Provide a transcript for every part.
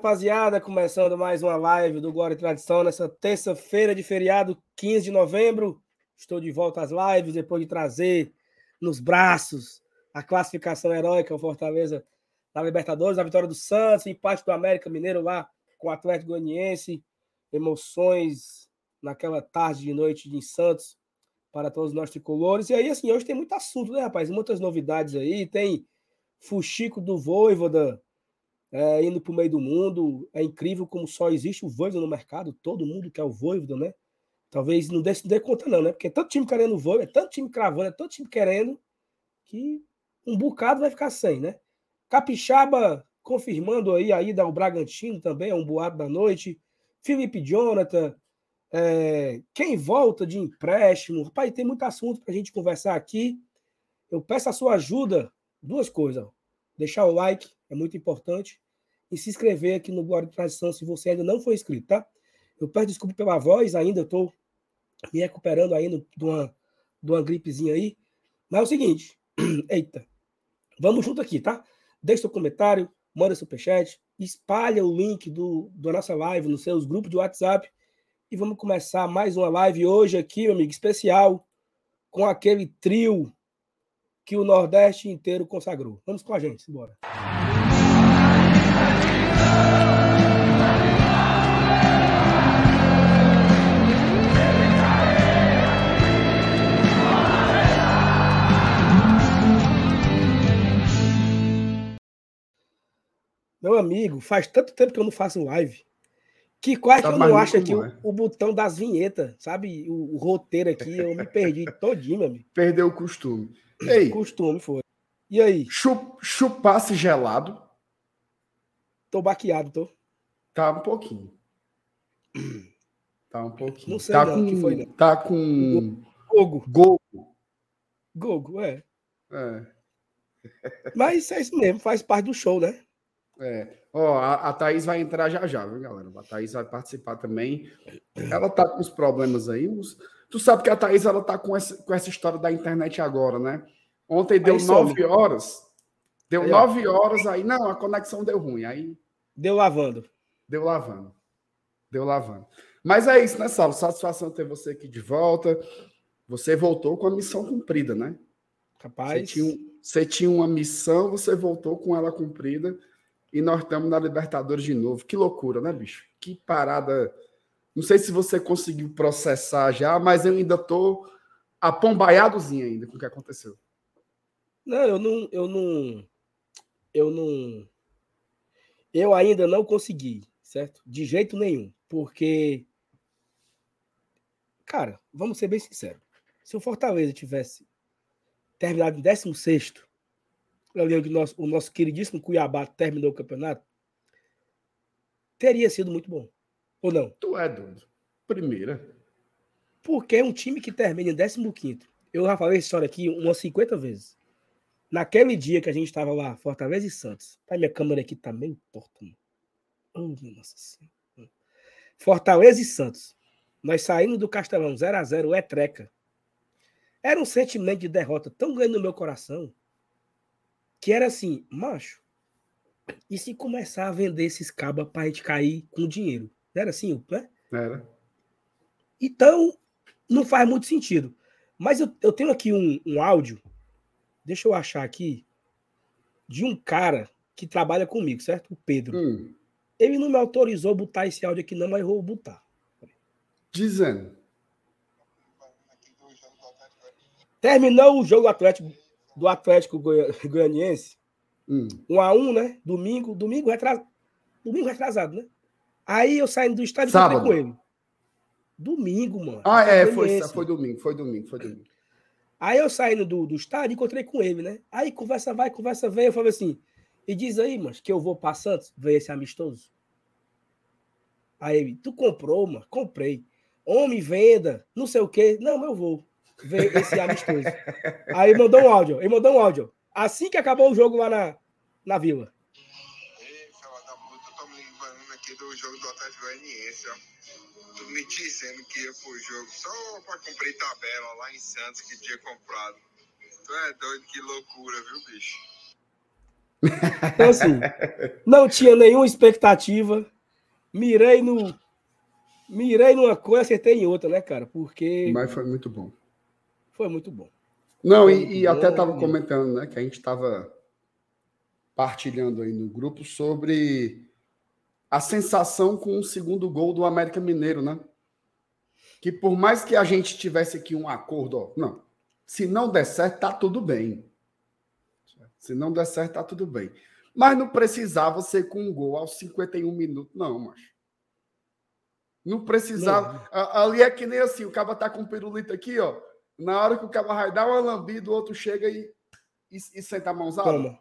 Rapaziada! Começando mais uma live do Glória e Tradição nessa terça-feira de feriado, 15 de novembro. Estou de volta às lives depois de trazer nos braços a classificação heróica, o Fortaleza na Libertadores, a vitória do Santos, empate do América Mineiro lá com o Atlético Goianiense, emoções naquela tarde de noite em Santos para todos nós tricolores. E aí, assim, hoje tem muito assunto, né, rapaz? Muitas novidades aí. Tem Fuxico do Voivoda é, indo para o meio do mundo. É incrível como só existe o Voivoda no mercado. Todo mundo quer o Voivoda, né? Talvez não dê, não dê conta, não, né? Porque é tanto time querendo o Voivoda, é tanto time cravando, é tanto time querendo, que um bocado vai ficar sem, né? Capixaba confirmando aí a ida ao Bragantino também, é um boato da noite. Felipe Jonathan, é, quem volta de empréstimo. Rapaz, tem muito assunto para a gente conversar aqui. Eu peço a sua ajuda. Duas coisas. Deixar o like, é muito importante. E se inscrever aqui no Glória de Tradição se você ainda não foi inscrito, tá? Eu peço desculpa pela voz, ainda estou me recuperando ainda de uma, de uma gripezinha aí. Mas é o seguinte, eita, vamos junto aqui, tá? Deixe seu comentário, manda superchat, espalha o link do, da nossa live nos seus grupos de WhatsApp e vamos começar mais uma live hoje aqui, meu amigo, especial, com aquele trio que o Nordeste inteiro consagrou. Vamos com a gente, bora. Meu amigo, faz tanto tempo que eu não faço live que quase tá que eu não acho aqui o, é. o, botão das vinhetas, sabe? O, o, roteiro aqui, eu me perdi todinho, meu amigo. Perdeu o costume. Ei, costume foi. E aí? Chup, chupasse gelado? Tô baqueado, tô. Tá um pouquinho. Tá um pouquinho. Não sei tá não, com, que foi, não. Tá com... Gogo. Gogo. Gogo, é. É. Mas é isso mesmo, faz parte do show, né? É. Ó, a, a Thaís vai entrar já já, viu, galera? A Thaís vai participar também. Ela tá com os problemas aí. Os... Tu sabe que a Thaís ela tá com essa, com essa história da internet agora, né? Ontem deu aí nove horas. Deu aí, nove horas aí. Não, a conexão deu ruim. Aí. Deu lavando. Deu lavando. Deu lavando. Mas é isso, né, Saulo? Satisfação ter você aqui de volta. Você voltou com a missão cumprida, né? Capaz. Você tinha, você tinha uma missão, você voltou com ela cumprida e nós estamos na Libertadores de novo. Que loucura, né, bicho? Que parada. Não sei se você conseguiu processar já, mas eu ainda tô apombaiadozinho ainda com o que aconteceu. Não, eu não, eu não, eu não, eu ainda não consegui, certo? De jeito nenhum, porque, cara, vamos ser bem sinceros. Se o Fortaleza tivesse terminado em 16 ali onde o nosso, o nosso queridíssimo Cuiabá terminou o campeonato, teria sido muito bom. Ou não? Tu é doido. Primeira. Porque é um time que termina em 15. Eu já falei essa história aqui umas 50 vezes. Naquele dia que a gente estava lá, Fortaleza e Santos. Tá, minha câmera aqui tá meio torta. Oh, nossa senhora. Fortaleza e Santos. Nós saímos do Castelão 0 a 0 é treca. Era um sentimento de derrota tão grande no meu coração que era assim, macho, e se começar a vender esses cabas para a gente cair com dinheiro? Não era assim, né? Era. Então, não faz muito sentido. Mas eu, eu tenho aqui um, um áudio, deixa eu achar aqui, de um cara que trabalha comigo, certo? O Pedro. Hum. Ele não me autorizou botar esse áudio aqui, não, mas eu vou botar. Dizendo. Terminou o jogo Atlético do Atlético Goianiense. Hum. Um a um, né? Domingo, domingo retrasado. Domingo retrasado, né? Aí eu saindo do estádio e com ele. Domingo, mano. Ah, é, foi, foi domingo, foi domingo, foi domingo. Aí eu saindo do, do estádio, encontrei com ele, né? Aí conversa vai, conversa vem, eu falei assim, e diz aí, mano, que eu vou pra Santos ver esse amistoso. Aí ele, tu comprou, mano? Comprei. Homem, venda, não sei o quê. Não, eu vou ver esse amistoso. Aí mandou um áudio, ele mandou um áudio. Assim que acabou o jogo lá na, na vila. Ei, fala da puta, tô me lembrando aqui do jogo do Atlético Goianiense, ó. Tu me dizendo que ia pro jogo só pra cumprir tabela lá em Santos que tinha comprado. Tu é doido, que loucura, viu, bicho? Então, assim, não tinha nenhuma expectativa. Mirei no. Mirei numa coisa, acertei em outra, né, cara? Porque. Mas foi muito bom. Foi muito bom. Não, Foi e, e bom, até estava comentando, né, que a gente estava partilhando aí no grupo sobre a sensação com o segundo gol do América Mineiro, né? Que por mais que a gente tivesse aqui um acordo, ó, não, se não der certo, tá tudo bem. Se não der certo, tá tudo bem. Mas não precisava ser com um gol aos 51 minutos, não, macho. Não precisava. Ali é que nem assim, o cara tá com um pirulito aqui, ó. Na hora que o cara vai dar uma lambida, o outro chega e, e, e senta a mãozada. Toma.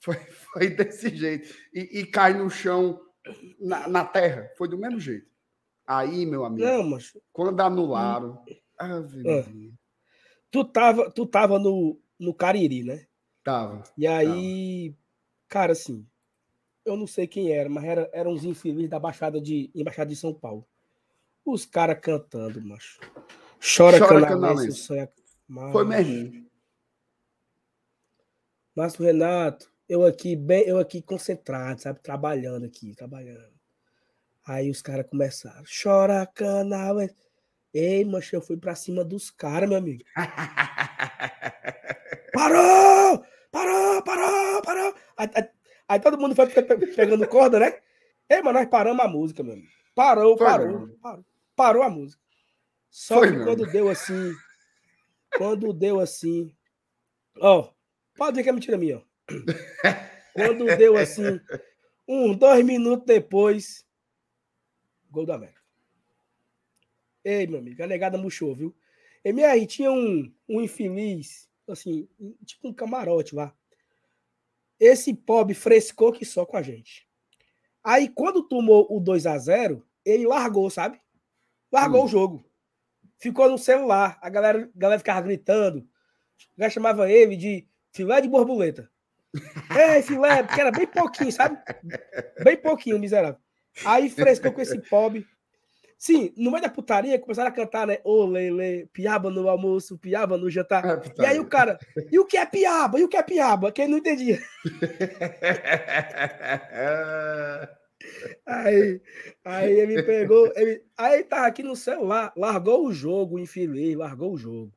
Foi, foi desse jeito. E, e cai no chão, na, na terra. Foi do mesmo jeito. Aí, meu amigo, Não, mas quando anularam. Ave É. Tu tava, tu tava no, no Cariri, né? Tava. E aí, cara, assim, eu não sei quem era, mas era, eram uns infelizes da Baixada de, Embaixada de São Paulo. Os caras cantando, macho. Chora, Chora, canalense, canalense. sonho é- Foi mesmo. Márcio Renato, eu aqui, bem, eu aqui concentrado, sabe? Trabalhando aqui, trabalhando. Aí os caras começaram. Chora, canalense. Ei, macho, eu fui pra cima dos caras, meu amigo. Parou! Parou, parou, parou! Aí, aí- aí todo mundo foi pe- pe- pegando corda, né? Ei, mas nós paramos a música, meu amigo. Parou, parou, parou. Parou a música. Só Foi que mesmo. quando deu assim, quando deu assim, ó, pode ver que é mentira minha, ó. Quando deu assim, um, dois minutos depois, gol do América. Ei, meu amigo, a negada murchou, viu? MR, tinha um, um infeliz, assim, tipo um camarote lá. Esse pobre frescou que só com a gente. Aí, quando tomou o 2 a 0 ele largou, sabe? Largou Hum. o jogo. Ficou no celular. A galera, a galera ficava gritando. Já chamava ele de filé de borboleta. Ei, filé, porque era bem pouquinho, sabe? Bem pouquinho, miserável. Aí frescou com esse pobre. Sim, no meio da putaria começaram a cantar, né? Ô, Lele, piaba no almoço, piaba no jantar. É, E aí o cara, e o que é piaba? E o que é piaba? Quem não entendia. Aí, aí ele pegou, ele, aí ele tava aqui no celular, largou o jogo, infeliz, largou o jogo.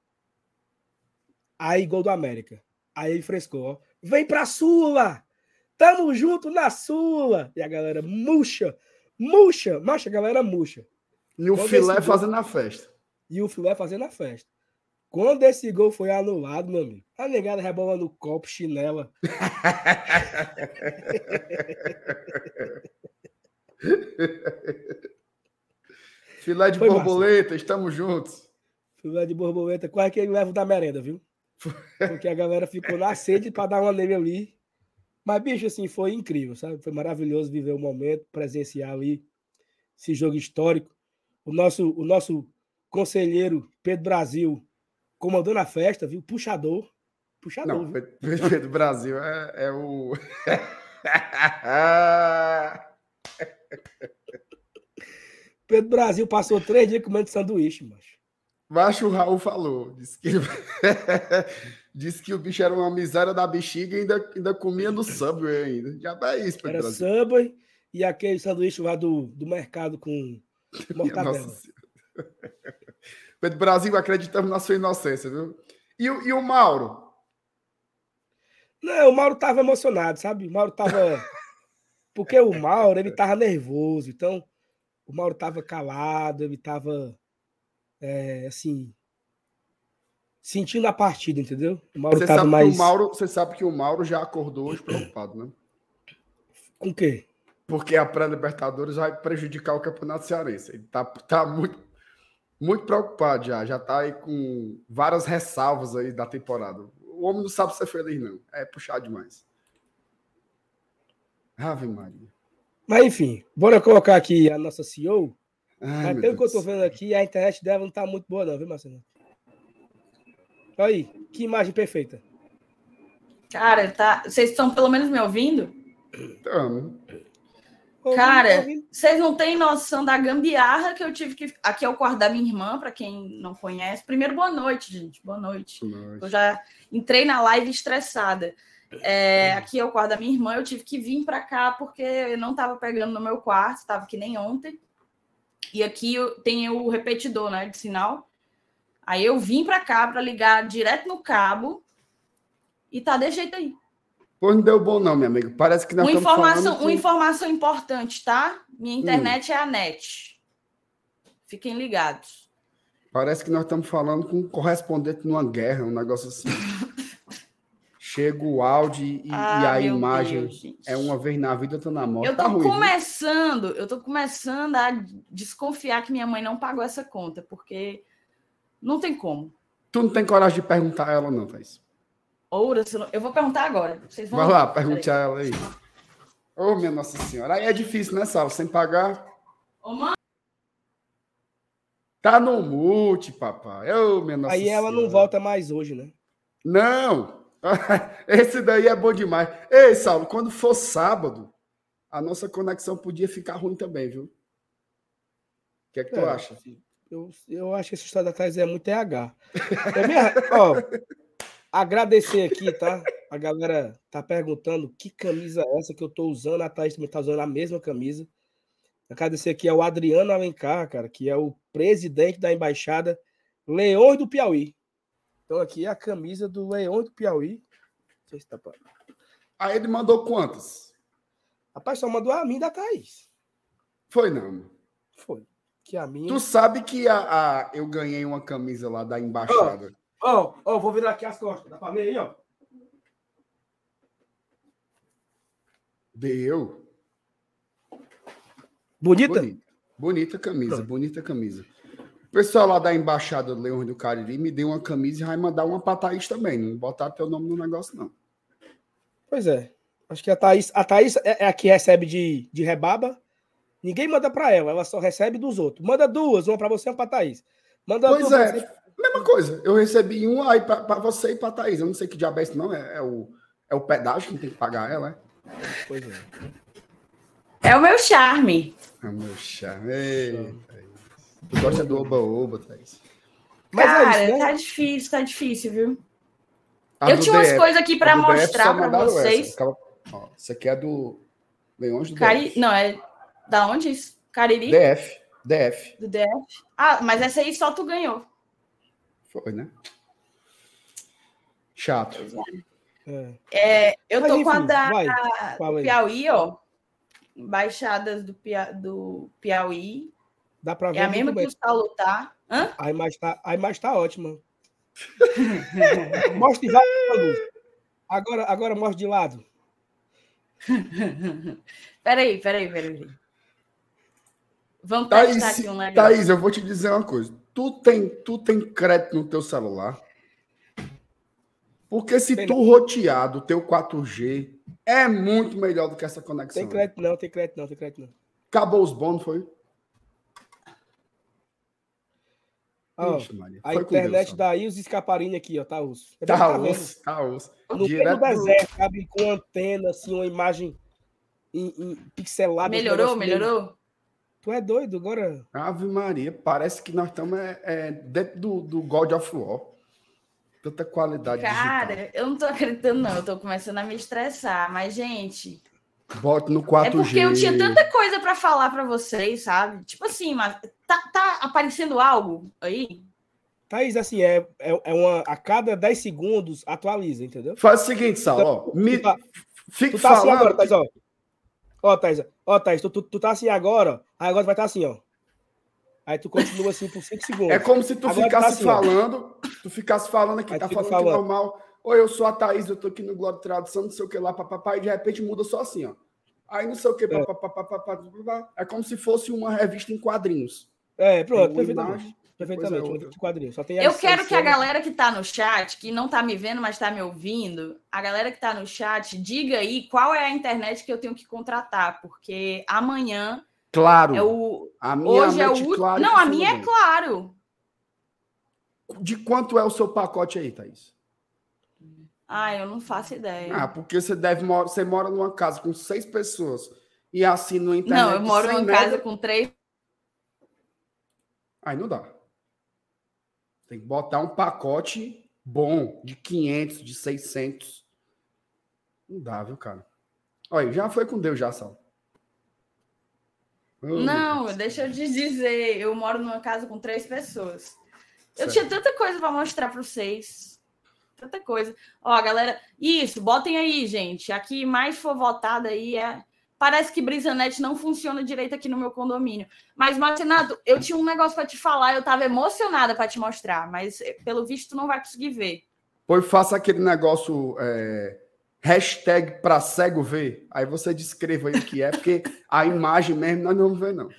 Aí gol do América. Aí ele frescou, ó. Vem pra Sula! Tamo junto na Sula! E a galera murcha, murcha, macha, a galera murcha. E o Quando filé gol- fazendo a festa. E o filé fazendo a festa. Quando esse gol foi anulado, meu amigo, a negada rebolando copo, chinela. Filé de Foi massa. borboleta, estamos juntos. Filé de borboleta, quase que ele leva da merenda, viu? Porque a galera ficou na sede para dar uma nele ali. Mas, bicho, assim, foi incrível, sabe? Foi maravilhoso viver o momento, presenciar ali esse jogo histórico. O nosso, o nosso conselheiro Pedro Brasil comandando a festa, viu? Puxador. Puxador, Não, viu? Pedro Pedro Brasil é, é o. Pedro Brasil passou três dias comendo sanduíche, macho. Mas o Raul falou. Disse que, disse que o bicho era uma miséria da bexiga e ainda, ainda comia no Subway ainda. Já é isso, Pedro Era Brasil. Subway e aquele sanduíche lá do, do mercado com mortadela. Pedro Brasil, acreditamos na sua inocência, viu? E, o- e o Mauro? Não, o Mauro tava emocionado, sabe? O Mauro tava. Porque o Mauro, ele tava nervoso. Então, o Mauro tava calado, ele tava. é, assim. Sentindo a partida, entendeu? O Mauro Você tava sabe, mais. que o Mauro, você sabe que o Mauro já acordou hoje preocupado, né? Com o quê? Porque a pré-Libertadores vai prejudicar o Campeonato Cearense. Ele tá, tá muito, muito preocupado já. Já tá aí com várias ressalvas aí da temporada. O homem não sabe ser feliz, não. É puxar demais. Ave Maria. Mas enfim, bora colocar aqui a nossa CEO. Ai, Mas meu pelo que eu céu. vendo aqui, a internet dela não tá muito boa, não, viu, Marcelo? Olha aí, que imagem perfeita. Cara, tá. Vocês estão pelo menos me ouvindo? Tamo. Ô, Cara? Vocês não têm noção da gambiarra que eu tive que. Aqui é o quarto da minha irmã, para quem não conhece. Primeiro, boa noite, gente. Boa noite. Eu já entrei na live estressada. É, aqui é o quarto da minha irmã, eu tive que vir para cá porque não estava pegando no meu quarto, estava que nem ontem. E aqui eu, tem o repetidor, né, de sinal. Aí eu vim para cá para ligar direto no cabo e tá desse jeito aí. Pois não deu bom não, meu amigo. Parece que nós uma informação, falando... Uma informação importante, tá? Minha internet hum. é a net. Fiquem ligados. Parece que nós estamos falando com um correspondente numa guerra, um negócio assim. Chega o áudio e, ah, e a imagem Deus, é uma vez na vida, outra na morte. Eu tô tá ruim, começando, viu? eu tô começando a desconfiar que minha mãe não pagou essa conta, porque não tem como. Tu não tem coragem de perguntar a ela, não, Thais? Oura, eu vou perguntar agora. Vocês vão... Vai lá, pergunte a ela aí. Ô, oh, minha Nossa Senhora. Aí é difícil, né, Sala? Sem pagar. Ô, mãe. Tá no mute, papai. Ô, minha Nossa Aí ela Senhora. não volta mais hoje, né? Não. Esse daí é bom demais. Ei, Saulo, quando for sábado, a nossa conexão podia ficar ruim também, viu? O que é que tu é, acha? Eu, eu acho que essa história da Thais é muito EH. É minha, ó, agradecer aqui, tá? A galera tá perguntando que camisa é essa que eu tô usando. A Thaís também tá usando a mesma camisa. Agradecer aqui ao Adriano Alencar, cara, que é o presidente da embaixada Leões do Piauí. Então aqui é a camisa do Leões do Piauí. Não sei se tá pra... Aí ele mandou quantas? Rapaz, só mandou a mim da Thaís. Foi não. Foi. Que a minha... Tu sabe que a, a, eu ganhei uma camisa lá da embaixada. Ó, oh, ó, oh, vou virar aqui as costas. Dá pra ver aí, ó. Deu. Bonita? Bonita, bonita camisa, bonita camisa. O pessoal lá da Embaixada do Leão do Cariri me deu uma camisa e vai mandar uma pra Thaís também. Não botar teu nome no negócio, não. Pois é. Acho que a Thaís, a Thaís é, é a que recebe de, de rebaba. Ninguém manda para ela, ela só recebe dos outros. Manda duas, uma para você e uma para Thaís. Manda pois é, você... mesma coisa. Eu recebi uma aí para você e para Thaís. Eu não sei que diabo é esse, não. É, é, o, é o pedágio que tem que pagar ela, é? Pois é. É o meu charme. É o meu charme. Ei, tu gosta do oba-oba, Thaís? Mas Cara, é isso, né? tá difícil, tá difícil, viu? A eu tinha umas coisas aqui para mostrar para vocês. Essa. Ó, isso aqui é do Leões do Cari... Não, é da onde isso? Cariri? DF. DF. Do DF. Ah, mas essa aí só tu ganhou. Foi, né? Chato. É. É, eu mas, tô enfim, com a da vai, Piauí, ó. Embaixadas do, Pia... do Piauí. Dá pra ver. É a mesma que o Saulo tá. Hã? A imagem tá, a imagem tá ótima. mostre de lado. Agora, agora mostre de lado. peraí, peraí, peraí. Vamos Thaís, testar aqui um negócio. Thaís, eu vou te dizer uma coisa. Tu tem, tu tem crédito no teu celular? Porque se tem tu rotear do teu 4G, é muito melhor do que essa conexão. Tem crédito não, tem crédito não, tem crédito não. Acabou os bônus, foi? Oh, Ixi, a internet Deus, da Ilse Escaparini aqui, ó, tá osso. Tá, tá osso, tá osso. No Direto deserto, sabe, com antena, assim, uma imagem em, em pixelada. Melhorou, melhorou? Tu é doido agora? Ave Maria, parece que nós estamos é, é, dentro do, do God of War. Tanta qualidade Cara, digital. eu não tô acreditando, não. Eu tô começando a me estressar. Mas, gente, Bote no 4G. É porque eu tinha tanta coisa para falar para vocês, sabe? Tipo assim, mas tá, tá aparecendo algo aí? Thaís, assim, é, é, é uma. A cada 10 segundos atualiza, entendeu? Faz o seguinte, Sal, ó. Então, me, tá, fique tu tá falando. Assim agora, Thaís, ó. Ó, Thaís, ó, Thaís, tu, tu, tu tá assim agora, ó. Aí agora vai estar tá assim, ó. Aí tu continua assim por 5 segundos. É como se tu agora ficasse tá assim, falando, ó. tu ficasse falando aqui, Aí tá falando, falando. normal. Oi, eu sou a Thaís, eu tô aqui no Glória Tradução, não sei o que lá, papapá, e de repente muda só assim, ó. Aí não sei o que, é. papapá, é como se fosse uma revista em quadrinhos. É, pronto, perfeitamente. Imagem, perfeitamente, em quadrinhos. Só tem eu quero que a galera que tá no chat, que não tá me vendo, mas tá me ouvindo, a galera que tá no chat, diga aí qual é a internet que eu tenho que contratar, porque amanhã. Claro. É o, a minha hoje é o claro Não, a minha é claro. De quanto é o seu pacote aí, Thaís? Ah, eu não faço ideia. Ah, porque você deve você mora numa casa com seis pessoas e assim no internet. Não, eu moro numa casa com três. Aí não dá. Tem que botar um pacote bom de 500, de 600. Não dá, viu, cara? Olha, já foi com Deus já, Sal. Oh, não, deixa eu te dizer, eu moro numa casa com três pessoas. Eu certo. tinha tanta coisa para mostrar para vocês. Tanta coisa. Ó, galera, isso, botem aí, gente. Aqui mais for votado aí é Parece que Brisanet não funciona direito aqui no meu condomínio. Mas, Martinato, eu tinha um negócio para te falar, eu estava emocionada para te mostrar, mas eh, pelo visto tu não vai conseguir ver. Pois faça aquele negócio é, hashtag para cego ver. Aí você descreva aí o que é, porque a imagem mesmo nós não vamos ver, não.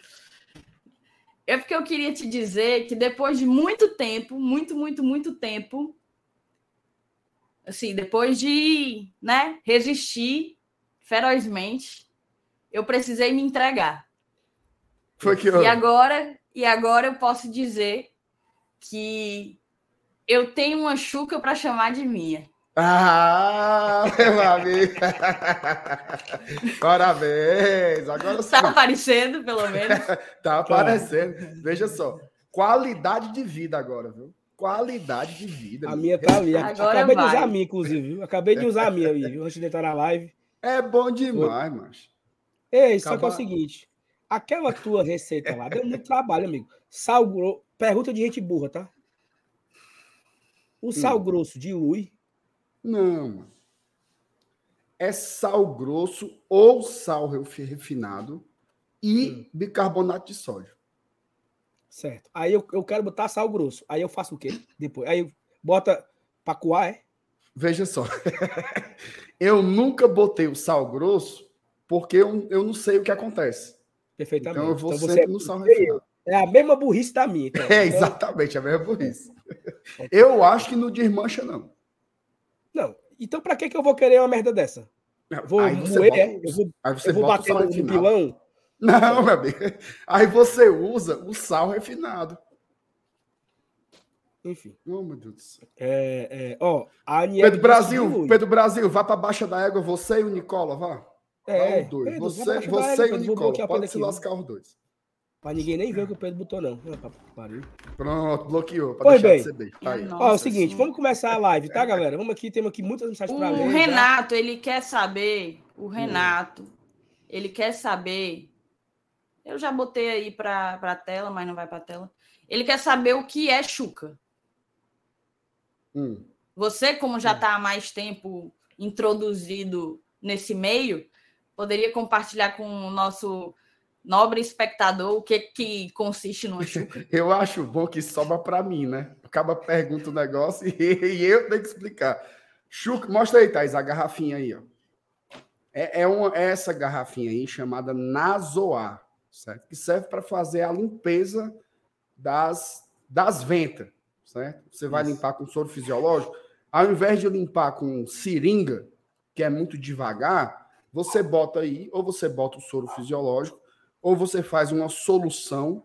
É porque eu queria te dizer que depois de muito tempo, muito, muito, muito tempo, assim, depois de né, resistir ferozmente, eu precisei me entregar. Foi que eu... E agora, e agora eu posso dizer que eu tenho uma chuca para chamar de minha. Ah, meu amigo! Parabéns! Agora. Tá aparecendo, pelo menos. tá aparecendo. Veja só. Qualidade de vida agora, viu? Qualidade de vida. A minha tá ali. Agora Acabei vai. de usar a minha, inclusive. Viu? Acabei de usar a minha, viu? Antes de entrar na live. É bom demais, mas. Ei, só que é o seguinte: aquela tua receita lá deu muito trabalho, amigo. Sal grosso. Pergunta de gente burra, tá? O sal hum. grosso dilui? Não, mano. É sal grosso ou sal refinado e hum. bicarbonato de sódio. Certo. Aí eu, eu quero botar sal grosso. Aí eu faço o quê? Depois. Aí bota pra coar, é? Veja só. eu nunca botei o sal grosso porque eu, eu não sei o que acontece. Perfeitamente. Então eu vou então, sempre no sal refinado. É a mesma burrice da minha. Então. É, exatamente, a mesma burrice. eu acho que não desmancha, não. Não. Então, para que, que eu vou querer uma merda dessa? Vou aí você moer, bota, eu vou, aí você eu vou bater no, no pilão? Não, meu amigo. Aí você usa o sal refinado. Enfim. Oh, meu Deus do céu. É, é, ó, Pedro Brasil, Pedro Brasil, vá para baixa da égua, você e o Nicola, vá. É, os dois. Pedro, você, você e o Nicola, pode se lascar os dois. Pra ninguém nem ver o que o Pedro botou, não. Pronto, bloqueou. Pois bem. Tá Ó, é o seguinte, vamos começar a live, tá, galera? Vamos aqui, temos aqui muitas mensagens para ler. O Renato, já. ele quer saber. O hum. Renato, hum. ele quer saber. Eu já botei aí para a tela, mas não vai para a tela. Ele quer saber o que é chuca. Hum. Você, como já está hum. há mais tempo introduzido nesse meio, poderia compartilhar com o nosso nobre espectador o que, que consiste no chuca? Eu acho bom que sobra para mim, né? Acaba pergunta o negócio e, e, eu tenho que explicar. Chuca, mostra aí, Thais, a garrafinha aí, ó. É, é, uma, é essa garrafinha aí chamada Nasoar, certo? Que serve para fazer a limpeza das, das ventas, certo? Você vai Isso. limpar com soro fisiológico, ao invés de limpar com seringa, que é muito devagar, você bota aí, ou você bota o soro fisiológico, ou você faz uma solução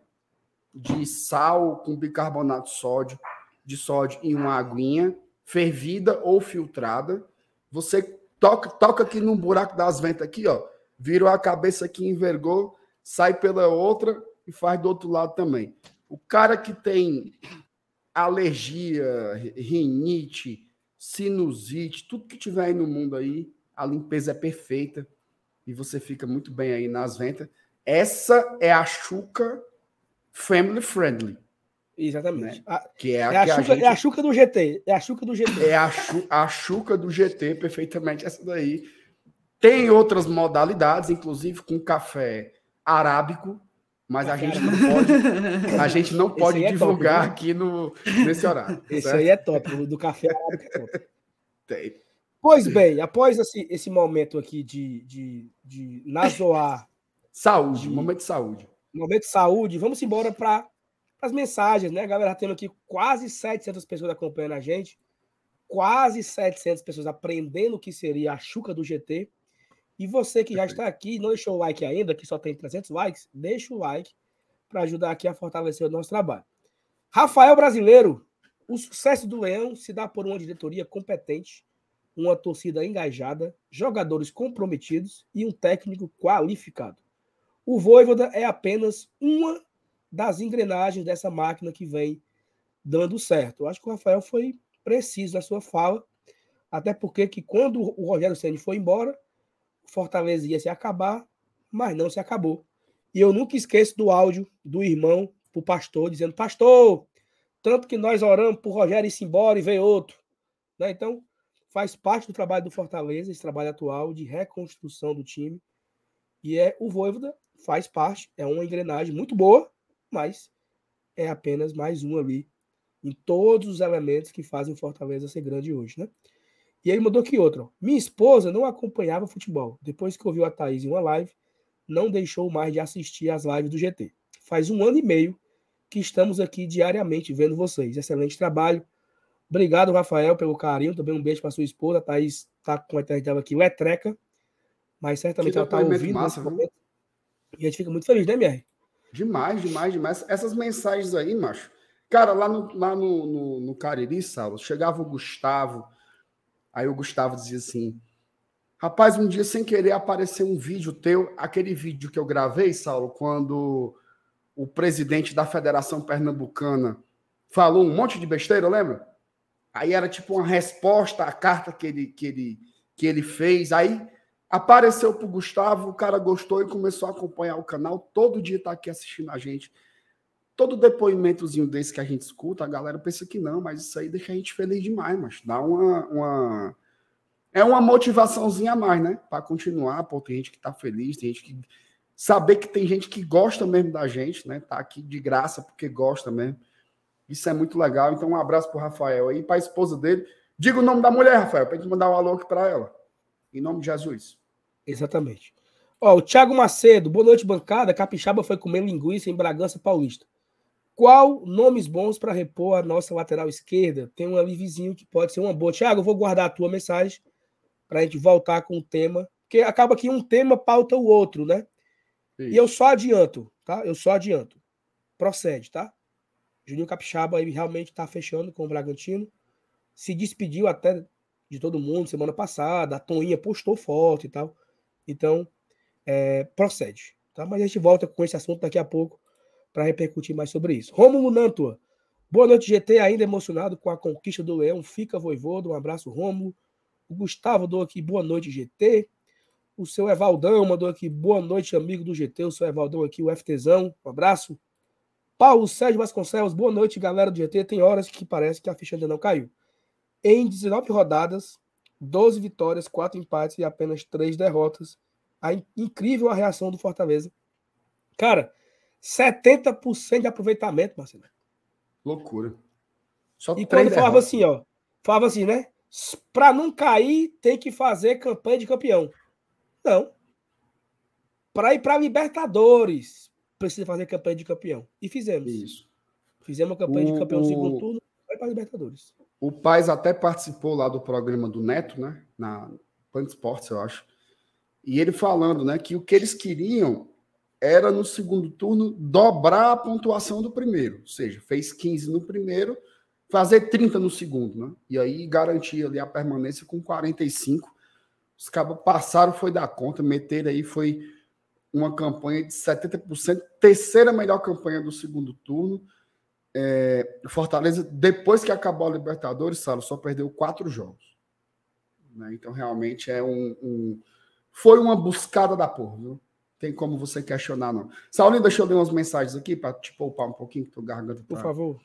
de sal com bicarbonato de sódio, de sódio em uma aguinha, fervida ou filtrada. Você toca, toca aqui no buraco das ventas aqui, ó. Virou a cabeça aqui, envergou, sai pela outra e faz do outro lado também. O cara que tem alergia, rinite, sinusite, tudo que tiver aí no mundo aí, a limpeza é perfeita e você fica muito bem aí nas ventas. Essa é a Chuca Family Friendly. Exatamente. Né? A, que é a, é, a, Xuca, a gente... é a Xuca do GT. É a Xuca do GT. É a, chu, a Xuca do GT, perfeitamente. Essa daí. Tem outras modalidades, inclusive com café arábico, mas a gente não pode, a gente não pode divulgar é top, aqui no, nesse horário. Esse certo? aí é top, o do café arábico é top. Tem. Pois bem, após esse, esse momento aqui de, de, de nasoar. Saúde, de, momento de saúde. Momento de saúde, vamos embora para as mensagens, né? Galera, tendo aqui quase 700 pessoas acompanhando a gente, quase 700 pessoas aprendendo o que seria a chuca do GT. E você que já está aqui, não deixou o like ainda, que só tem 300 likes, deixa o like para ajudar aqui a fortalecer o nosso trabalho. Rafael Brasileiro, o sucesso do Leão se dá por uma diretoria competente uma torcida engajada, jogadores comprometidos e um técnico qualificado. O Voivoda é apenas uma das engrenagens dessa máquina que vem dando certo. Eu acho que o Rafael foi preciso na sua fala. Até porque que quando o Rogério Ceni foi embora, o Fortaleza ia se acabar, mas não se acabou. E eu nunca esqueço do áudio do irmão pro pastor dizendo: "Pastor, tanto que nós oramos por Rogério ir embora e veio outro". Né? Então, faz parte do trabalho do Fortaleza, esse trabalho atual de reconstrução do time. E é o Voivoda faz parte, é uma engrenagem muito boa, mas é apenas mais um ali em todos os elementos que fazem o Fortaleza ser grande hoje, né? E ele mudou que outro. Minha esposa não acompanhava futebol. Depois que ouviu a Thaís em uma live, não deixou mais de assistir às lives do GT. Faz um ano e meio que estamos aqui diariamente vendo vocês. Excelente trabalho. Obrigado, Rafael, pelo carinho. Também um beijo para sua esposa. A Thaís está com a eternidade aqui, Letreca. Mas certamente ela está ouvindo. Massa, e a gente fica muito feliz, né, MR? Demais, demais, demais. Essas mensagens aí, macho. Cara, lá no, lá no, no, no Cariri, Saulo, chegava o Gustavo. Aí o Gustavo dizia assim: Rapaz, um dia sem querer apareceu um vídeo teu, aquele vídeo que eu gravei, Saulo, quando o presidente da Federação Pernambucana falou um monte de besteira, lembra? Aí era tipo uma resposta à carta que ele, que ele, que ele fez. Aí Apareceu pro Gustavo, o cara gostou e começou a acompanhar o canal. Todo dia tá aqui assistindo a gente. Todo depoimentozinho desse que a gente escuta, a galera pensa que não, mas isso aí deixa a gente feliz demais, mas dá uma, uma... é uma motivaçãozinha a mais, né? Para continuar, pô, tem gente que tá feliz, tem gente que saber que tem gente que gosta mesmo da gente, né? Tá aqui de graça porque gosta mesmo. Isso é muito legal. Então, um abraço pro Rafael aí, para a esposa dele. Diga o nome da mulher, Rafael, para gente mandar um alô aqui para ela. Em nome de Jesus. Exatamente. Ó, o Thiago Macedo, boa noite, bancada. Capixaba foi comer linguiça em Bragança Paulista. Qual nomes bons para repor a nossa lateral esquerda? Tem um ali vizinho que pode ser uma boa. Thiago, eu vou guardar a tua mensagem para a gente voltar com o tema, porque acaba que um tema pauta o outro, né? Isso. E eu só adianto, tá? Eu só adianto. Procede, tá? Juninho Capixaba aí realmente está fechando com o Bragantino. Se despediu até de todo mundo semana passada. A Toninha postou foto e tal. Então, é, procede. Tá? Mas a gente volta com esse assunto daqui a pouco para repercutir mais sobre isso. Rômulo Nantua. Boa noite, GT. Ainda emocionado com a conquista do Leão. Fica voivodo. Um abraço, Rômulo. O Gustavo mandou aqui boa noite, GT. O seu Evaldão mandou aqui boa noite, amigo do GT. O seu Evaldão aqui, o FTzão. Um abraço. Paulo Sérgio Vasconcelos, boa noite, galera do GT. Tem horas que parece que a ficha ainda não caiu. Em 19 rodadas, 12 vitórias, 4 empates e apenas 3 derrotas. A incrível a reação do Fortaleza. Cara, 70% de aproveitamento, Marcelo. Loucura. Só e quando falava assim, ó, falava assim, né? Para não cair, tem que fazer campanha de campeão. Não. Para ir para Libertadores, precisa fazer campanha de campeão. E fizemos. Isso. Fizemos a campanha o, de campeão no segundo turno, vai para Libertadores. O Paz até participou lá do programa do Neto, né? Na Pan Sports, eu acho. E ele falando, né, que o que eles queriam era no segundo turno dobrar a pontuação do primeiro, ou seja, fez 15 no primeiro, fazer 30 no segundo, né? E aí garantir ali a permanência com 45. Os cabos passaram, foi da conta, meter aí foi uma campanha de 70%, terceira melhor campanha do segundo turno. É, Fortaleza, depois que acabou a Libertadores, Salo, só perdeu quatro jogos. Né? Então, realmente é um, um, Foi uma buscada da porra, viu? Tem como você questionar, não. Saulinho, deixa eu ler umas mensagens aqui para te poupar um pouquinho, que tu garganta. Tá, Por favor.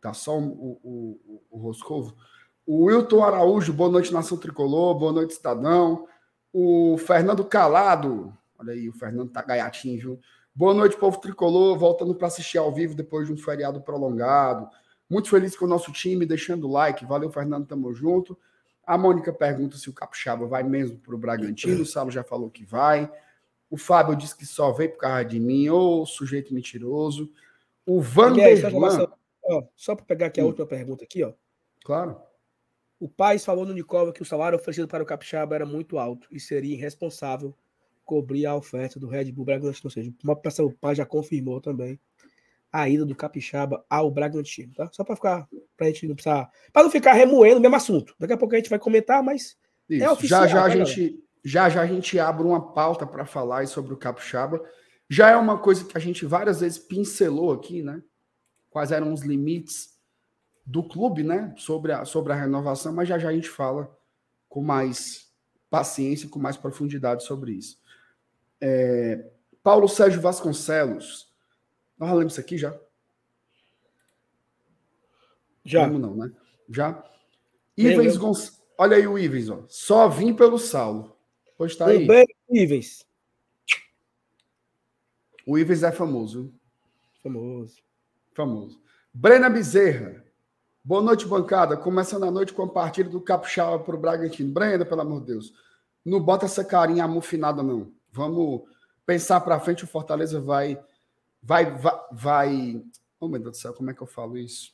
Tá só o, o, o, o Roscovo. O Wilton Araújo, boa noite, Nação Tricolor, boa noite, Cidadão. O Fernando Calado, aí, o Fernando tá gaiatinho, viu? Boa noite, povo tricolor, voltando para assistir ao vivo depois de um feriado prolongado. Muito feliz com o nosso time, deixando o like. Valeu, Fernando, tamo junto. A Mônica pergunta se o Capixaba vai mesmo para o Bragantino. O Salo já falou que vai. O Fábio disse que só veio por causa de mim, ô sujeito mentiroso. O Vanderlan... Só, só para pegar aqui a hum. última pergunta aqui, ó. Claro. O Paz falou no Nicova que o salário oferecido para o Capixaba era muito alto e seria irresponsável cobrir a oferta do Red Bull Bragantino. Ou seja, o pai já confirmou também a ida do Capixaba ao Bragantino, tá? Só para ficar, para a gente não precisar, para não ficar remoendo o mesmo assunto. Daqui a pouco a gente vai comentar, mas é Isso. é oficial. Já já a tá, gente, já já a gente abre uma pauta para falar sobre o Capixaba. Já é uma coisa que a gente várias vezes pincelou aqui, né? Quais eram os limites do clube, né? Sobre a, sobre a renovação, mas já já a gente fala com mais paciência e com mais profundidade sobre isso. É, Paulo Sérgio Vasconcelos. Nós lemos isso aqui já? Já. Como não, né? Já. Ivens Gonçalves. Olha aí o Ivens, ó. Só vim pelo Saulo. Pois tá aí. Beijo, Ivens. O Ivens é famoso. Famoso. Famoso. Brena Bezerra. Boa noite, bancada. Começando a noite com a partida do Capixaba para o Bragantino. Brenda, pelo amor de Deus. Não bota essa carinha amufinada, não. Vamos pensar para frente. O Fortaleza vai, vai, vai, vai. Oh, meu Deus do céu, como é que eu falo isso?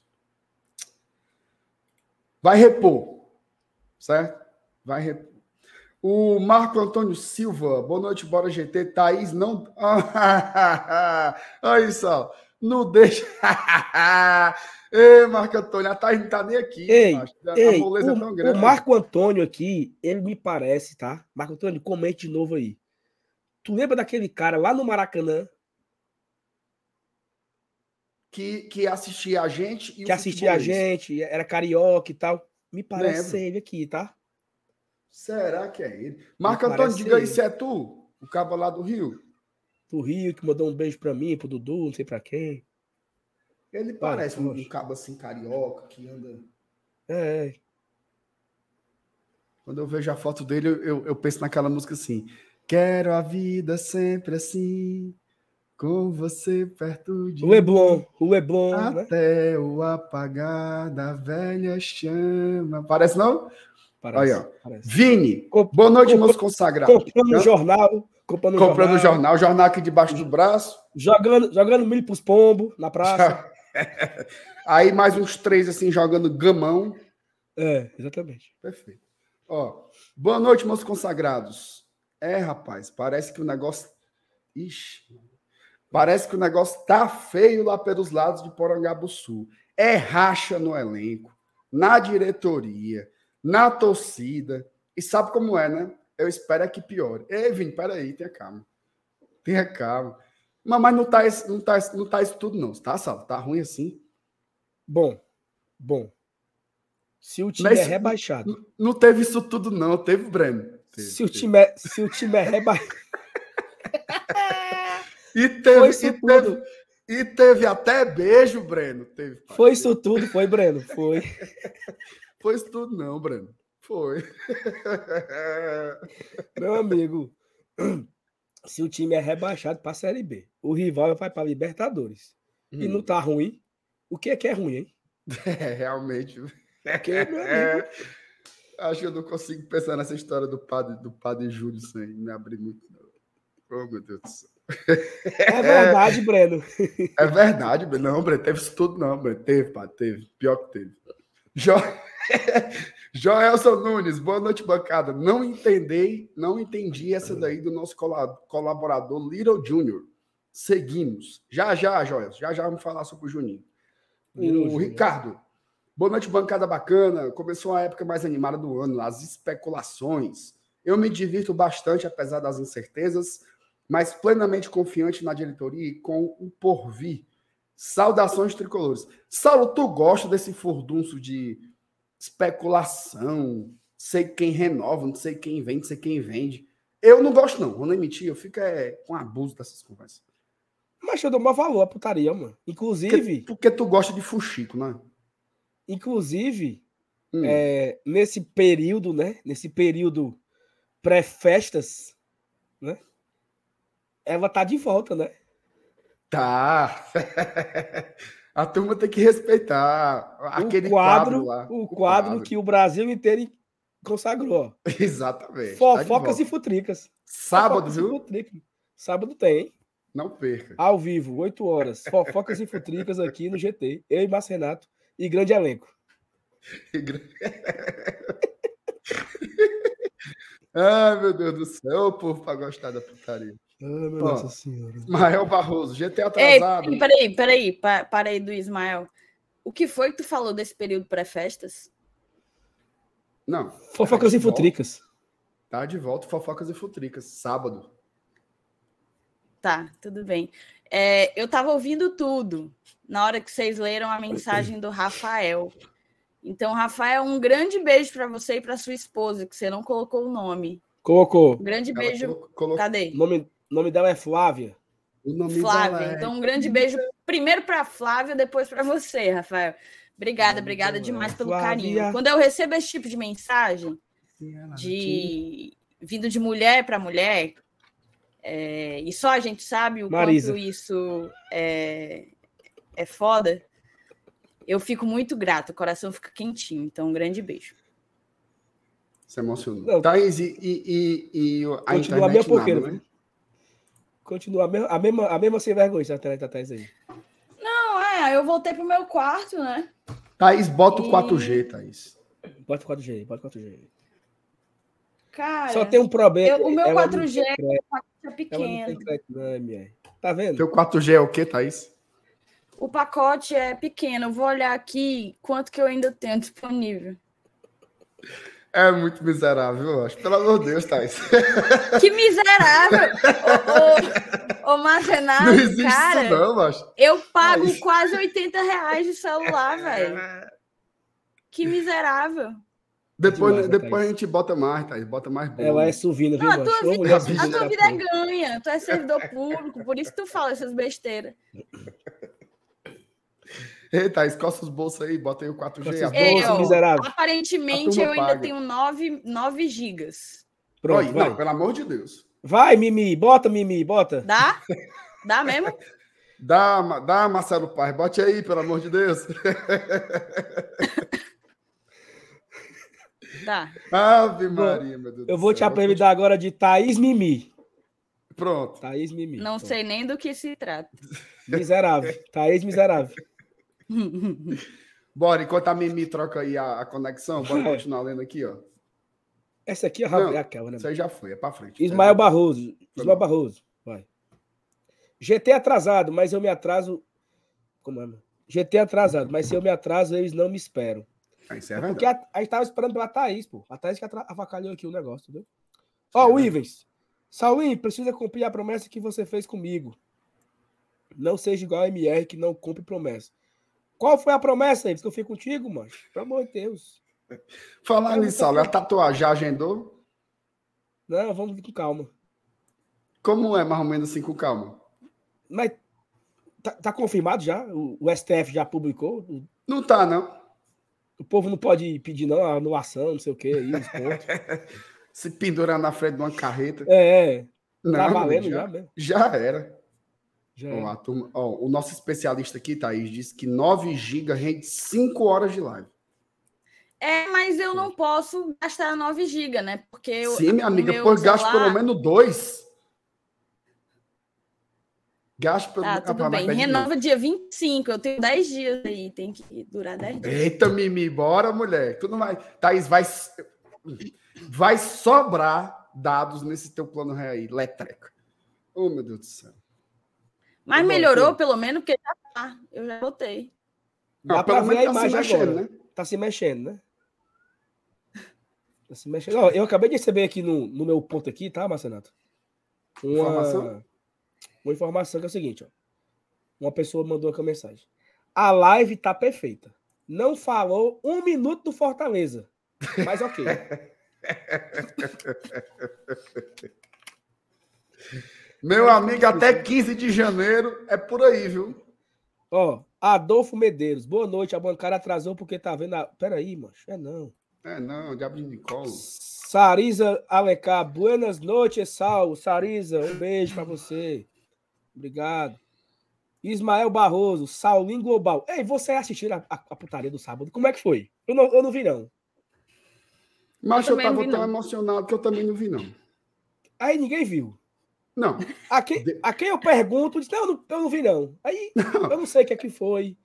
Vai repor, certo? Vai repor. O Marco Antônio Silva, boa noite, bora GT. Thaís, não. Olha só, não deixa. Ei, Marco Antônio, a Thaís não tá nem aqui. Ei, a ei moleza o, é tão grande. o Marco Antônio aqui, ele me parece, tá? Marco Antônio, comente de novo aí. Tu lembra daquele cara lá no Maracanã Que, que assistia a gente e que assistia a gente, era carioca e tal? Me parece ele aqui, tá? Será que é ele? Marco Antônio, diga aí se é tu, o cabo lá do Rio. Do Rio, que mandou um beijo pra mim, pro Dudu, não sei pra quem. Ele parece um, poxa. um cabo assim carioca que anda. É, Quando eu vejo a foto dele, eu, eu, eu penso naquela música assim: Quero a vida sempre assim, com você perto de o Leblon, o Leblon, né? Até o apagar da velha chama. Parece não? Parece, ó. parece. Vini, Com- boa noite, meus consagrados. Comprando o jornal, comprando, Comprando jornal, jornal, jornal aqui debaixo do braço. Jogando, jogando milho pros pombos na praça. Aí mais uns três assim jogando gamão. É, exatamente. Perfeito. Ó, boa noite, meus consagrados. É, rapaz, parece que o negócio. Ixi. Parece que o negócio tá feio lá pelos lados de Porangabuçu. É racha no elenco, na diretoria, na torcida. E sabe como é, né? Eu espero é que piore. Ei, Vini, peraí, tenha calma. Tenha calma. Mas, mas não, tá, esse- não, tá, não tá isso tudo, não. Tá, Sal? Tá ruim assim? Bom, bom. Se o time Mas é rebaixado, Não, não teve isso tudo, não. Teve, Breno. Se o time é, se o time é rebaixado, E teve, Foi isso e, tudo. teve, e teve até beijo, Breno. Teve, pai. foi isso tudo, foi, Breno, foi. Foi isso tudo, não, Breno. Foi. Meu amigo, se o time é rebaixado para a Série B, o rival vai para Libertadores e Hum. não tá ruim, o que é que é ruim, hein? É, realmente. Porque, meu É, amigo, acho que eu não consigo pensar nessa história do padre, do padre Júlio sem me abrir muito. não. Oh, meu Deus do céu. é verdade, Breno. É verdade, Breno. Não, Breno, teve isso tudo, não, Breno. Teve, pá, teve. Pior que teve. Jo... Joelson Nunes, boa noite, bancada. Não entendei, não entendi essa daí do nosso cola- colaborador Little Junior. Seguimos. Já, já, Joelson. Já, já vamos falar sobre o Juninho. Little O Junior. Boa noite, bancada bacana. Começou a época mais animada do ano, as especulações. Eu me divirto bastante, apesar das incertezas, mas plenamente confiante na diretoria e com o porvir. Saudações tricolores. Saulo, tu gosta desse furdunço de especulação? Sei quem renova, não sei quem vende, sei quem vende. Eu não gosto, não. Vou nem mentir, eu fico é, com abuso dessas conversas. Mas eu dou maior valor à putaria, mano. Porque, Inclusive, porque tu gosta de fuxico, né? Inclusive, Hum. é, nesse período, né? Nesse período pré-festas, né? Ela tá de volta, né? Tá. A turma tem que respeitar aquele o quadro, lá. o quadro que o Brasil inteiro consagrou. Exatamente. tá Fofocas volta. e futricas. Sábado, Fofocas viu? futricas. Sábado tem, Não perca. ao vivo, 8 horas. Fofocas e futricas aqui no GT. Eu e Márcio Renato e grande elenco. Ai, meu Deus do céu, o povo pra gostar da putaria. Ah, meu Nossa Senhora. Ismael Barroso, GT Ei, atrasado. peraí, peraí, pa- para aí do Ismael. O que foi que tu falou desse período pré-festas? Não. Fofocas tá e futricas. Tá de volta, fofocas e futricas. Sábado. Tá, tudo bem. É, eu tava ouvindo tudo na hora que vocês leram a mensagem do Rafael. Então, Rafael, um grande beijo para você e para sua esposa, que você não colocou o nome. Colocou. Um grande Ela beijo. colocou- Cadê? O nome, nome dela é Flávia. o nome Flávia. dela é- Então, um grande beijo primeiro para Flávia, depois para você, Rafael. Obrigada, obrigada dela demais é pelo Flávia. carinho. Quando eu recebo esse tipo de mensagem, de vindo de mulher para mulher, é, e só a gente sabe o Marisa. quanto isso é, é foda, eu fico muito grata, o coração fica quentinho. Então, um grande beijo. Se emocionou. Não. Thaís, e, e, e, e a Continua a internet mesma porqueira, nada, né? Continua a mesma, a mesma, a mesma sem vergonha, essa internet da Thaís aí. Não, é, eu voltei pro meu quarto, né? Thaís, bota o E- 4G, Thaís. Bota 4G, bota 4G. Cara, Só tem um problema. eu- o meu ela 4G Não tem crédito, é ela não tem pequeno. crédito, não, MR. Tá vendo? Teu 4G é o quê, Thaís? O pacote é pequeno. Eu vou olhar aqui quanto que eu ainda tenho disponível. É muito miserável, eu acho. Pelo amor de Deus, Thaís. Que miserável! ô, ô, ô Marcenato, Não existe cara, isso não, macho. eu pago Mas- quase 80 reais de celular, velho. Que miserável. Depois, Demais, depois Thaís. a gente bota mais, Thaís. Bota mais bom. Ela é suvina, viu, Não, a tua vida- a tua da vida é ganha, tu é servidor público, por isso que tu fala essas besteiras. Ei, Thaís, coça os bolsos aí, bota aí o 4G. Coça os a-. Ei, ó, miserável. aparentemente A eu ainda paga. tenho 9, 9 gigas. Pronto, Oi, vai. não, pelo amor de Deus. Vai, Mimi, bota, Mimi, bota. Dá? Dá mesmo? Dá, dá, Marcelo Paz, bote aí, pelo amor de Deus. Dá. Ave Maria, meu Deus Eu vou te apelidar agora de Thaís Mimi. Pronto. Thaís Mimi. Não Pronto. sei nem do que se trata. Miserável. Thaís miserável. Bora, enquanto a Mimi troca aí a, a conexão, bora Vai. continuar lendo aqui, ó. Essa aqui é, a- Não, é aquela, né? Isso aí já foi, é pra frente. Ismael É. Barroso. Ismael Barroso. Vai. GT atrasado, mas eu me atraso. Como é? mano? GT atrasado, mas se eu me atraso, eles não me esperam. Ah, Isso é Porque a, a gente tava esperando pela Thaís, pô. A Thaís que avacalhou aqui o negócio, entendeu? é Ó, o verdade. Ivens. Saulinho, precisa cumprir a promessa que você fez comigo. Não seja igual a MR que não cumpre promessa. Qual foi a promessa, Ivens? Que eu fui contigo, mano? Pelo amor de Deus. Falar nisso, Saulo, a tatuagem já agendou? Não, vamos com calma. Como é, mais ou menos assim, com calma? Mas tá, tá confirmado já? O, o STF já publicou? O, Não tá, não. O povo não pode pedir, não, ah, anulação, não sei o quê, aí, os pontos. Se pendurar na frente de uma carreta. É, é. Tá não, tá valendo já, já mesmo. Já era. Já era. Ó, a turma, ó, o nosso especialista aqui, Thaís, disse que 9 GB rende 5 horas de live. É, mas eu não posso gastar 9 GB, né? Porque eu, Sim, minha amiga, pô, celular... gasto pelo menos 2. Gasto pelo. Ah, tudo bem. Renova dia 25. Eu tenho 10 dias aí. Tem que durar 10 dias. Eita, Mimi, bora, mulher. Tu não vai. Thaís, vai. Vai sobrar dados nesse teu plano real aí, letreca. Oh, meu Deus do céu. Mas melhorou, pelo menos, porque já tá. Eu já botei. Dá ah, pra ver a tá imagem mexendo, agora. Né? Tá se mexendo, né? Tá se mexendo. Não, eu acabei de receber aqui no, no meu ponto aqui, tá, Marcenato? Uma... Informação? Uma informação que é o seguinte, ó. Uma pessoa mandou aqui uma mensagem. A live tá perfeita. Não falou um minuto do Fortaleza. Mas ok. Meu amigo, até 15 de janeiro é por aí, viu? Ó, Adolfo Medeiros. Boa noite. A bancada atrasou porque tá vendo a... Peraí, macho. É não. É, não, diabo de Nicolo. Sarisa Alencar. Buenas noites, Sal. Sarisa, um beijo pra você. Obrigado. Ismael Barroso. Saulinho Global. Ei, você assistiu a, a, a putaria do sábado? Como é que foi? Eu não, eu não vi, não. Mas eu, não tava tão não. emocionado que eu também não vi, não. Aí ninguém viu. Não, A quem, a quem eu pergunto, diz, não, eu não, eu não vi, não. Aí não. eu não sei o que é que foi.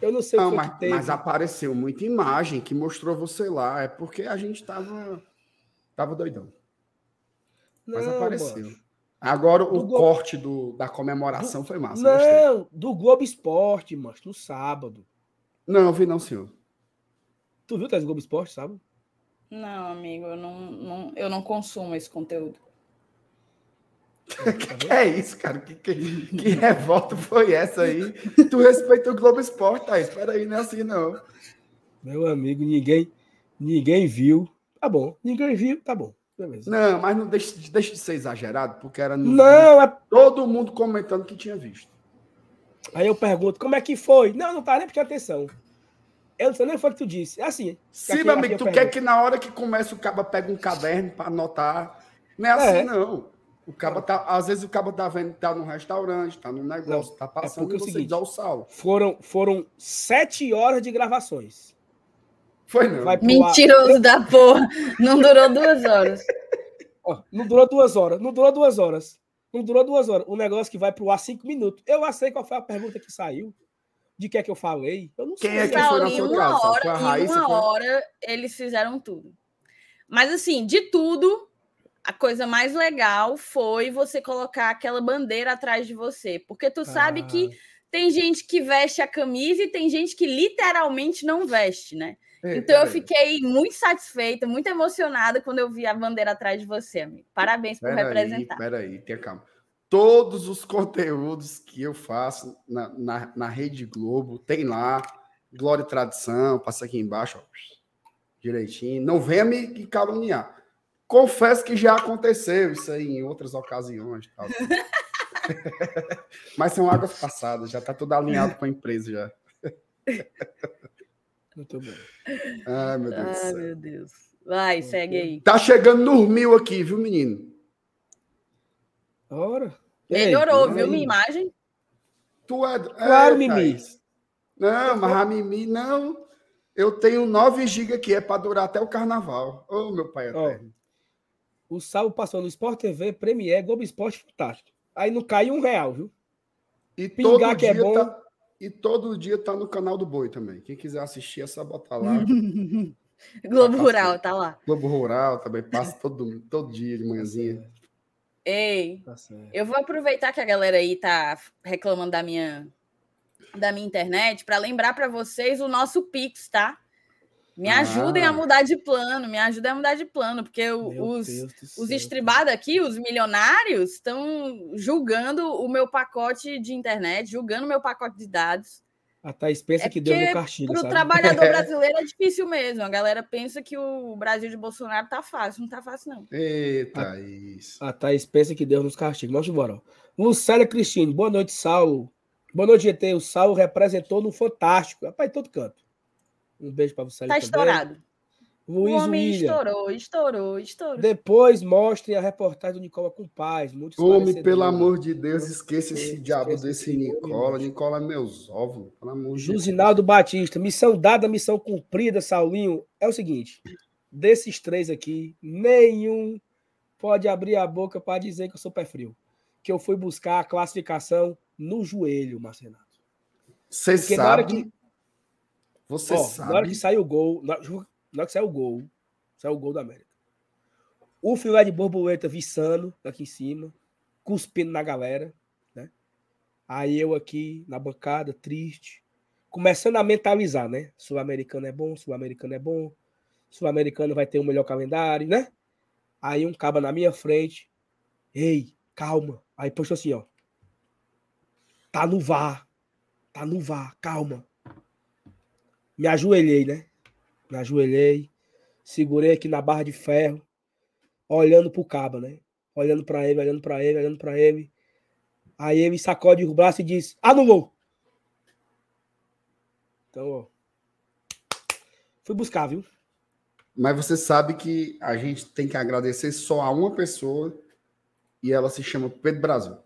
Eu não sei o Não, que foi mas, que teve. mas apareceu muita imagem que mostrou você lá. É porque a gente tava, tava doidão. Mas Não, apareceu. mano. Agora o Do corte do, da comemoração foi massa. gostei. Não, do Globo Esporte, mano, no sábado. Não, eu vi não, senhor. Tu viu, Thaís, Globo Esporte, sábado? Não, amigo, eu não, não- eu não consumo esse conteúdo. Que vendo? é isso, cara? Que, que, que revolta foi essa aí? Tu respeita o Globo Esporte, tá? Espera aí, não é assim, não. Meu amigo, ninguém, ninguém viu. Tá bom, ninguém viu, tá bom. Beleza. Não, mas não deixa, deixa de ser exagerado, porque era no Não, é... todo mundo comentando que tinha visto. Aí eu pergunto, como é que foi? Não, não tá nem prestando atenção. Eu não sei nem o que tu disse. É assim. Sim, meu amigo, tu quer que na hora que começa o caba pega um caderno para anotar. Não é assim, É. não. O caba tá, às vezes o caba tá vendo tá num restaurante, tá num negócio, tá passando porque é e o seguinte- dá o sal. Foram, foram sete horas de gravações. Foi não. Ar- Mentiroso da porra. Não durou duas horas. Ó, não durou duas horas. Não durou duas horas. Não durou duas horas. Um negócio que vai pro ar cinco minutos. Eu sei qual foi a pergunta que saiu. De que é que eu falei. Eu não Quem sei. é que foi Paulo, na em sua uma casa? Foi hora, a em Raíssa, uma foi? hora eles fizeram tudo. Mas assim, de tudo, a coisa mais legal foi você colocar aquela bandeira atrás de você, porque tu sabe que tem gente que veste a camisa e tem gente que literalmente não veste, né? Ei, Então eu fiquei muito satisfeita, muito emocionada quando eu vi a bandeira atrás de você, amigo. Parabéns por representar. peraí, tenha calma. Todos os conteúdos que eu faço na, na, na Rede Globo, tem lá. Glória e Tradição, passa aqui embaixo, ó, direitinho. Não venha me caluniar. Confesso que já aconteceu isso aí em outras ocasiões. Tal. Mas são águas passadas, já está tudo alinhado com a empresa já. Muito bem. Ai, meu Deus Ai, céu. meu Deus. Vai, segue aí. Tá chegando nos mil aqui, viu, menino? Ora. Ei, Melhorou, aí. viu minha imagem? Tu é. Claro, é, Mimi. Thaís. Não, mas a Mimi, não. Eu tenho 9 GB aqui, é para durar até o carnaval. Ô, meu pai eterno. O Salvo passou no Sport TV, Premier, Globo Esporte Fantástico. Aí não caiu um real, viu? E pingar todo que é bom. tá. E todo dia tá no canal do Boi também. Quem quiser assistir é só botar lá. Globo Tá Rural, tá lá. Globo Rural também passa todo, todo dia de manhãzinha. Ei, Tá eu vou aproveitar que a galera aí tá reclamando da minha da minha internet para lembrar para vocês o nosso Pix, tá? Me Ah. ajudem a mudar de plano, me ajudem a mudar de plano, porque Meu os, os estribados aqui, os milionários, estão julgando o meu pacote de internet, julgando o meu pacote de dados. A Thaís pensa É que porque não castiga, Para o trabalhador brasileiro é difícil mesmo. A galera pensa que o Brasil de Bolsonaro tá fácil. Não tá fácil, não. Eita, isso. A Thaís pensa que Deus nos castiga. Vamos embora. ó. Lucélia Cristine, boa noite, Saulo. Boa noite, GT. O Saulo representou no Fantástico. Rapaz, todo canto. Um beijo para você. Tá estourado. O Luiz homem William. estourou, estourou, estourou. Depois mostrem a reportagem do Nicola com paz. Muito Homem, pelo amor de Deus, esqueça esse diabo esse desse Nicola. Nicola é meus ovos. Pelo amor de Deus. Batista, missão dada, missão cumprida, Saulinho. É o seguinte: desses três aqui, nenhum pode abrir a boca para dizer que eu sou pé frio. Que eu fui buscar a classificação no joelho, Marcenato. Você sabe. Você Ó, sabe. na hora que saiu o gol, na, na hora que saiu o gol, saiu o gol da América. O filé de borboleta viçando aqui em cima, cuspindo na galera, né? Aí eu aqui na bancada, triste, começando a mentalizar, né? Sul-americano é bom, sul-americano é bom, sul-americano vai ter o melhor calendário, né? Aí um caba na minha frente, ei, calma. Aí postou assim, ó. Tá no VAR, tá no VAR, calma me ajoelhei, né? Me ajoelhei, segurei aqui na barra de ferro, olhando pro caba, né? Olhando pra ele, olhando pra ele, olhando pra ele. Aí ele sacode o braço e diz: Anulou! Então, ó. Fui buscar, viu? Mas você sabe que a gente tem que agradecer só a uma pessoa e ela se chama Pedro Brasil.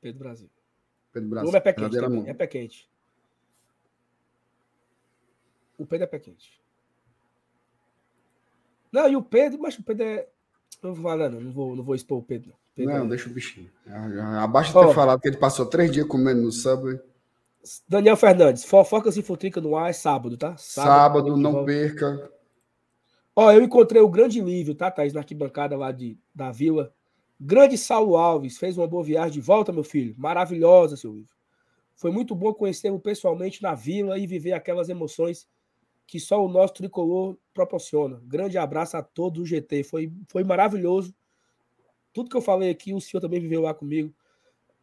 Pedro Brasil. Pedro O Brasil. nome é pé quente. É pé quente. O Pedro é pé quente. Não, e o Pedro, mas o Pedro é. Não vou falar, não. Não vou, não vou expor o Pedro. Não, Pedro Não, é- deixa o bichinho. Já- Abaixa Ó. ter falado que ele passou três dias comendo no Subway. Daniel Fernandes, fofocas e futrica no ar é sábado, tá? Sábado, de não perca. Ó, eu encontrei o grande Lívio, tá, Thaís, na arquibancada lá de, da vila. Grande Saulo Alves, fez uma boa viagem de volta, meu filho. Maravilhosa, seu Lívio. Foi muito bom conhecê-lo pessoalmente na vila e viver aquelas emoções que só o nosso tricolor proporciona. Grande abraço a todos do GT. Foi, foi maravilhoso. Tudo que eu falei aqui, o senhor também viveu lá comigo,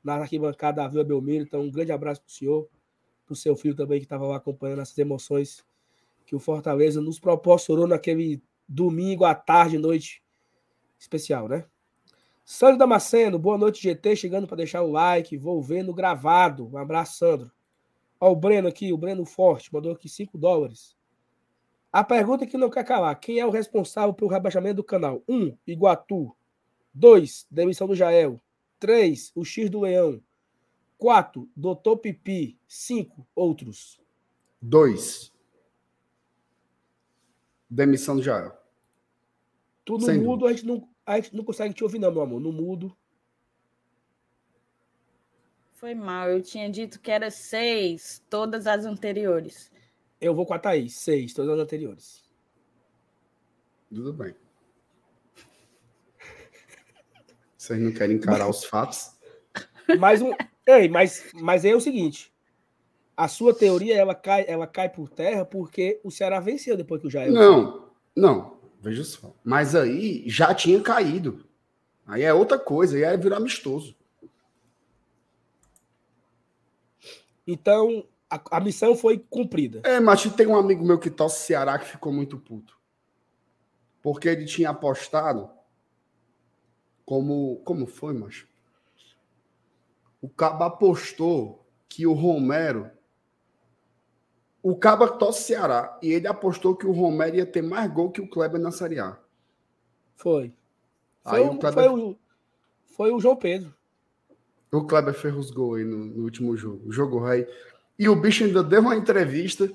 na arquibancada da Vila Belmiro. Então, um grande abraço pro senhor, pro seu filho também, que estava lá acompanhando essas emoções que o Fortaleza nos proporcionou naquele domingo à tarde, noite especial, né? Sandro Damasceno, boa noite, GT, chegando para deixar o like, vou ver no gravado. Um abraço, Sandro. Ó, o Breno aqui, o Breno Forte, mandou aqui 5 dólares. A pergunta que não quer calar: quem é o responsável pelo rebaixamento do canal? 1. Um, Iguatu. 2. Demissão do Jael. 3. O X do Leão. 4. Doutor Pipi. 5. Outros. 2. Demissão do Jael. Tudo Sem mudo, a gente, não, a gente não consegue te ouvir, não, meu amor. No mudo. Foi mal, eu tinha dito que era seis, todas as anteriores. Eu vou com a Thaís, seis, todas as anteriores. Tudo bem. Vocês não querem encarar os fatos? Mas, um, ei, mas, mas é o seguinte: a sua teoria ela cai, ela cai por terra porque o Ceará venceu depois que o Jair. Não, não, veja só. Mas aí já tinha caído. Aí é outra coisa, aí é virar amistoso. Então, a, a, missão foi cumprida. É, mas tem um amigo meu que torce Ceará que ficou muito puto. Porque ele tinha apostado como como foi, macho? O Cabo apostou que o Romero o Cabo torce Ceará e ele apostou que o Romero ia ter mais gol que o Kleber na Série A. Foi. Foi, aí o, Kleber... foi, o, foi o João Pedro. O Kleber fez os gols aí no, no último jogo. Jogo rei. E o bicho ainda deu uma entrevista.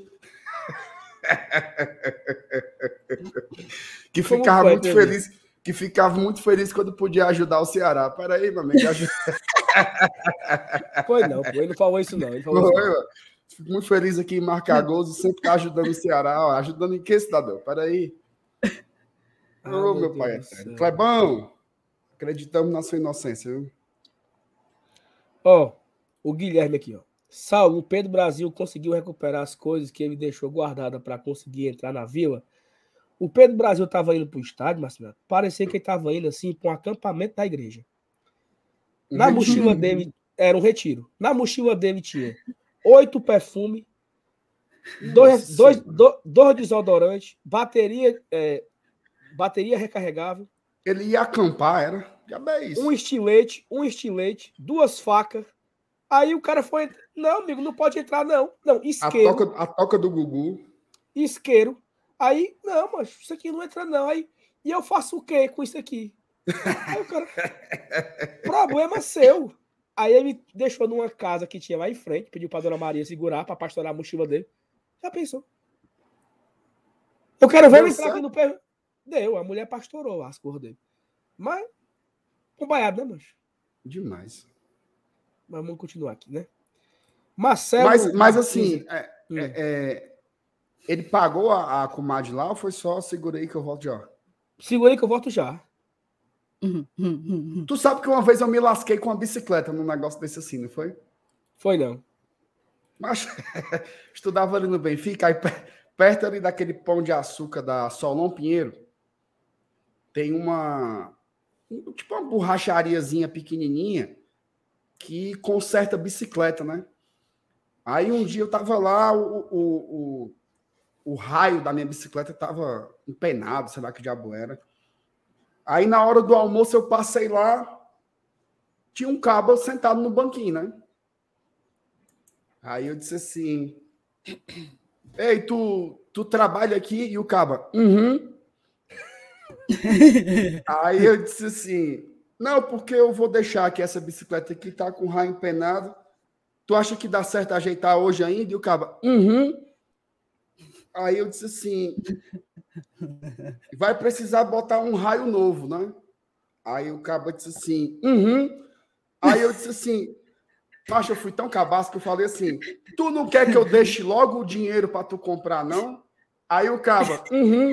que Como ficava foi, muito feliz. Que ficava muito feliz quando podia ajudar o Ceará. Peraí, meu amigo. foi não, ele não falou isso não. Ele falou foi, isso, Fico muito feliz aqui em marcar gols e sempre tá ajudando o Ceará. Ó, ajudando em que, cidadão? Peraí. Ô, oh, meu, meu pai. Clebão, acreditamos na sua inocência, viu? Ó, o Guilherme aqui, ó. Saulo, o Pedro Brasil conseguiu recuperar as coisas que ele deixou guardada para conseguir entrar na vila. O Pedro Brasil estava indo para o estádio, Marcelo. Parecia que ele estava indo assim para um acampamento da igreja. Na mochila dele era um retiro. Na mochila dele tinha oito perfumes, dois, dois, dois, dois desodorantes, bateria, é, bateria recarregável. Ele ia acampar, era? É um estilete, um estilete, duas facas. Aí o cara foi. Não, amigo, não pode entrar, não. Não, isqueiro. A toca, a toca do Gugu. Isqueiro. Aí, não, mas isso aqui não entra, não. Aí, e eu faço o quê com isso aqui? Aí o cara. Problema seu. Aí ele me deixou numa casa que tinha lá em frente, pediu pra dona Maria segurar pra pastorar a mochila dele. Já pensou? Eu quero ver ele entrar aqui no pé. Deu, a mulher pastorou as cores dele. Mas Acompanhado, né, mancho? Demais. Mas vamos continuar aqui, né? Marcelo. Mas, mas assim, é, hum. é, é, ele pagou a, a comadre lá ou foi só segurei que eu volto já? Segurei que eu volto já. tu sabe que uma vez eu me lasquei com uma bicicleta num negócio desse assim, não foi? Foi não. Mas estudava ali no Benfica, aí perto ali daquele pão de açúcar da Solon Pinheiro, tem uma tipo uma borrachariazinha pequenininha que conserta bicicleta, né? Aí um dia eu tava lá, o, o, o, o raio da minha bicicleta tava empenado, sei lá que diabo era. Aí na hora do almoço eu passei lá, tinha um cabo sentado no banquinho, né? Aí eu disse assim: Ei, tu, tu trabalha aqui? E o cabo, uhum. Aí eu disse assim: não, porque eu vou deixar que essa bicicleta aqui tá com o raio empenado. Tu acha que dá certo ajeitar hoje ainda? E o cara, uhum. Aí eu disse assim: vai precisar botar um raio novo, né? Aí o cabo disse assim: uhum. Aí eu disse assim: Macho, eu fui tão cabaço que eu falei assim: tu não quer que eu deixe logo o dinheiro para tu comprar, não? Aí o cabo, uhum.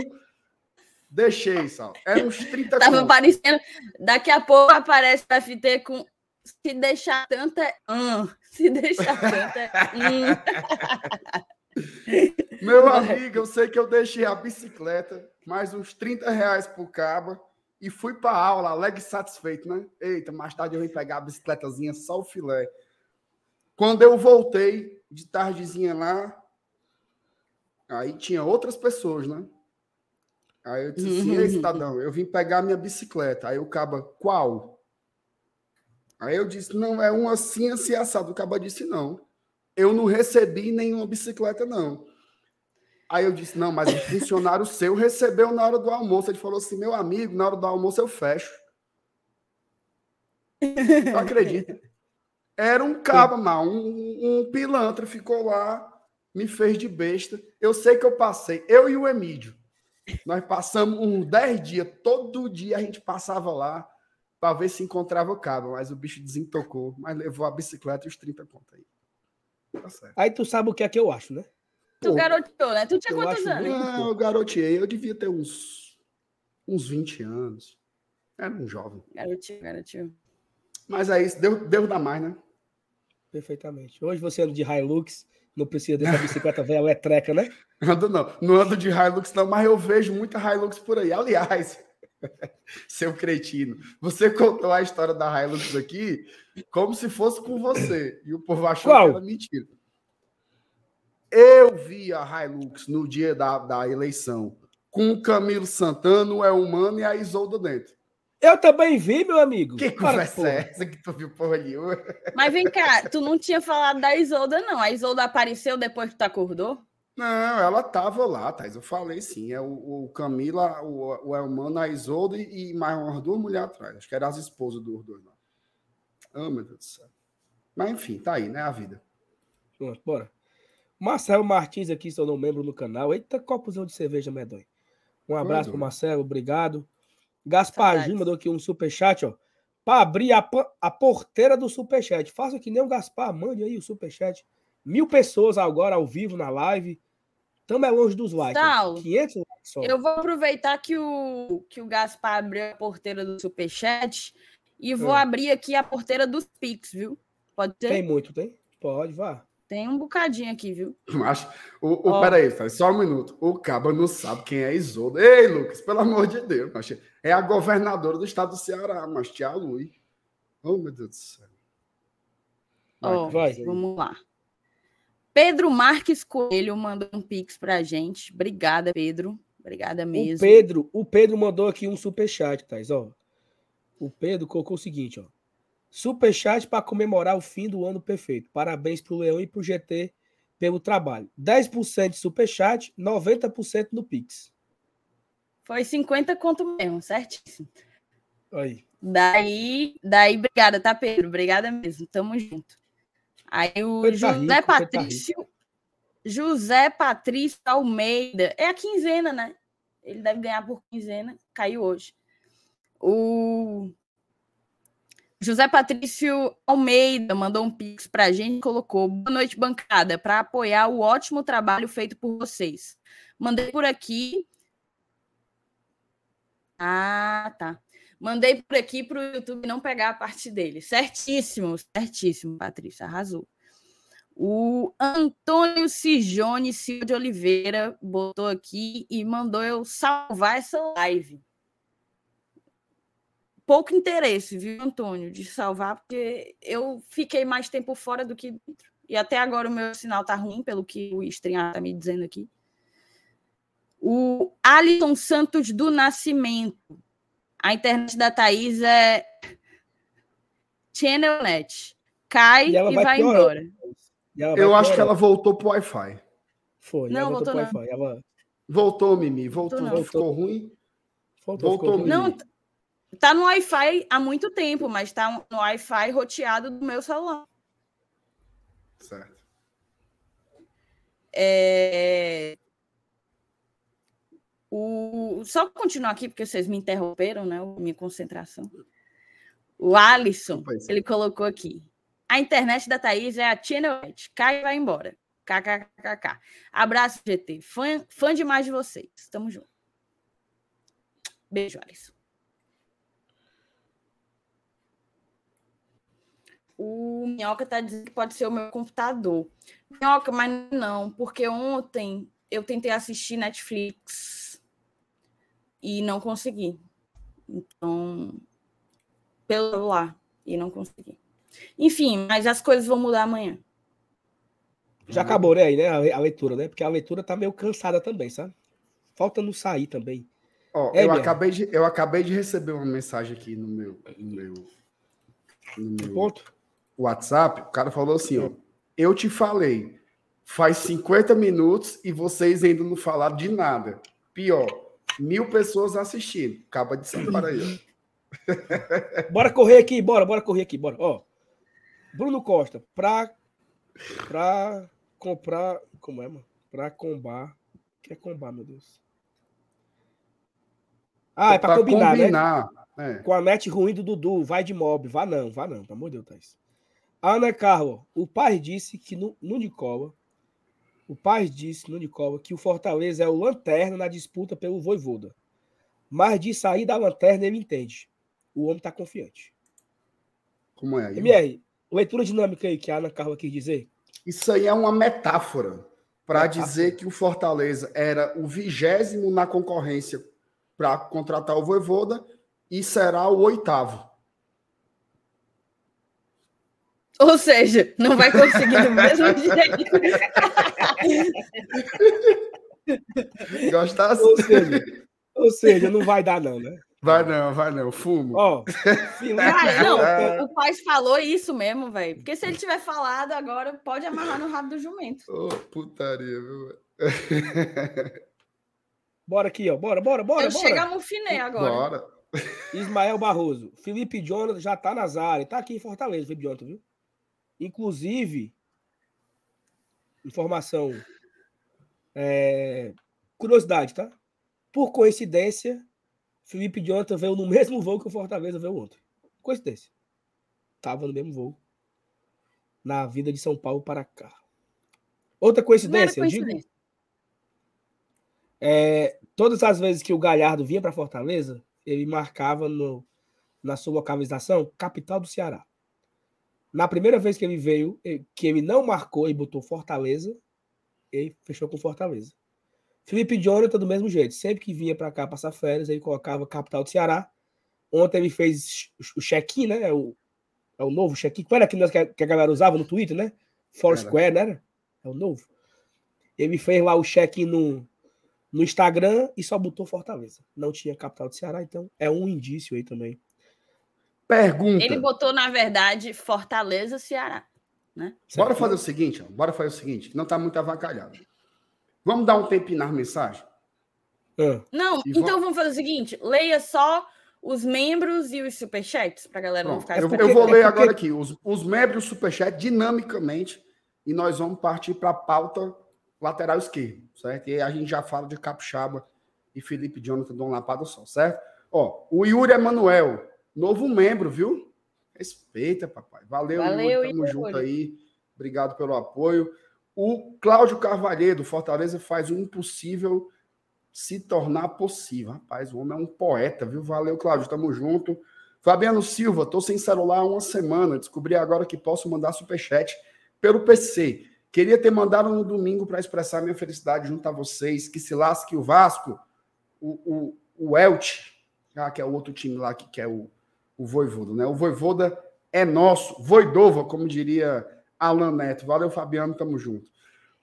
Deixei, Sal. Era uns 30 Tava contos. parecendo. Daqui a pouco aparece o FT com. Se deixar tanto é. Hum. Se deixar tanto é. Hum. Meu amigo, eu sei que eu deixei a bicicleta, mais uns 30 reais por cabo, e fui para aula, alegre satisfeito, né? Eita, mais tarde eu vim pegar a bicicletazinha, só o filé. Quando eu voltei, de tardezinha lá, Aí tinha outras pessoas, né? Aí eu disse assim, ei, cidadão, eu vim pegar minha bicicleta. Aí o caba, qual? Aí eu disse, não, é uma assim, assim, assado. O caba disse, não. Eu não recebi nenhuma bicicleta, não. Aí eu disse, não, mas o funcionário seu recebeu na hora do almoço. Ele falou assim, meu amigo, na hora do almoço eu fecho. Não acredita? Era um caba, mal, um, um pilantra, ficou lá, me fez de besta. Eu sei que eu passei, eu e o Emílio. Nós passamos uns 10 dias, todo dia a gente passava lá para ver se encontrava o cabo, mas o bicho desentocou, mas levou a bicicleta e os 30 contos aí. Tá certo. Aí tu sabe o que é que eu acho, né? Tu Pô, garoteou, né? Tu tinha quantos anos? Não, eu garoteei, eu devia ter uns, uns 20 anos. Era um jovem. Garotinho, garotinho. Mas é isso, deu, deu dar mais, né? Perfeitamente. Hoje você anda de Hilux, não precisa dessa bicicleta velha elétrica, né? Ando não, não ando de Hilux não, mas eu vejo muita Hilux por aí. Aliás, seu cretino, você contou a história da Hilux aqui como se fosse com você, e o povo achou Qual? que era mentira. Eu vi a Hilux no dia da, da eleição com o Camilo Santana, o Elmano e a Isolda dentro. Eu também vi, meu amigo. Que conversa é essa que tu viu porra nenhuma? Mas vem cá, tu não tinha falado da Isolda, não. A Isolda apareceu depois que tu acordou? Não, ela tava lá, Thais. Eu falei sim. É o, o Camila, o, o Elmano, a Isolda e, mais umas duas mulheres atrás. Acho que eram as esposas dos dois lá. Oh, meu Deus do céu. Mas enfim, tá aí, né? A vida. Pronto, bora. Marcelo Martins aqui, se não membro no canal. Eita, copozão de cerveja medonho. Um abraço para Marcelo, obrigado. Gaspar mandou aqui um superchat, ó. Para abrir a, a porteira do superchat. Faça que nem o Gaspar, mande aí o superchat. Mil pessoas agora ao vivo na live. Estamos é longe dos likes. Saulo, 500 likes só. Eu vou aproveitar que o, que o Gaspar abriu a porteira do superchat e vou é. abrir aqui a porteira dos Pix, viu? Pode ter? Tem muito, tem? Pode, vá. Tem um bocadinho aqui, viu? Mas, o, o, oh. peraí, só um minuto. O Cabo não sabe quem é Isolda. Ei, Lucas, pelo amor de Deus, mas é a governadora do estado do Ceará, mas tia Lui. Oh, meu Deus do céu. Vai, oh, vai. Vamos lá. Pedro Marques Coelho mandou um pix pra gente. Obrigada, Pedro. Obrigada mesmo. O Pedro, o Pedro mandou aqui um superchat, Thais, ó. O Pedro colocou o seguinte, ó. Superchat para comemorar o fim do ano perfeito. Parabéns para o Leão e para o GT pelo trabalho. 10% de superchat, 90% no Pix. Foi 50 conto mesmo, certíssimo. Aí. Daí, daí, obrigada, tá, Pedro? Obrigada mesmo. Tamo junto. Aí o Pedro tá José tá rico, Patrício. Tá José Patrício Almeida. É a quinzena, né? Ele deve ganhar por quinzena. Caiu hoje. O José Patrício Almeida mandou um pix para a gente, colocou boa noite bancada para apoiar o ótimo trabalho feito por vocês. Mandei por aqui. Ah, tá. Mandei por aqui para o YouTube não pegar a parte dele. Certíssimo, certíssimo, Patrícia, arrasou. O Antônio Cijone Silva de Oliveira botou aqui e mandou eu salvar essa live pouco interesse, viu, Antônio, de salvar, porque eu fiquei mais tempo fora do que dentro. E até agora o meu sinal tá ruim, pelo que o estranho tá me dizendo aqui. O Alisson Santos do Nascimento. A internet da Thaís é ChannelNet. Cai e, e vai, vai embora. Vai eu acho que ela voltou pro Wi-Fi. Foi, não, voltou, voltou pro Wi-Fi. Ela... Voltou, Mimi. Voltou, voltou, ficou ruim. Voltou, voltou ficou Não, Tá no Wi-Fi há muito tempo, mas tá no Wi-Fi roteado do meu celular. Certo. É... O... Só continuar aqui, porque vocês me interromperam, né? Minha concentração. O Alisson, ele colocou aqui. A internet da Thaís é a Channelnet. Cai e vai embora. KKKK. Abraço, GT. Fã, fã demais de vocês. Tamo junto. Beijo, Alisson. O Minhoca está dizendo que pode ser o meu computador. Minhoca, mas não, porque ontem eu tentei assistir Netflix e não consegui. Então, pelo celular, e não consegui. Enfim, mas as coisas vão mudar amanhã. Já acabou, né, aí, né? A, leitura, né? Porque a leitura tá meio cansada também, sabe? Falta não sair também. Ó, É eu, mesmo. acabei de, eu acabei de receber uma mensagem aqui no meu, no meu, no meu Ponto. WhatsApp. O cara falou assim: ó, eu te falei, faz 50 minutos e vocês ainda não falaram de nada. Pior, mil pessoas assistindo. Acaba de ser para aí. Bora correr aqui, bora, bora correr aqui, bora. Ó, Bruno Costa, pra, pra comprar. Como é, mano? Pra combar. O que é combar, meu Deus? Ah, é pra, combinar, né? combinar. É. Com a net ruim do Dudu, vai de mob. Vá não, vá não, pelo amor de Deus, Thaís. Ana Carla, o pai disse que no, no Nicola, o pai disse no Nicola que o Fortaleza é o lanterna na disputa pelo Voivoda. Mas de sair da lanterna ele entende. O homem tá confiante. Como é aí? MR, leitura dinâmica aí que a Ana Carla quis dizer. Isso aí é uma metáfora para dizer que o Fortaleza era o vigésimo na concorrência para contratar o Voivoda e será o oitavo. Ou seja, não vai conseguir do mesmo jeito. Gostasse? Ou seja, ou seja, não vai dar não, né? Vai não, vai não. Fumo. Ó, Cara, não, Jonathan- o pai falou isso mesmo, velho. Porque se ele tiver falado agora, pode amarrar no rabo do jumento. Ô, putaria, viu? Bora aqui, ó. Bora, bora, bora, Eu bora. chego a Mufiné agora. Bora. Ismael Barroso. Felipe Jonathan já tá nas áreas. Tá aqui em Fortaleza, Felipe Jonathan, viu? Inclusive, informação. é, curiosidade, tá? Por coincidência, Felipe Jonathan veio no mesmo voo que o Fortaleza veio ontem. Coincidência. Tava no mesmo voo. Na vida de São Paulo para cá. Outra era coincidência, eu digo. coincidência. É, todas as vezes que o Galhardo vinha para Fortaleza, ele marcava no, na sua localização capital do Ceará. Na primeira vez que ele veio, que ele não marcou e botou Fortaleza, ele fechou com Fortaleza. Felipe Jonathan, do mesmo jeito, sempre que vinha para cá passar férias, ele colocava capital do Ceará. Ontem ele fez o check-in, né? É o, é o novo check-in. Qual era aquele que a, que a galera usava no Twitter, né? Foursquare, né? É o novo. Ele fez lá o check-in no, no Instagram e só botou Fortaleza. Não tinha capital do Ceará, então é um indício aí também. Pergunta. Ele botou, na verdade, Fortaleza, Ceará. Bora Certo? fazer o seguinte, ó. Bora fazer o seguinte, que não tá muito avacalhado. Vamos dar um tempinho nas mensagens? Ah, Não, E então vamos fazer o seguinte: leia só os membros e os superchats pra galera não Pronto, ficar eu, porque- eu vou é ler porque- agora aqui os, os membros do Superchat dinamicamente e nós vamos partir para a pauta lateral esquerdo, certo? E aí a gente já fala de Capixaba e Felipe Jonathan Dom Lapada só, certo? Ó, o Yuri Emanuel, novo membro, viu? Respeita, papai. Valeu, Valeu, Yuri. Tamo Yuri. junto aí. Obrigado pelo apoio. O Cláudio Carvalheiro, Fortaleza, faz o impossível se tornar possível. Rapaz, o homem é um poeta, viu? Valeu, Cláudio. Tamo junto. Fabiano Silva, tô sem celular há uma semana. Descobri agora que posso mandar superchat pelo PC. Queria ter mandado no domingo para expressar minha felicidade junto a vocês. Que se lasque o Vasco, o, o, o Elche, ah, que é o outro time lá que, que é o, o Voivoda, né? O Voivoda é nosso. Voidova, como diria Alan Neto. Valeu, Fabiano, tamo junto.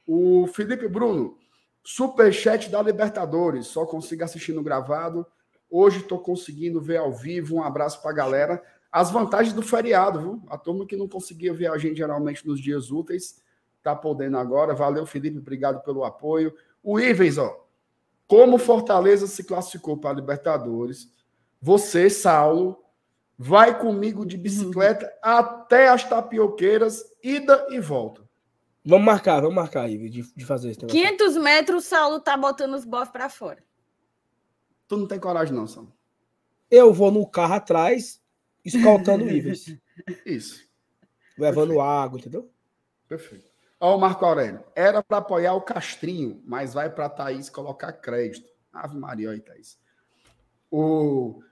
O Felipe Bruno, superchat da Libertadores. Só consigo assistir no gravado. Hoje estou conseguindo ver ao vivo. Um abraço para a galera. As vantagens do feriado, viu? A turma que não conseguia ver a gente geralmente nos dias úteis, tá podendo agora. Valeu, Felipe. Obrigado pelo apoio. O Ivens, ó. Como Fortaleza se classificou para a Libertadores, você, Saulo, vai comigo de bicicleta até as tapioqueiras, ida e volta. vamos marcar, vamos marcar aí de, de fazer negócio. 500 metros, o Saulo tá botando os bofs pra fora. Tu não tem coragem, não, Saulo. Eu vou no carro atrás, escoltando o Ivers, Isso. levando água, entendeu? Perfeito. Ó, o Marco Aurélio. Era para apoiar o Castrinho, mas vai para Thaís colocar crédito. Ave Maria, aí, Thaís. O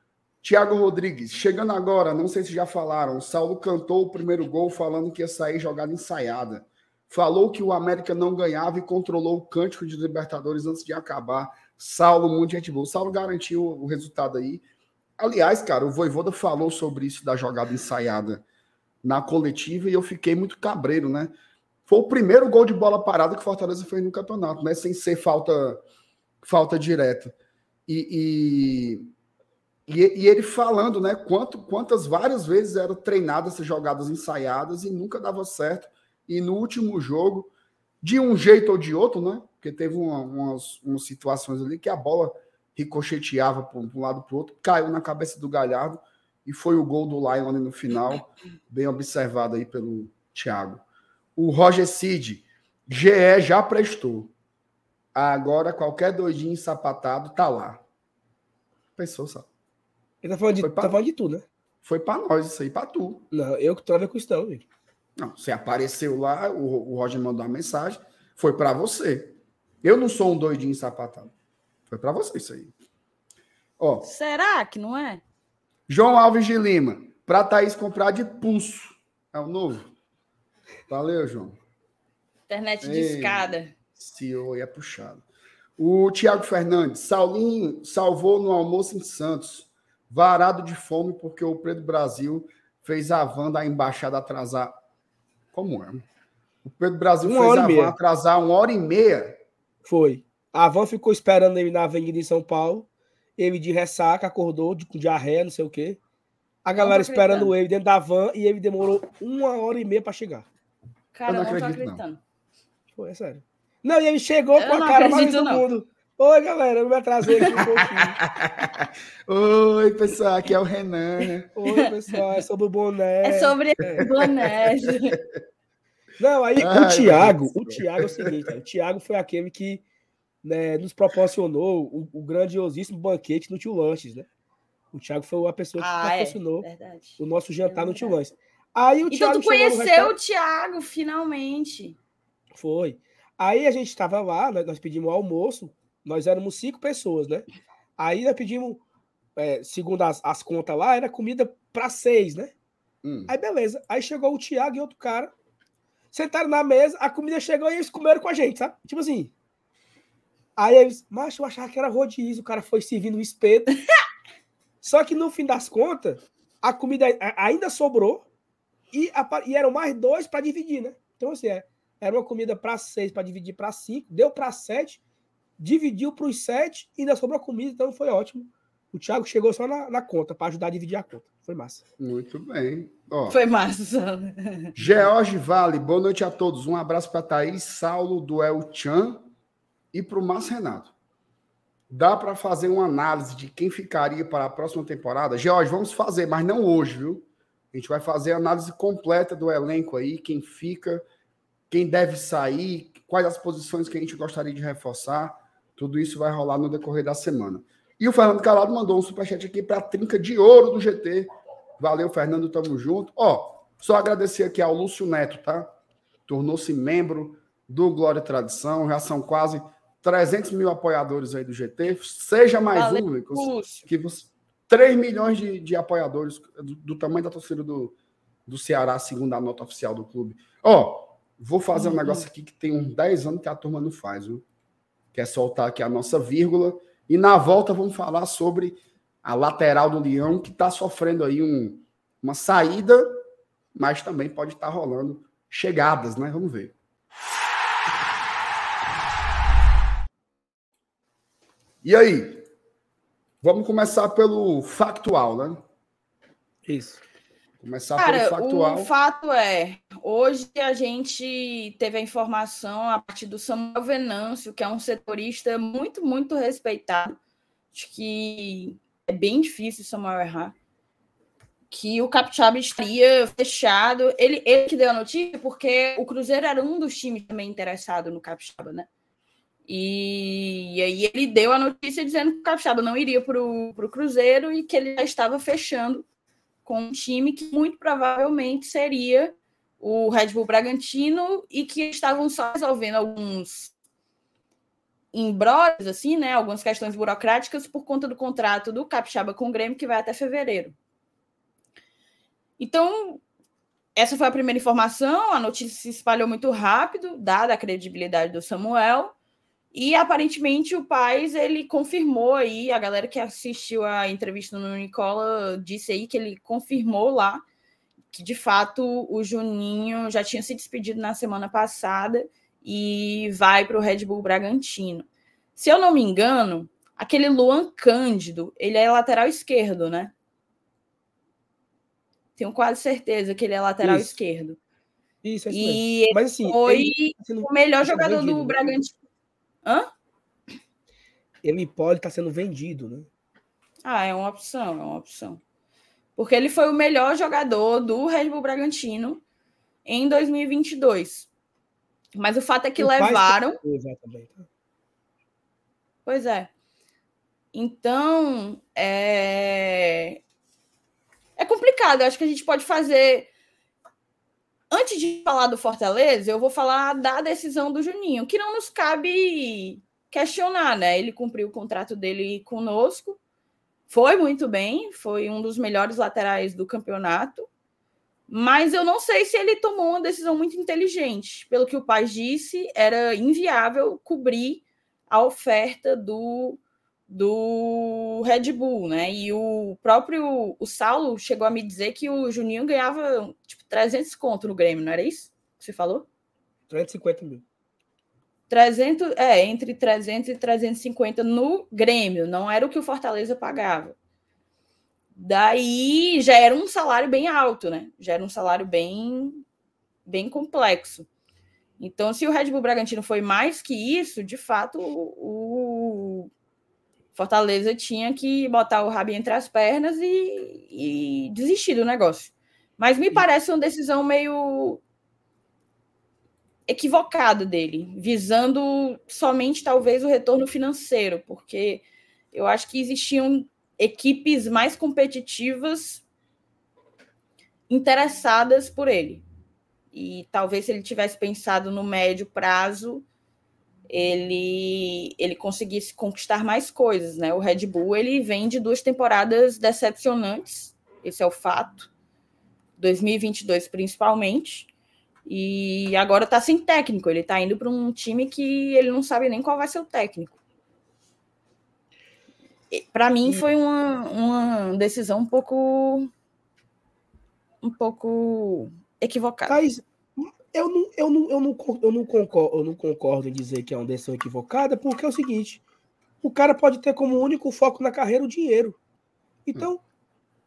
Tiago Rodrigues. Chegando agora, não sei se já falaram. Saulo cantou o primeiro gol falando que ia sair jogada ensaiada. Falou que o América não ganhava e controlou o cântico de Libertadores antes de acabar. Saulo, muito gente boa. Saulo garantiu o resultado aí. Aliás, cara, o Voivoda falou sobre isso da jogada ensaiada na coletiva e eu fiquei muito cabreiro, né? Foi o primeiro gol de bola parada que Fortaleza fez no campeonato, né? Sem ser falta, falta direta. E, e, e, e ele falando, né? Quanto, quantas várias vezes eram treinadas essas jogadas ensaiadas e nunca dava certo. E no último jogo, de um jeito ou de outro, né? Porque teve uma, umas, umas situações ali que a bola ricocheteava para um lado para o outro, caiu na cabeça do Galhardo e foi o gol do Lion no final, bem observado aí pelo Thiago. O Roger Cid, GE já prestou. Agora qualquer doidinho sapatado tá lá. Pensou, sabe? Ele tá falando de, pra... tá falando de tu, né? Foi para nós isso aí, para tu. Não, eu que tô a ver com isso, não, gente. Não, você apareceu lá, o, o Roger mandou uma mensagem, foi para você. Eu não sou um doidinho sapatado. Foi para você isso aí. Ó, Será que não é? João Alves de Lima, para Thaís comprar de pulso. É o novo. Valeu, João. Internet de escada. CEO é puxado. O Tiago Fernandes, Saulinho salvou no almoço em Santos, varado de fome porque o Pedro Brasil fez a van da embaixada atrasar. Como é? O Pedro Brasil uma fez a van atrasar uma hora e meia. Foi. A van ficou esperando ele na avenida em São Paulo. Ele de ressaca, acordou de diarreia, não sei o quê. A galera esperando ele dentro da van e ele demorou uma hora e meia para chegar. Cara, eu não, não tô acreditando. Foi, é sério. Não, e ele chegou eu com a cara mais do mundo. Oi, galera, eu me atrasei aqui um pouquinho. Oi, pessoal, aqui é o Renan. Oi, pessoal, é sobre o boné. É sobre é. boné. Não, aí Ai, o Thiago, o Thiago é o seguinte, o Thiago foi aquele que né, nos proporcionou o, o, grandiosíssimo banquete no Tio Lanches, né? O Thiago foi a pessoa que ah, é, proporcionou é, o nosso jantar é no Tio Lanches. Aí o então Thiago tu conheceu o Thiago, finalmente. Foi. Aí a gente estava lá, nós pedimos almoço, nós éramos cinco pessoas, né? Aí nós pedimos, é, segundo as, as contas lá, era comida para seis, né? Hum. Aí beleza. Aí chegou o Thiago e outro cara, sentaram na mesa, a comida chegou e eles comeram com a gente, sabe? Tipo assim, Aí eles, mas eu achava que era rodízio, o cara foi servindo o espeto. Só que no fim das contas, a comida ainda sobrou e, e eram mais dois para dividir, né? Então, assim, é, era uma comida para seis para dividir para cinco, deu para sete, dividiu para os sete e ainda sobrou comida, então foi ótimo. O Thiago chegou só na, na conta para ajudar a dividir a conta. Foi massa. Muito bem. Ó, foi massa. George Vale, boa noite a todos. Um abraço para Thaís, Saulo do El Chan e para o Márcio Renato. Dá para fazer uma análise de quem ficaria para a próxima temporada? George, vamos fazer, mas não hoje, viu? A gente vai fazer a análise completa do elenco aí, quem fica, quem deve sair, quais as posições que a gente gostaria de reforçar. Tudo isso vai rolar no decorrer da semana. E o Fernando Calado mandou um superchat aqui para a trinca de ouro do GT. Valeu, Fernando, tamo junto. Ó, só agradecer aqui ao Lúcio Neto, tá? Tornou-se membro do Glória e Tradição, já são quase 300 mil apoiadores aí do GT, seja mais Valeu, um, que você, 3 milhões de, de apoiadores do, do, tamanho da torcida do, do Ceará, segundo a nota oficial do clube. Ó, vou fazer um uhum. negócio aqui que tem uns 10 anos que a turma não faz, viu? Que é soltar aqui a nossa vírgula. E na volta vamos falar sobre a lateral do Leão, que está sofrendo aí um, uma saída, mas também pode estar tá rolando chegadas, né? Vamos ver. E aí? Vamos começar pelo factual, né? Isso. Começar Cara, pelo factual. O fato é, hoje a gente teve a informação a partir do Samuel Venâncio, que é um setorista muito, muito respeitado. Acho que é bem difícil o Samuel errar. Que o Capixaba estaria fechado. Ele, ele que deu a notícia, porque o Cruzeiro era um dos times também interessado no Capixaba, né? E, e, aí ele deu a notícia dizendo que o Capixaba não iria para o Cruzeiro e que ele já estava fechando com um time que muito provavelmente seria o Red Bull Bragantino e que estavam só resolvendo alguns embrólios, assim, né? Algumas questões burocráticas por conta do contrato do Capixaba com o Grêmio que vai até fevereiro. Então, essa foi a primeira informação. A notícia se espalhou muito rápido, dada a credibilidade do Samuel. E aparentemente o Paz ele confirmou aí, a galera que assistiu a entrevista no Nicola disse aí que ele confirmou lá que de fato o Juninho já tinha se despedido na semana passada e vai para o Red Bull Bragantino. Se eu não me engano, aquele Luan Cândido, ele é lateral esquerdo, né? Tenho quase certeza que ele é lateral Isso. esquerdo. Isso, é isso E. Mas assim, foi ele tá o melhor jogador do né? Bragantino. Hã? ele pode estar sendo vendido, né? Ah, é uma opção, é uma opção. Porque ele foi o melhor jogador do Red Bull Bragantino em 2022. Mas o fato é que O levaram. Exatamente. Pois é. Então, é... é complicado. Eu acho que a gente pode fazer. Antes de falar do Fortaleza, eu vou falar da decisão do Juninho, que não nos cabe questionar, né? Ele cumpriu o contrato dele conosco, foi muito bem, foi um dos melhores laterais do campeonato, mas eu não sei se ele tomou uma decisão muito inteligente. Pelo que o pai disse, era inviável cobrir a oferta do, do Red Bull, né? E o próprio o Saulo chegou a me dizer que o Juninho ganhava tipo 300 conto no Grêmio, não era isso que você falou? 350 mil. 300, é, entre 300 e 350 no Grêmio, não era o que o Fortaleza pagava. Daí já era um salário bem alto, né? Já era um salário bem bem complexo. Então, se o Red Bull Bragantino foi mais que isso, de fato, o Fortaleza tinha que botar o rabinho entre as pernas e, e desistir do negócio. Mas me parece uma decisão meio equivocada dele, visando somente talvez o retorno financeiro, porque eu acho que existiam equipes mais competitivas interessadas por ele. E talvez se ele tivesse pensado no médio prazo, ele ele conseguisse conquistar mais coisas, né? O Red Bull ele vem de duas temporadas decepcionantes, esse é o fato. 2022 principalmente. E agora tá sem técnico, ele tá indo para um time que ele não sabe nem qual vai ser o técnico. Para mim foi uma, uma decisão um pouco um pouco equivocada. Thaís, eu não, eu, não, eu, não, eu, não concordo, eu não concordo em dizer que é uma decisão equivocada, porque é o seguinte: o cara pode ter como único foco na carreira o dinheiro. Então.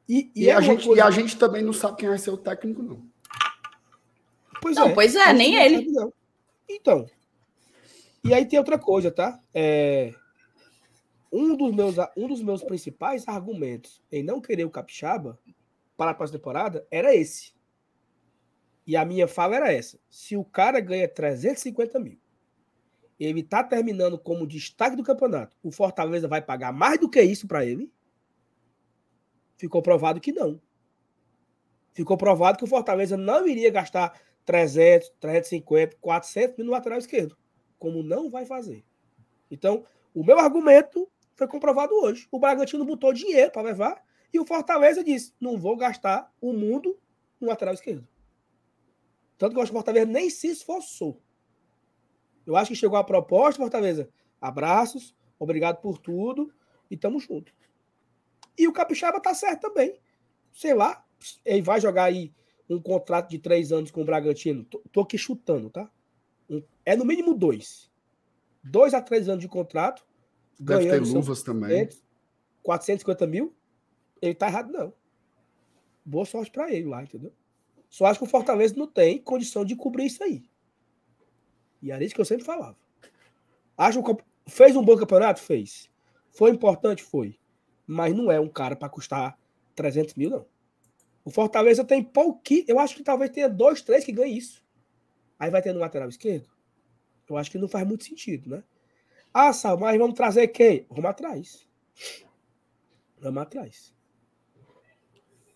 E, E, é a gente, coisa- e a gente também não sabe quem vai ser o técnico, não. Pois Não, pois é, a gente nem ele. sabe. Então. E aí tem outra coisa, tá? É, um, dos meus, um dos meus principais argumentos em não querer o Capixaba para a próxima temporada era esse. E a minha fala era essa. Se o cara ganha 350 mil, ele tá terminando como destaque do campeonato, o Fortaleza vai pagar mais do que isso para ele? Ficou provado que não. Ficou provado que o Fortaleza não iria gastar 300, 350, 400 mil no lateral esquerdo, como não vai fazer. Então, o meu argumento foi comprovado hoje. O Bragantino botou dinheiro para levar e o Fortaleza disse: não vou gastar o mundo no lateral esquerdo. Tanto que o Fortaleza nem se esforçou. Eu acho que chegou a proposta, Fortaleza. Abraços, obrigado por tudo e tamo junto. E o Capixaba tá certo também. Sei lá, ele vai jogar aí um contrato de três anos com o Bragantino. Tô, tô aqui chutando, tá? Um- é no mínimo dois. Dois a três anos de contrato. Deve ter luvas também. 400, 450 mil. Ele tá errado, não. Boa sorte para ele lá, entendeu? Só acho que o Fortaleza não tem condição de cobrir isso aí. E era isso que eu sempre falava. Acho que fez um bom campeonato? Fez. Foi importante? Foi. Mas não é um cara para custar 300 mil, não. O Fortaleza tem pouquinho. Eu acho que talvez tenha dois, três que ganhem isso. Aí vai ter no lateral esquerdo. Eu acho que não faz muito sentido, né? Ah, Sal, mas vamos trazer quem? Vamos atrás. Vamos atrás.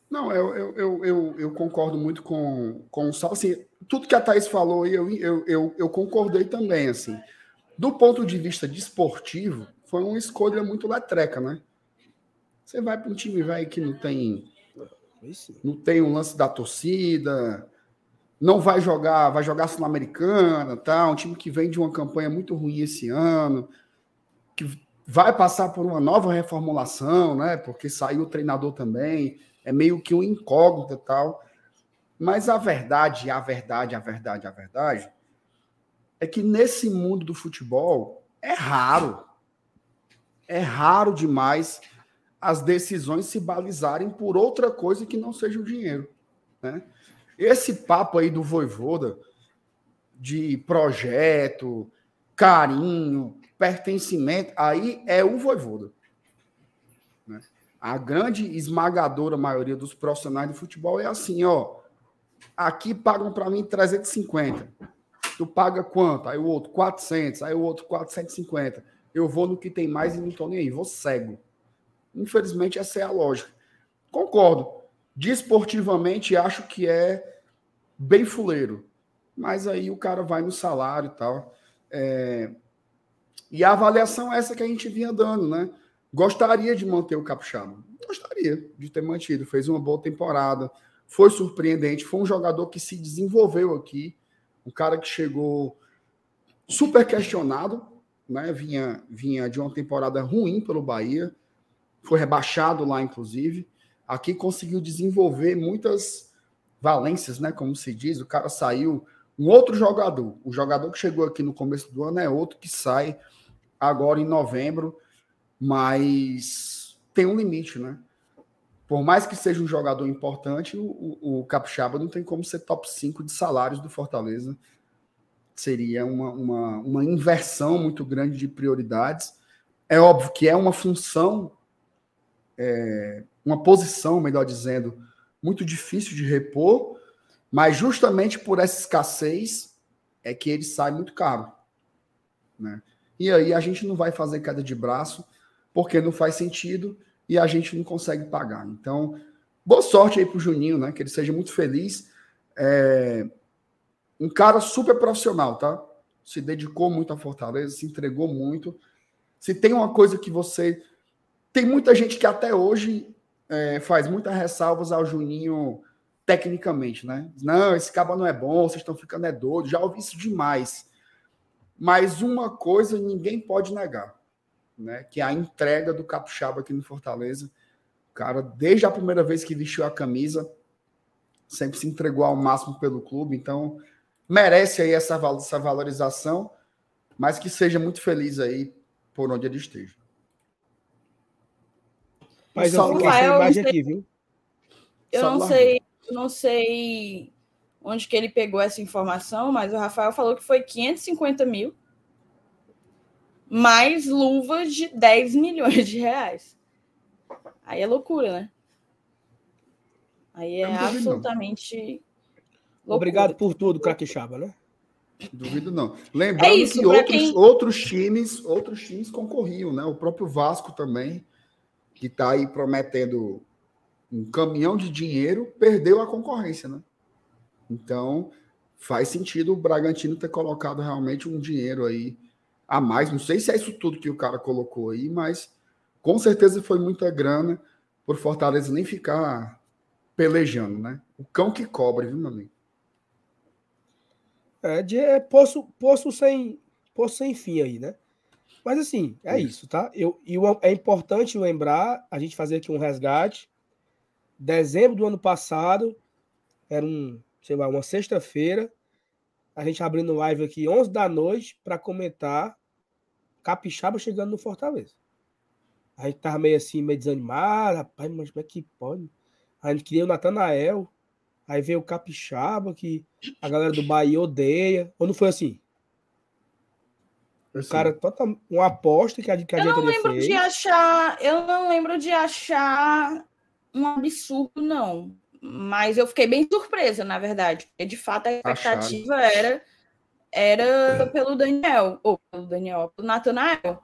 Não, eu, eu, eu, eu, eu concordo muito com, com o Sal. Assim, tudo que a Thaís falou, eu, eu, eu, eu concordei também. Assim. Do ponto de vista desportivo, foi uma escolha muito letreca, né? Você vai para um time velho que não tem, não tem um lance da torcida, não vai jogar, vai jogar Sul-Americana, tá? um time que vem de uma campanha muito ruim esse ano, que vai passar por uma nova reformulação, né? Porque saiu o treinador também, é meio que um incógnito e tal. Mas a verdade, a verdade, a verdade, a verdade é que nesse mundo do futebol é raro. É raro demais as decisões se balizarem por outra coisa que não seja o dinheiro. Né? Esse papo aí do Voivoda, de projeto, carinho, pertencimento, aí é o Voivoda. Né? A grande esmagadora maioria dos profissionais de futebol é assim, ó. Aqui pagam para mim 350. Tu paga quanto? Aí o outro 400, aí o outro 450. Eu vou no que tem mais e não tô nem aí, vou cego. Infelizmente essa é a lógica. Concordo. Desportivamente acho que é bem fuleiro. Mas aí o cara vai no salário e tal. É... E a avaliação é essa que a gente vinha dando, né? Gostaria de manter o Capixaba. Gostaria de ter mantido. Fez uma boa temporada. Foi surpreendente. Foi um jogador que se desenvolveu aqui. Um cara que chegou super questionado. Né? Vinha, vinha de uma temporada ruim pelo Bahia. Foi rebaixado lá, inclusive. Aqui conseguiu desenvolver muitas valências, né? Como se diz. O cara saiu. Um outro jogador. O jogador que chegou aqui no começo do ano é outro que sai agora em novembro mas tem um limite, né? Por mais que seja um jogador importante, o, o, Capixaba não tem como ser top 5 de salários do Fortaleza. Seria uma, uma, uma inversão muito grande de prioridades. É óbvio que é uma função, é, uma posição, melhor dizendo, muito difícil de repor, mas justamente por essa escassez é que ele sai muito caro. Né? E aí a gente não vai fazer queda de braço porque não faz sentido e a gente não consegue pagar. Então, boa sorte aí para o Juninho, né? Que ele seja muito feliz. É... Um cara super profissional, tá? Se dedicou muito à Fortaleza, se entregou muito. Se tem uma coisa que você. Tem muita gente que até hoje é, faz muitas ressalvas ao Juninho tecnicamente, né? Não, esse cabo não é bom, vocês estão ficando é doido. Já ouvi isso demais. Mas uma coisa ninguém pode negar né? Que é a entrega do Capixaba aqui no Fortaleza. O cara, desde a primeira vez que vestiu a camisa, sempre se entregou ao máximo pelo clube. Então, merece aí essa, essa valorização, mas que seja muito feliz aí por onde ele esteja. Mas eu vou essa imagem aqui, viu? Eu não sei, não sei onde que ele pegou essa informação, mas o Rafael falou que foi 550 mil mais luvas de 10 milhões de reais. Aí é loucura, né? Aí é absolutamente. Loucura. Obrigado por tudo, Capixaba, né? Duvido não. Lembrando é isso, que outros, quem... outros times, outros times concorriam, né? O próprio Vasco também, que está aí prometendo um caminhão de dinheiro, perdeu a concorrência, né? Então, faz sentido o Bragantino ter colocado realmente um dinheiro aí a mais. Não sei se é isso tudo que o cara colocou aí, mas com certeza foi muita grana por Fortaleza nem ficar pelejando, né? O cão que cobre, viu, meu amigo? É, de, é poço, poço, sem, poço sem fim aí, né? Mas assim, é isso, tá? Eu, e é importante lembrar, a gente fazer aqui um resgate. Dezembro do ano passado, era um, sei lá, uma sexta-feira, a gente abrindo live aqui 11 da noite para comentar Capixaba chegando no Fortaleza. A gente tava meio assim, meio desanimado, rapaz, mas como é que pode? A gente queria o Natanael, aí veio o Capixaba, que a galera do Bahia odeia. Ou não foi assim? O cara, total, uma aposta que a, que a eu não lembro fez. de achar, eu não lembro de achar um absurdo, não. Mas eu fiquei bem surpresa, na verdade. Porque de fato a expectativa Acharam. era era pelo Daniel, ou pelo Daniel, pelo Natanael.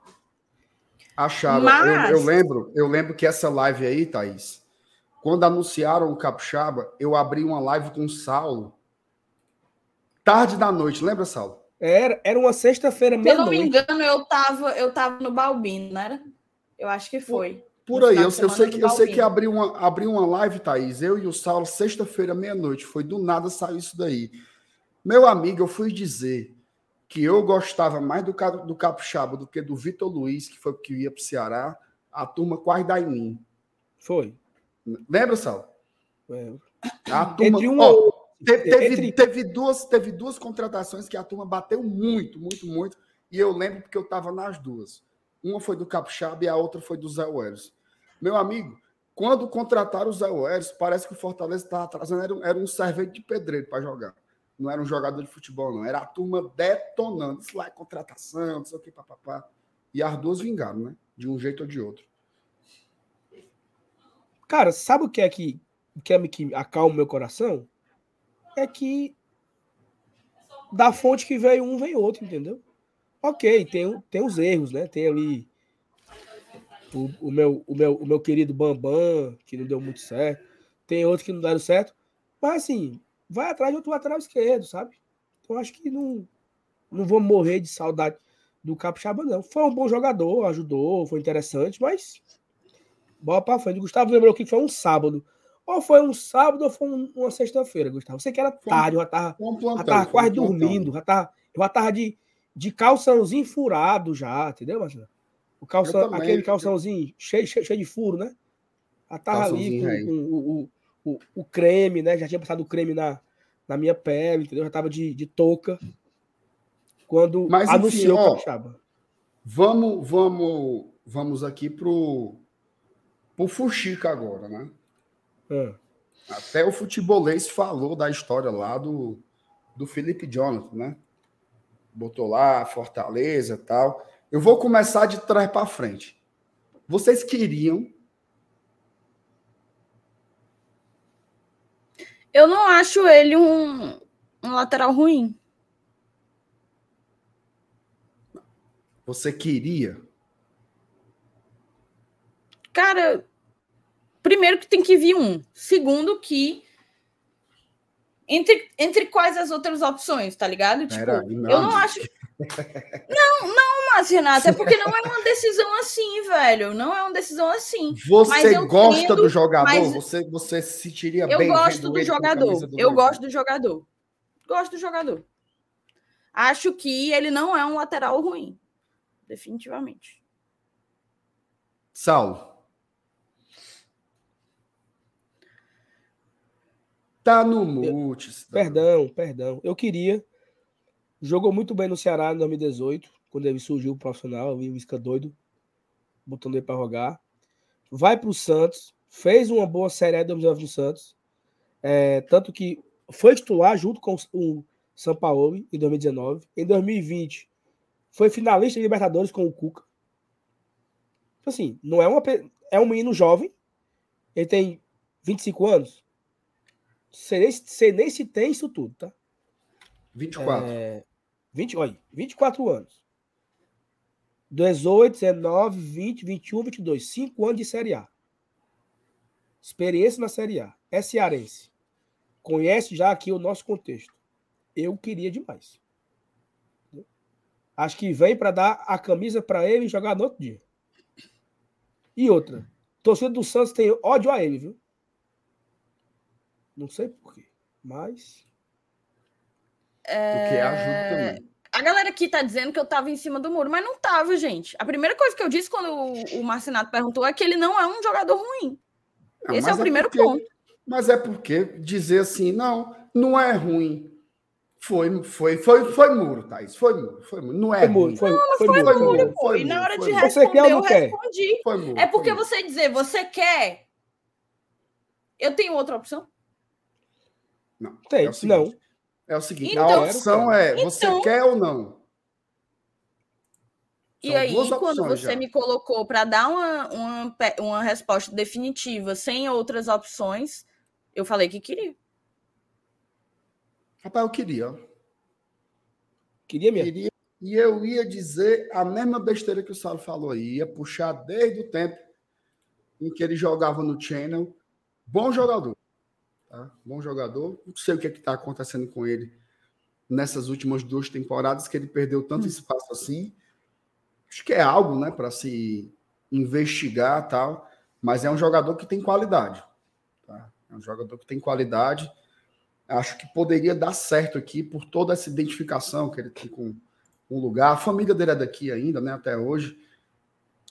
Acharam. Mas... Eu, eu, lembro, eu lembro que essa live aí, Thaís, quando anunciaram o Capixaba, eu abri uma live com o Saulo. Tarde da noite, lembra, Saulo? Era, era uma sexta-feira meia Se eu não me engano, eu tava, eu tava no Balbino, não era? Eu acho que foi. Por, aí, eu, eu, sei que, eu sei que abri uma, abri uma live, Thaís, eu e o Saulo, sexta-feira, meia-noite. Foi do nada saiu isso daí. Meu amigo, eu fui dizer que eu gostava mais do, do Capixaba do que do Vitor Luiz, que foi o que ia para o Ceará. A turma quase dá em mim. Foi. Lembra, Sal? Lembro. A turma, um... ó, teve, teve, entre... teve, duas, teve duas contratações que a turma bateu muito, muito, muito. E eu lembro porque eu estava nas duas. Uma foi do Capixaba e a outra foi do Zé Welles. Meu amigo, quando contrataram o Zé Welles, parece que o Fortaleza estava trazendo, era, um, era um servente de pedreiro para jogar. Não era um jogador de futebol, não. Era a turma detonando. Isso lá é contratação, não sei o que, papapá. E as duas vingaram, né? De um jeito ou de outro. Cara, sabe o que é que, que, é que acalma o meu coração? É que da fonte que veio um, vem outro, entendeu? Ok, tem, tem os erros, né? Tem ali o, o, meu, o, meu, o meu querido Bambam, que não deu muito certo. Tem outros que não deram certo. Mas assim, vai atrás de outro lateral esquerdo, sabe? Então acho que não, não vou morrer de saudade do Capixaba, não. Foi um bom jogador, ajudou, foi interessante, mas bola para frente. Gustavo lembrou que foi um sábado. Ou foi um sábado ou foi uma sexta-feira, Gustavo. Você que era tarde, eu já tava, um plantão, já tava quase um dormindo, já tava, eu já tava de, de calçãozinho furado já, entendeu, Marcelo? O calção, aquele calçãozinho cheio, cheio, cheio de furo, né? Já tava ali com, com, com, o, o creme, né? Já tinha passado o creme na, na minha pele, entendeu? Já tava de, de touca. Quando Mas, anunciou enfim, ó, Capixaba. Vamos, vamos, vamos aqui pro, pro Fuxica agora, né? É. Até o futebolês falou da história lá do, do Felipe Jonathan, né? Botou lá Fortaleza e tal. Eu vou começar de trás para frente. Vocês queriam Eu não acho ele um, um lateral ruim. Você queria? Cara, primeiro que tem que vir um. Segundo que entre, entre quais as outras opções, tá ligado? Tipo, não, eu não acho. Não, não, mas Renata, é porque não é uma decisão assim, velho. Não é uma decisão assim. Você gosta entendo, do jogador? Você, você se sentiria eu bem? Eu gosto do jogador. Do eu gosto do jogador. Gosto do jogador. Acho que ele não é um lateral ruim. Definitivamente. Saulo. Tá no mute. Tá perdão, perdão. Eu queria Jogou muito bem no Ceará em 2018, quando ele surgiu o profissional, eu vi o Isca doido, botando ele para jogar. Vai para o Santos, fez uma boa série de 2019 no Santos, é, tanto que foi titular junto com o São Paulo em 2019. Em 2020, foi finalista de Libertadores com o Cuca. Então, assim, não é uma é um menino jovem, ele tem 25 anos. Você nem, você nem se tem isso tudo, tá? 24. É, 20, olha, 24 anos. 18, 19, 20, 21, 22. 5 anos de Série A. Experiência na Série A. É cearense. Conhece já aqui o nosso contexto. Eu queria demais. Acho que vem para dar a camisa para ele e jogar no outro dia. E outra. Torcida do Santos tem ódio a ele, viu? Não sei porquê. Mas é... O que ajuda também. A galera aqui tá dizendo que eu tava em cima do muro, mas não tava, gente. A primeira coisa que eu disse quando o, o Marcinato perguntou é que ele não é um jogador ruim. Não, Esse é o é primeiro porque, ponto. Mas é porque dizer assim, não, não é ruim. Foi, foi, foi, foi muro, Thaís. Foi muro, foi muro. Não é foi muro. Foi, não, foi, foi muro, muro, pô. E na hora de responder, eu respondi. Muro, é porque você dizer, você quer. Eu tenho outra opção? Não. Tem, é não. É o seguinte, então, a opção é então, você quer ou não? São e aí, quando você já. me colocou para dar uma, uma, uma resposta definitiva sem outras opções, eu falei que queria. Rapaz, eu queria. Queria mesmo. Queria, e eu ia dizer a mesma besteira que o Saulo falou aí. Ia puxar desde o tempo em que ele jogava no Channel. Bom jogador. Tá? Bom jogador. Não sei o que é está acontecendo com ele nessas últimas duas temporadas, que ele perdeu tanto hum. espaço assim. Acho que é algo né, para se investigar tal. Mas é um jogador que tem qualidade. Tá? É um jogador que tem qualidade. Acho que poderia dar certo aqui por toda essa identificação que ele tem com um lugar. A família dele é daqui ainda, né? Até hoje.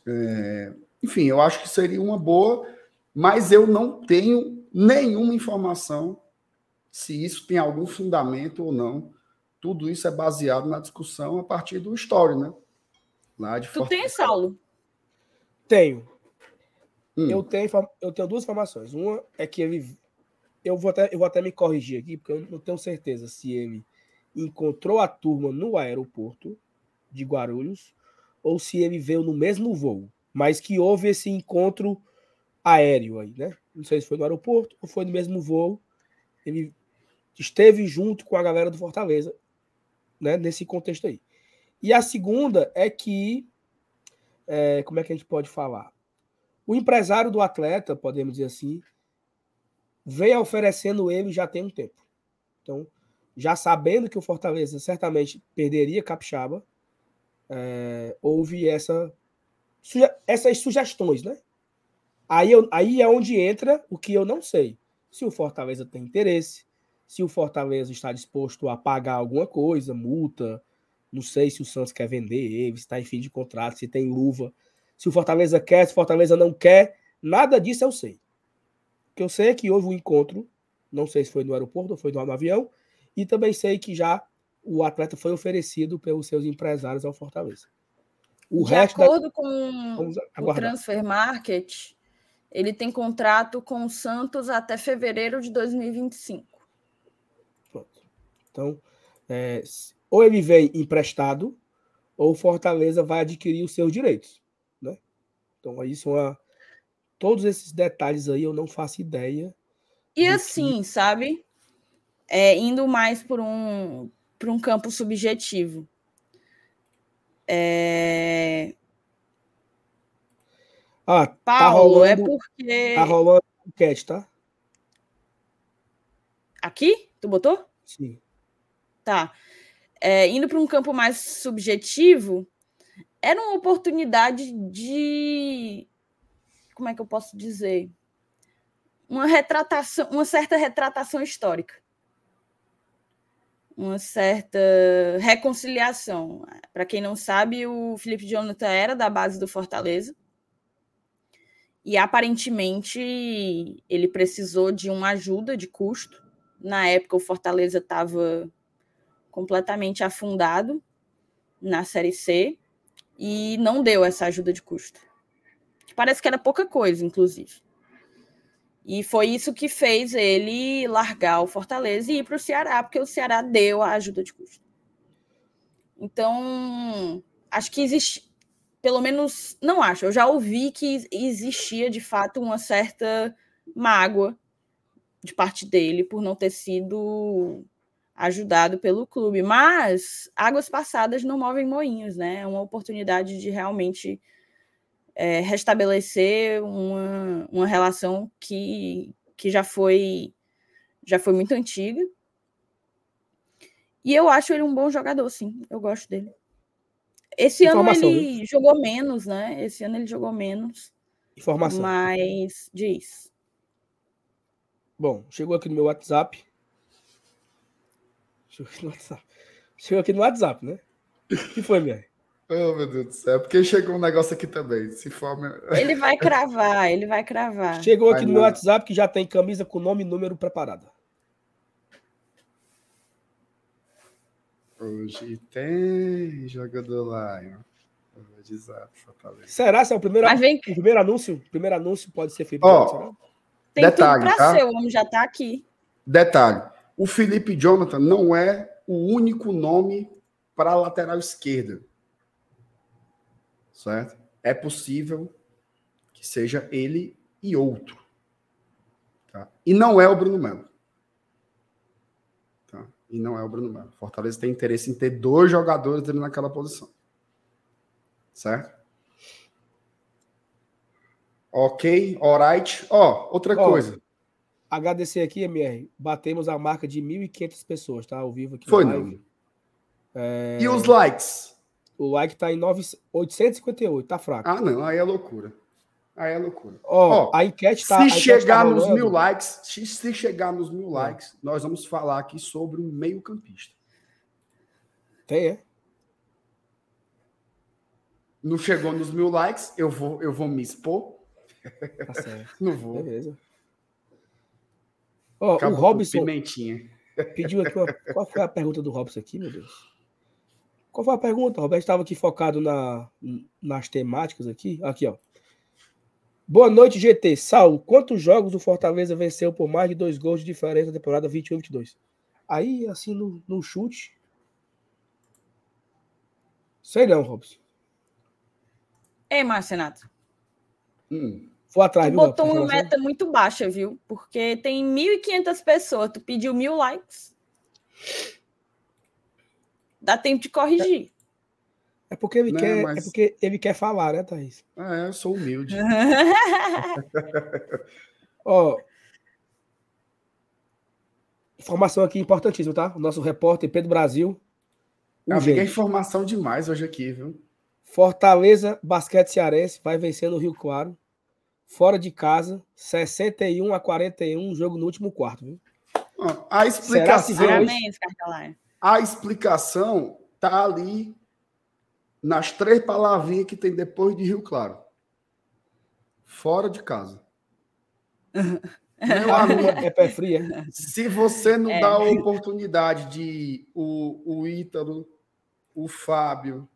É... Enfim, eu acho que seria uma boa, mas eu não tenho nenhuma informação se isso tem algum fundamento ou não. Tudo isso é baseado na discussão a partir do histórico, né? Lá de tu Fortaleza. tem, Saulo? Tenho. Hum. Eu, tenho eu tenho duas informações. Uma é que ele. Eu vou, até, eu vou até me corrigir aqui, porque eu não tenho certeza se ele encontrou a turma no aeroporto de Guarulhos ou se ele veio no mesmo voo, mas que houve esse encontro aéreo aí, né? Não sei se foi no aeroporto ou foi no mesmo voo. Ele esteve junto com a galera do Fortaleza, né? Nesse contexto aí. E a segunda é que, é, como é que a gente pode falar? O empresário do atleta, podemos dizer assim, veio oferecendo ele já tem um tempo. Então, já sabendo que o Fortaleza certamente perderia Capixaba, é, houve essa, suge essas sugestões, né? Aí, eu, aí é onde entra o que eu não sei. Se o Fortaleza tem interesse, se o Fortaleza está disposto a pagar alguma coisa, multa, não sei se o Santos quer vender ele, se está em fim de contrato, se tem luva. Se o Fortaleza quer, se o Fortaleza não quer, nada disso eu sei. O que eu sei é que houve um encontro, não sei se foi no aeroporto ou foi no avião, e também sei que já o atleta foi oferecido pelos seus empresários ao Fortaleza. O de acordo da... com o Transfer Market, ele tem contrato com o Santos até fevereiro de 2025. Pronto. Então, é, ou ele vem emprestado, ou o Fortaleza vai adquirir os seus direitos. Né? Então, aí são a... todos esses detalhes aí eu não faço ideia. E assim, que... sabe? É, indo mais por um, por um campo subjetivo. É... Ah, tá Paulo, tá rolando, é porque. Tá rolando enquete, tá? Aqui? Tu botou? Sim. Tá. É, indo para um campo mais subjetivo, era uma oportunidade de. Como é que eu posso dizer? Uma retratação, uma certa retratação histórica uma certa reconciliação. Para quem não sabe, o Felipe Jonathan era da base do Fortaleza. E aparentemente ele precisou de uma ajuda de custo. Na época, o Fortaleza estava completamente afundado na Série C e não deu essa ajuda de custo. Parece que era pouca coisa, inclusive. E foi isso que fez ele largar o Fortaleza e ir para o Ceará, porque o Ceará deu a ajuda de custo. Então, acho que existe, pelo menos, não acho, eu já ouvi que existia de fato uma certa mágoa de parte dele por não ter sido ajudado pelo clube. Mas águas passadas não movem moinhos, né? É uma oportunidade de realmente é, restabelecer uma, uma relação que, que já foi já foi muito antiga. E eu acho ele um bom jogador, sim. Eu gosto dele. Esse Informação, ano ele viu? jogou menos, né? Esse ano ele jogou menos. Informação. Mas diz. Bom, chegou aqui no meu WhatsApp. Chegou aqui no WhatsApp. Chegou aqui no WhatsApp, né? O que foi, minha? Oh, meu Deus do céu. Porque chegou um negócio aqui também. Se for... Ele vai cravar, ele vai cravar. Chegou aqui vai no meu WhatsApp que já tem camisa com nome e número preparada. Hoje tem jogador lá. Será se é o primeiro, vem... o primeiro anúncio? O primeiro anúncio pode ser feito. Oh, tem detalhe, tudo para tá? ser, o homem já está aqui. Detalhe: o Felipe Jonathan não é o único nome para a lateral esquerda certo? É possível que seja ele e outro. Tá? E não é o Bruno Melo. E não é o Bruno Melo. Fortaleza tem interesse em ter dois jogadores ali naquela posição. Certo? Ok, alright. Ó, oh, outra oh, coisa. Agradecer aqui, MR. Batemos a marca de 1.500 pessoas, tá? Ao vivo aqui. Foi, não. É... E os likes? O like tá em 9, 858, tá fraco. Ah, não, aí é loucura. Aí é loucura. Ó, oh, a enquete tá. Se enquete tá chegar tá nos mil likes, se, se chegar nos mil é. likes, nós vamos falar aqui sobre um meio-campista. Tem, é? Não chegou nos mil likes, eu vou, eu vou me expor. Tá certo. Não vou. Beleza. Ó, o Acabou com Robson Pimentinha. pediu aqui uma... Qual foi a pergunta do Robson aqui, meu Deus? Qual foi a pergunta? O Roberto estava aqui focado na, nas temáticas aqui. Aqui, ó. Boa noite, GT. Saulo, quantos jogos o Fortaleza venceu por mais de dois gols de diferença na temporada 21-22? Aí, assim, no, no chute. Sei não, Robson. Ei, Marcenato, Hum. Vou atrás, viu, botou uma meta muito baixa, viu? Porque tem 1.500 pessoas, tu pediu mil likes. Dá tempo de corrigir. É porque ele Não, quer, mas- é porque ele quer falar, né, Thaís? Ah, é, eu sou humilde. Ó. Informação aqui importantíssima, tá? O nosso repórter Pedro Brasil. Amiga, é Urgente. informação demais hoje aqui, viu? Fortaleza Basquete Cearense vai vencer no Rio Claro. Fora de casa, 61 a 41, jogo no último quarto, viu? A Será que explicação, Parabéns, a explicação tá ali nas três palavrinhas que tem depois de Rio Claro. Fora de casa. Meu amigo, É pé frio, é? se você não É. dá a oportunidade de o, o Ítalo, o Fábio,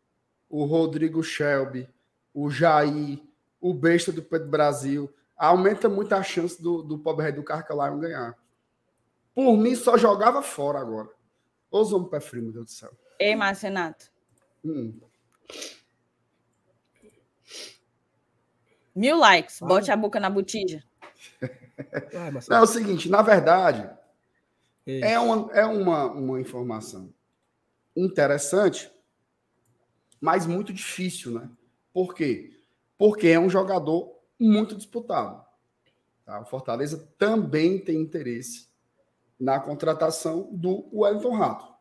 o Rodrigo Shelby, o Jair, o Besta do Pedro Brasil, aumenta muito a chance do, do pobre do Carcalion ganhar. Por mim, só jogava fora agora. Os homens pé frio, meu Deus do céu. Ei, Marcenato. Hum. Mil likes. Bote a boca na botija. Não, é o seguinte, na verdade, É uma, é uma, uma informação interessante, mas muito difícil, né? Por quê? Porque é um jogador muito disputado. tá? O Fortaleza também tem interesse na contratação do Wellington Rato.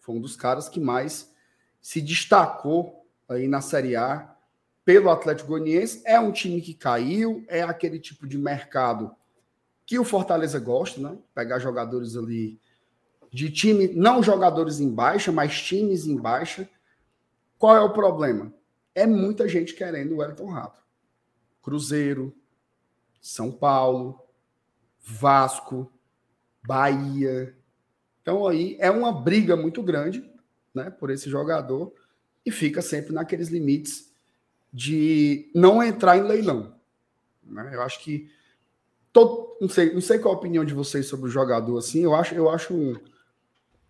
Foi um dos caras que mais se destacou aí na Série A pelo Atlético Goianiense. É um time que caiu, é aquele tipo de mercado que o Fortaleza gosta, né? Pegar jogadores ali de time, não jogadores em baixa, mas times em baixa. Qual é o problema? É muita gente querendo o Wellington Rato. Cruzeiro, São Paulo, Vasco, Bahia. Então aí é uma briga muito grande, né, por esse jogador e fica sempre naqueles limites de não entrar em leilão. né? Eu acho que todo, não sei, não sei qual a opinião de vocês sobre o jogador assim. Eu acho, eu acho um,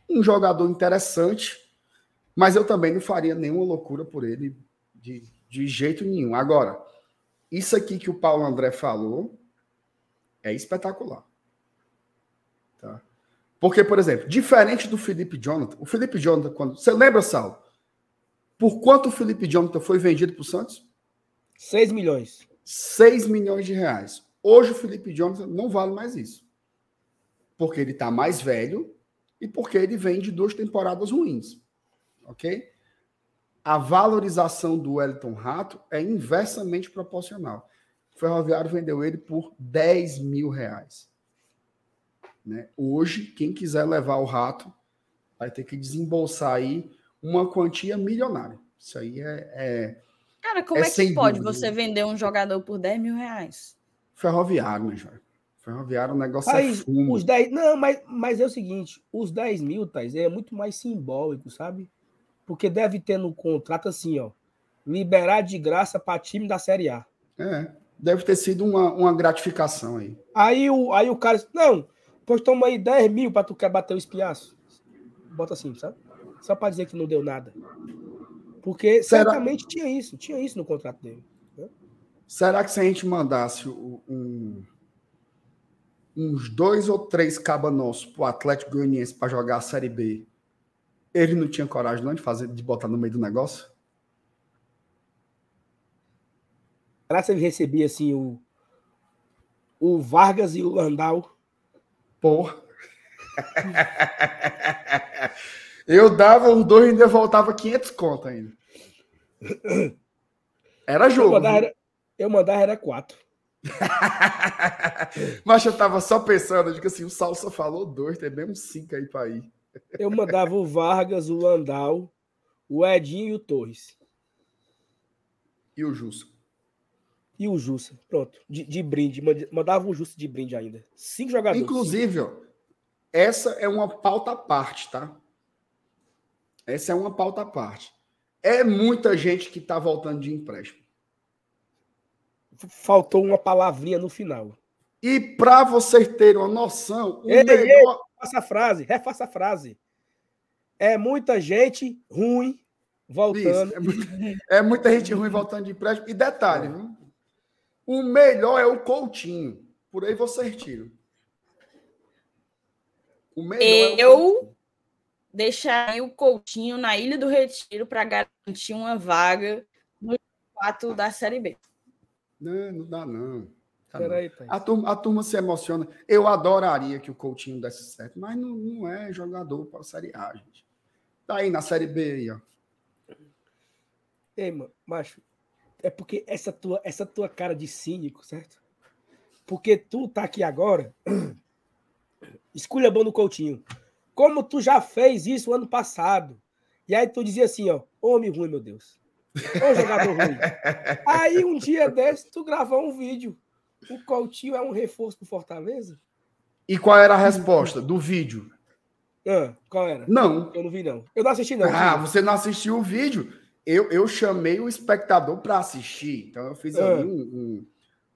um jogador interessante, mas eu também não faria nenhuma loucura por ele de, de jeito nenhum. Agora, isso aqui que o Paulo André falou é espetacular. Tá? Porque, por exemplo, diferente do Felipe Jonathan, o Felipe Jonathan, quando. Você lembra, Sal? Por quanto o Felipe Jonathan foi vendido para o Santos? 6 milhões. 6 milhões de reais. Hoje o Felipe Jonathan não vale mais isso. Porque ele está mais velho e porque ele vem de duas temporadas ruins. Ok? A valorização do Wellington Rato é inversamente proporcional. O Ferroviário vendeu ele por 10 mil reais. Né? Hoje, quem quiser levar o rato vai ter que desembolsar aí uma quantia milionária. Isso aí é, é Cara, como É é, que pode dúvida. você vender um jogador por 10 mil reais? ferroviário, né, Jorge? Ferroviário, o negócio Aí, é fumo. os 10. Não, mas, mas é o seguinte: os 10 mil, Thais, é muito mais simbólico, sabe? Porque deve ter no contrato assim, ó. Liberar de graça para time da Série A. É, deve ter sido uma, uma gratificação aí. Aí o, aí o cara. Não, pois toma aí 10 mil para tu quer bater o espiaço. Bota assim, sabe? Só para dizer que não deu nada. Porque Será- certamente tinha isso, tinha isso no contrato dele. Será que se a gente mandasse um- uns dois ou três cabas nossos pro Atlético Goianiense para jogar a Série B, ele não tinha coragem não de fazer, de botar no meio do negócio? Será que ele recebia assim o, o Vargas e o Landau? Porra. Eu dava os dois e ainda voltava 500 conto ainda. Era Eu jogo. mandava, viu? era, eu mandava era quatro. Mas eu tava só pensando, eu digo assim, o Saulo só falou dois, tem mesmo cinco aí pra ir. Eu mandava o Vargas, o Landau, o Edinho e o Torres. E o Justo? E o Jussa, pronto, de, de brinde. mand- Mandava o Jussa de brinde ainda. Cinco jogadores. Inclusive, ó, essa é uma pauta à parte, tá? Essa é uma pauta à parte. É muita gente que tá voltando de empréstimo. Faltou uma palavrinha no final. E para vocês terem uma noção, o Ei, melhor. Faça a frase, refaça a frase. É muita gente ruim voltando. Isso, é, muita, é muita gente ruim voltando de empréstimo. E detalhe, viu? O melhor é o Coutinho. Por aí vocês tiram. O melhor é o Coutinho. Deixaria o Coutinho na Ilha do Retiro para garantir uma vaga no 4 da Série B. Não, não dá, não. Tá. Peraí, pai. A turma, a turma se emociona. Eu adoraria que o Coutinho desse certo, mas não, não é jogador para a Série A, gente. Tá aí na Série B aí, ó. Ei, mano, macho, é porque essa tua, essa tua cara de cínico, certo? Porque tu tá aqui agora, escolha bom no Coutinho. Como tu já fez isso ano passado. E aí tu dizia assim, ó, homem ruim, meu Deus. Ô jogador ruim. Aí um dia desse, tu gravou um vídeo. O Coutinho é um reforço pro Fortaleza? E qual era a resposta do vídeo? Ah, qual era? Não. Eu não vi, não. Eu não assisti, não. Ah, você não assistiu o vídeo? Eu, eu chamei o espectador para assistir. Então eu fiz Ah. ali um- um-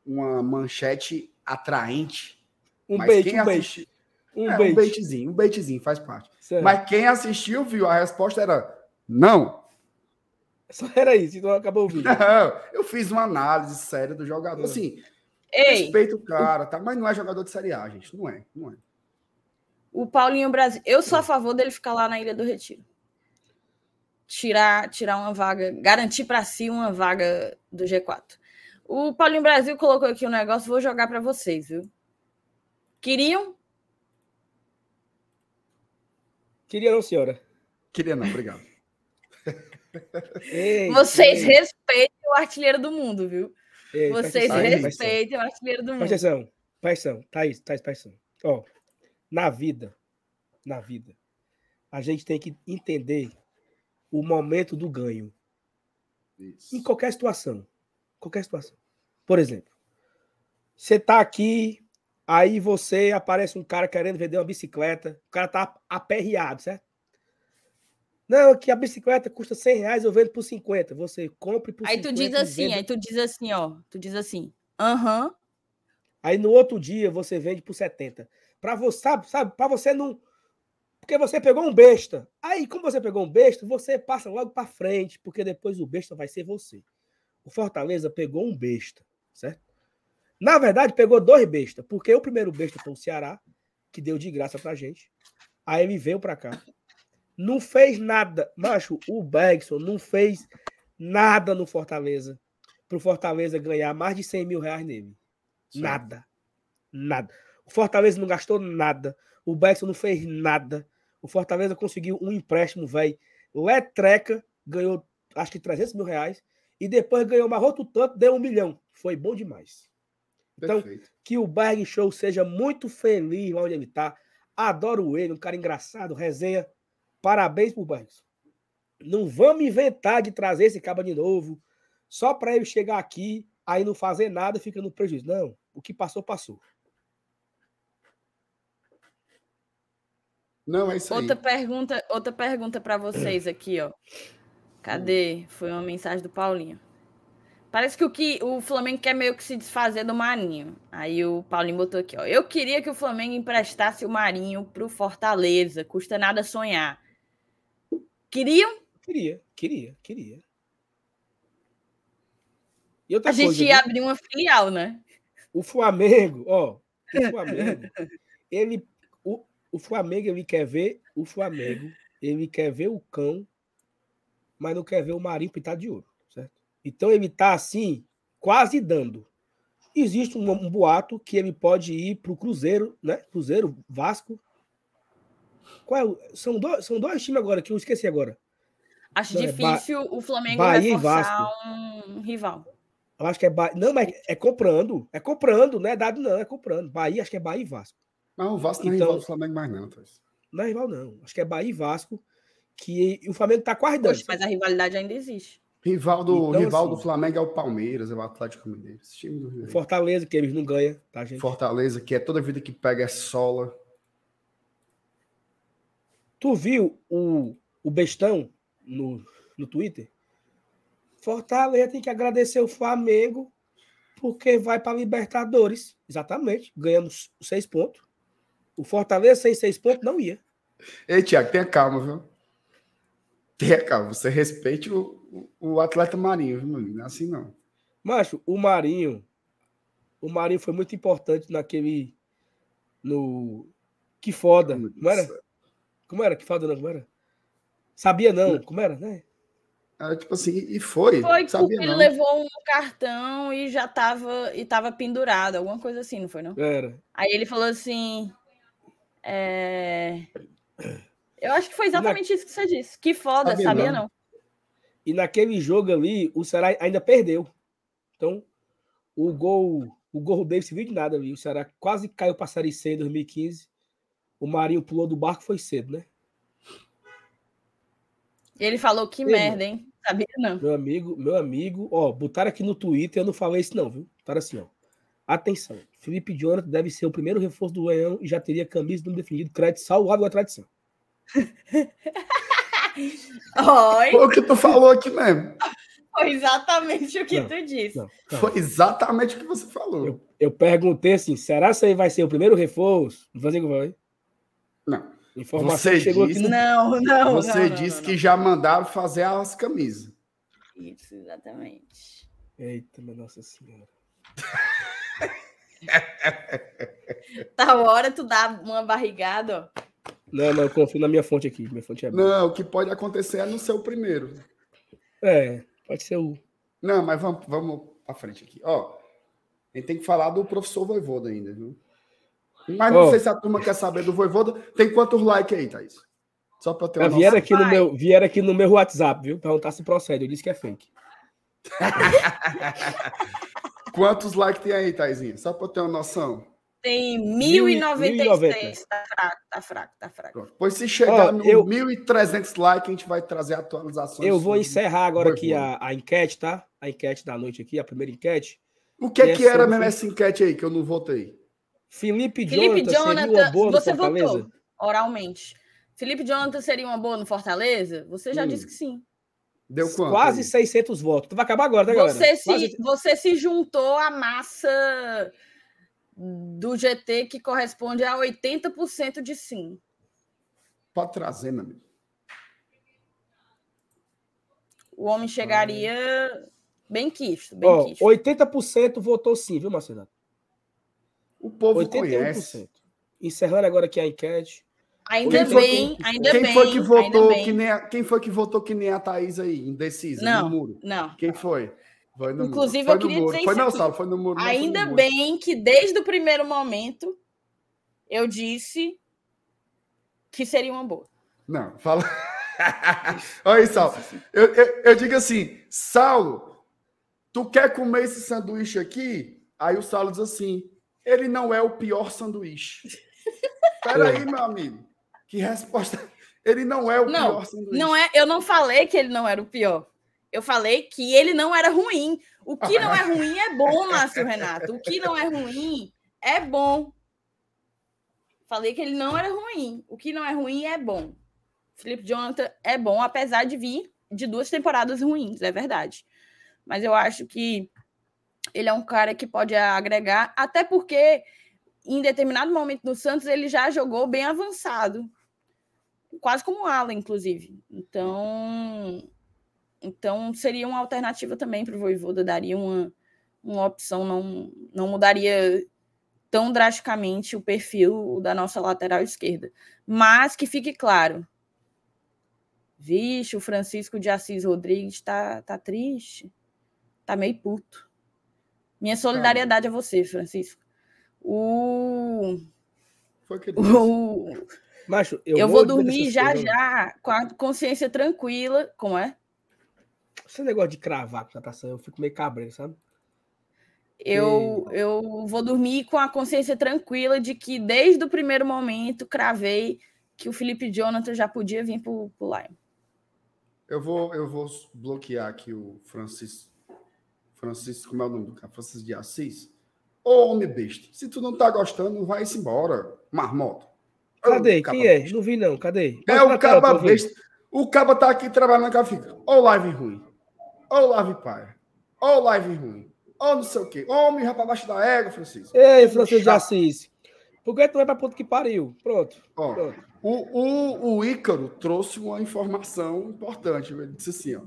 uma manchete atraente. um mas bait, quem um. Um é, bait. um baitzinho, um baitzinho, faz parte. Certo. Mas quem assistiu viu, a resposta era não. Só era isso, então acabou o vídeo. Não, eu fiz uma análise séria do jogador. É. Assim, Ei, respeito o cara, tá? Mas não é jogador de Série A, gente. Não é, não é. o Paulinho Brasil. Eu sou a favor dele ficar lá na Ilha do Retiro. Tirar, tirar uma vaga, garantir para si uma vaga do G4. O Paulinho Brasil colocou aqui um negócio, vou jogar para vocês, viu? Queriam? Queria não, senhora. Queria não, obrigado. Ei, Vocês ei, respeitem o artilheiro do mundo, viu? ei, Vocês respeitem o artilheiro do mundo. Presta atenção. Thaís, Thaís, atenção. Ó, na vida, na vida, a gente tem que entender o momento do ganho. Isso. Em qualquer situação. Qualquer situação. Por exemplo, você tá aqui, aí você aparece um cara querendo vender uma bicicleta, o cara tá aperreado, certo? Não, que a bicicleta custa 100 reais, eu vendo por 50. Você compre por Aí 50. tu diz assim, venda- aí tu diz assim, ó. Tu diz assim, aham, Aí no outro dia você vende por 70. Para você, sabe, sabe, para você não porque você pegou um besta. Aí, como você pegou um besta, você passa logo para frente, porque depois o besta vai ser você. O Fortaleza pegou um besta, certo? Na verdade, pegou dois bestas, porque o primeiro besta foi o Ceará, que deu de graça pra gente. Aí ele veio pra cá. Não fez nada. Macho, o Bergson não fez nada no Fortaleza. Pro Fortaleza ganhar mais de 100 mil reais nele. Certo. Nada. Nada. O Fortaleza não gastou nada. O Beckson não fez nada. O Fortaleza conseguiu um empréstimo, velho. Letreca ganhou, acho que 300 mil reais. E depois ganhou mais outro tanto, deu um milhão. Foi bom demais. Então, Perfeito. Que o Berg Show seja muito feliz lá onde ele tá. Adoro ele, um cara engraçado, resenha. Parabéns pro Bergson. Não vamos inventar de trazer esse caba de novo, só para ele chegar aqui, aí não fazer nada, fica no prejuízo. Não, o que passou, passou. Não, é isso aí. Outra pergunta, outra pergunta para vocês aqui, ó. Cadê? Foi uma mensagem do Paulinho. Parece que o que o Flamengo quer meio que se desfazer do Marinho. Aí o Paulinho botou aqui, ó. Eu queria que o Flamengo emprestasse o Marinho pro Fortaleza. Custa nada sonhar. Queriam? Queria, queria, queria. E outra A gente coisa, ia viu? abrir uma filial, né? o Flamengo, ó, o Flamengo, ele, o, o Flamengo, ele quer ver o Flamengo, ele quer ver o cão, mas não quer ver o Marinho pintado de ouro? Então ele tá assim, quase dando. Existe um, um boato que ele pode ir para o Cruzeiro, né? Cruzeiro, Vasco. Qual é o- são, dois, são dois times agora que eu esqueci agora. Acho Não, é Ba- difícil o Flamengo Bahia reforçar um rival. Eu acho que é Bahia. Não, mas é comprando. É comprando, não é dado, não, é comprando. Bahia, acho que é Bahia e Vasco. Mas o Vasco não é Então- rival do Flamengo mais, não, Thais. Não é rival, não. Acho que é Bahia e Vasco. Que o Flamengo tá quase dando. Poxa, mas a rivalidade ainda existe. Rival do, Então, rival assim- do Flamengo é o Palmeiras, é o Atlético Mineiro. Esse time do Rio. Fortaleza, que eles não ganham, tá, gente? Fortaleza, que é toda vida que pega é sola. Tu viu o, o bestão no, no Twitter? Fortaleza tem que agradecer o Flamengo porque vai para Libertadores. Exatamente. Ganhamos seis pontos. O Fortaleza sem seis pontos não ia. Ei, Tiago, tenha calma, viu? Tenha calma. Você respeite o, o, atleta marinho, viu, meu amigo? Não é assim, não. Macho, o Marinho. O Marinho foi muito importante naquele. No. Que foda. Como era? Como era? Que foda não? Como era? Sabia não. Como era, né? É, tipo assim, e foi. Foi porque ele não. levou um cartão e já tava, e tava pendurado, alguma coisa assim, não foi, não? Era. Aí ele falou assim. é, Eu acho que foi exatamente isso que você disse. Que foda, Sabia sabia, não. não? E naquele jogo ali, o Ceará ainda perdeu. Então, o gol, o gol do Davis viu de nada ali. O Ceará quase caiu para a Série C em 2015. O Marinho pulou do barco, foi cedo, né? Ele falou que merda, hein? Sabia não. Meu amigo, meu amigo, ó, botaram aqui no Twitter, eu não falei isso não, viu? Botaram assim, ó. Atenção, Felipe Jonathan deve ser o primeiro reforço do Leão e já teria camisa do definido, crédito salvável à tradição. Oi, Foi o que tu falou aqui mesmo. foi exatamente o que Não, tu disse. Não. Foi exatamente o que você falou. Eu, eu perguntei assim, será que ele vai ser o primeiro reforço? Não fazia igual, hein? Não. Informação Você que chegou disse- aqui no... Não, não. Você não, não, disse não, que já mandaram fazer as camisas. Isso, exatamente. Eita, minha nossa senhora. Tá hora tu dá uma barrigada, ó. Não, não, eu confio na minha fonte aqui. Minha fonte é boa. Não, o que pode acontecer é no seu primeiro. É, pode ser o. Não, mas vamos, vamos pra frente aqui. Ó, a gente tem que falar do professor Voivoda ainda, viu? Mas não Ó. sei se a turma quer saber do Voivoda. Tem quantos likes aí, Thaís? Só pra eu ter uma Ah, vieram, aqui no meu, vieram aqui no meu WhatsApp, viu? Perguntar se procede. Eu disse que é fake. Quantos likes tem aí, Thaisinha? Só pra eu ter uma noção. Tem Mil e- 1096. Tá fraco, tá fraco, tá fraco. Pois se chegar Ó, no eu- 1.300 likes, a gente vai trazer atualizações. Eu vou encerrar agora aqui a, a enquete, tá? A enquete da noite aqui, a primeira enquete. O que, é que era sobre- mesmo essa enquete aí que eu não votei? Felipe, Felipe Jonathan, seria uma Jonathan, você Fortaleza? votou oralmente. Felipe Jonathan seria uma boa no Fortaleza? Você já Hum. disse que sim. Deu quanto? Quase aí? 600 votos. Tu vai acabar agora, tá, galera? Você se, Quase- você se juntou à massa do GT que corresponde a 80% de sim. Pode trazer, meu amigo. O homem chegaria bem quisto, bem Ó, quisto. 80% votou sim, viu, Marcelo? O povo 81%. conhece. Encerrando agora aqui a enquete. Ainda Quem bem, que- ainda Quem bem. foi que ainda votou bem. que nem a, quem foi que votou que nem a Thaís aí, indecisa, Não, no muro? não. Quem foi? No Inclusive, muro. eu no queria dizer Foi isso não, foi no muro. no Ainda muro. bem que desde o primeiro momento eu disse que seria uma boa. Não, fala. Olha aí, Saulo. Eu, eu, eu digo assim, Saulo, tu quer comer esse sanduíche aqui? Aí o Saulo diz assim, ele não é o pior sanduíche. Peraí, meu amigo. Que resposta. Ele não é o Não, pior sanduíche. Não é, eu não falei que ele não era o pior. Eu falei que ele não era ruim. O que não é ruim é bom, Márcio Renato. O que não é ruim é bom. Falei que ele não era ruim. O que não é ruim é bom. Felipe Jonathan é bom, apesar de vir de duas temporadas ruins, é verdade. Mas eu acho que ele é um cara que pode agregar, até porque em determinado momento no Santos ele já jogou bem avançado quase como o Alan, inclusive. Então, então seria uma alternativa também para o Voivoda, daria uma, uma opção, não, não mudaria tão drasticamente o perfil da nossa lateral esquerda. Mas que fique claro, vixe, o Francisco de Assis Rodrigues está tá triste, tá meio puto. Minha solidariedade a você, Francisco. O, Foi o que disse. o, Macho, eu, eu, vou dormir já coisas. já, com a consciência tranquila. Como é? Esse negócio de cravar com natação, eu fico meio cabreiro, sabe? Eu, eu vou dormir com a consciência tranquila de que desde o primeiro momento cravei que o Felipe Jonathan já podia vir pro, pro Lion. eu vou, eu vou bloquear aqui o Francisco. Francisco, como é o nome do cara? Francisco de Assis. Ô, homem besta. Se tu não tá gostando, vai-se embora. Marmoto. Cadê? Quem é? Não vi, não. Cadê? É o caba besta. O caba tá aqui trabalhando com a fica. Ô, live ruim. Ô, live pai. Ô, live ruim. Ô, não sei o quê. Homem, rapaz, abaixo da égua, Francisco. Ei, Francisco de Assis. Por que tu vai pra puta que pariu? Pronto. Ó, Pronto. O, o, o Ícaro trouxe uma informação importante. Ele disse assim, ó.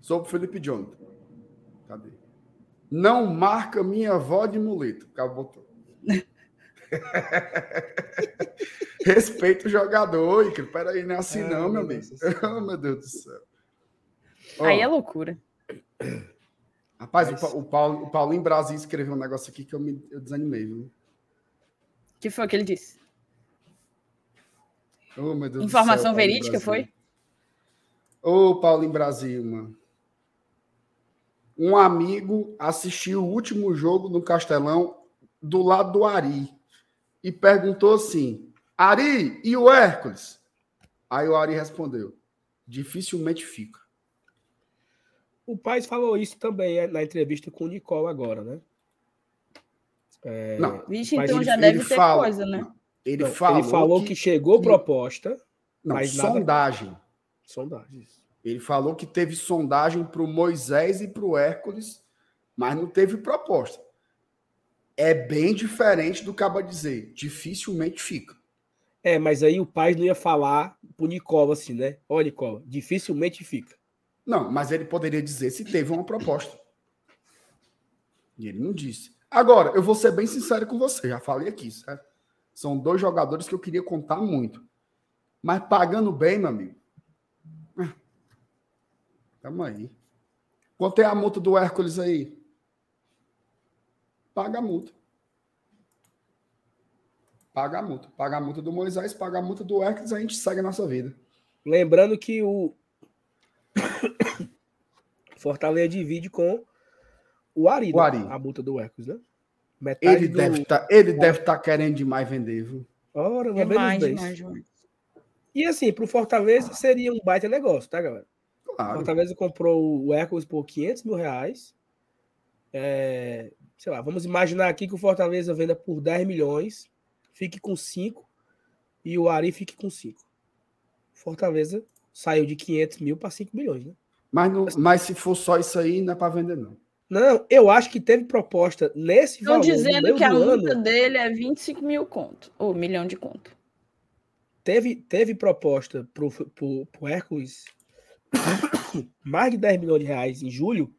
Sobre o Felipe Jonathan. Cadê? Não marca minha avó de muleta. O cara botou. Respeita o jogador, Ícaro. Peraí, não é assim Ah, não, meu amigo. Oh, meu Deus do céu. Ó, Aí é loucura. Rapaz, Mas- o, Pa- o, Paulo, o Paulinho Brasil escreveu um negócio aqui que eu, me, eu desanimei, viu? O que foi que ele disse? Oh, meu Deus do Informação céu, verídica, Brasil. foi? Ô, Paulinho Brasil, mano. Um amigo assistiu o último jogo no Castelão do lado do Ari e perguntou assim: Ari, e o Hércules? Aí o Ari respondeu: dificilmente fica. O Paz falou isso também é, na entrevista com o Nicole agora, né? É, Não, Vixe, Mas então ele- já ele deve ter fala- coisa, né? não, Ele não, falou, ele falou que, que, chegou que- proposta, não, mas nada- sondagem. sondagens. Ele falou que teve sondagem para o Moisés e para o Hércules, mas não teve proposta. É bem diferente do que acaba de dizer. Dificilmente fica. É, mas aí o Paz não ia falar pro Nicola assim, né? Ó, Nicola, dificilmente fica. Não, mas ele poderia dizer se teve uma proposta. E ele não disse. Agora, eu vou ser bem sincero com você, já falei aqui, certo? São dois jogadores que eu queria contar muito. Mas pagando bem, meu amigo. ah, Tamo aí. Quanto é a multa do Hércules aí? Paga a multa. Paga a multa. Paga a multa do Moisés, paga a multa do Hércules, a gente segue a nossa vida. Lembrando que o Fortaleza divide com o Ari, O né? Ari. a multa do Hércules, né? Metade Ele do... deve tá, ele deve estar querendo demais vender, viu? Ora, não é Demais, demais, 10. demais. E assim, pro Fortaleza seria um baita negócio, tá, galera? O Claro. Fortaleza comprou o Hércules por 500 mil reais. É, sei lá, vamos imaginar aqui que o Fortaleza venda por 10 milhões, fique com 5 e o Ari fique com 5. Fortaleza saiu de 500 mil para 5 milhões, né? Mas, não- mas se for só isso aí, não é para vender, não. Não, eu acho que teve proposta nesse Estão valor. no dizendo que a multa ano, dele é 25 mil conto. Ou milhão de conto. teve, teve proposta pro, pro, pro Hércules mais de 10 milhões de reais em julho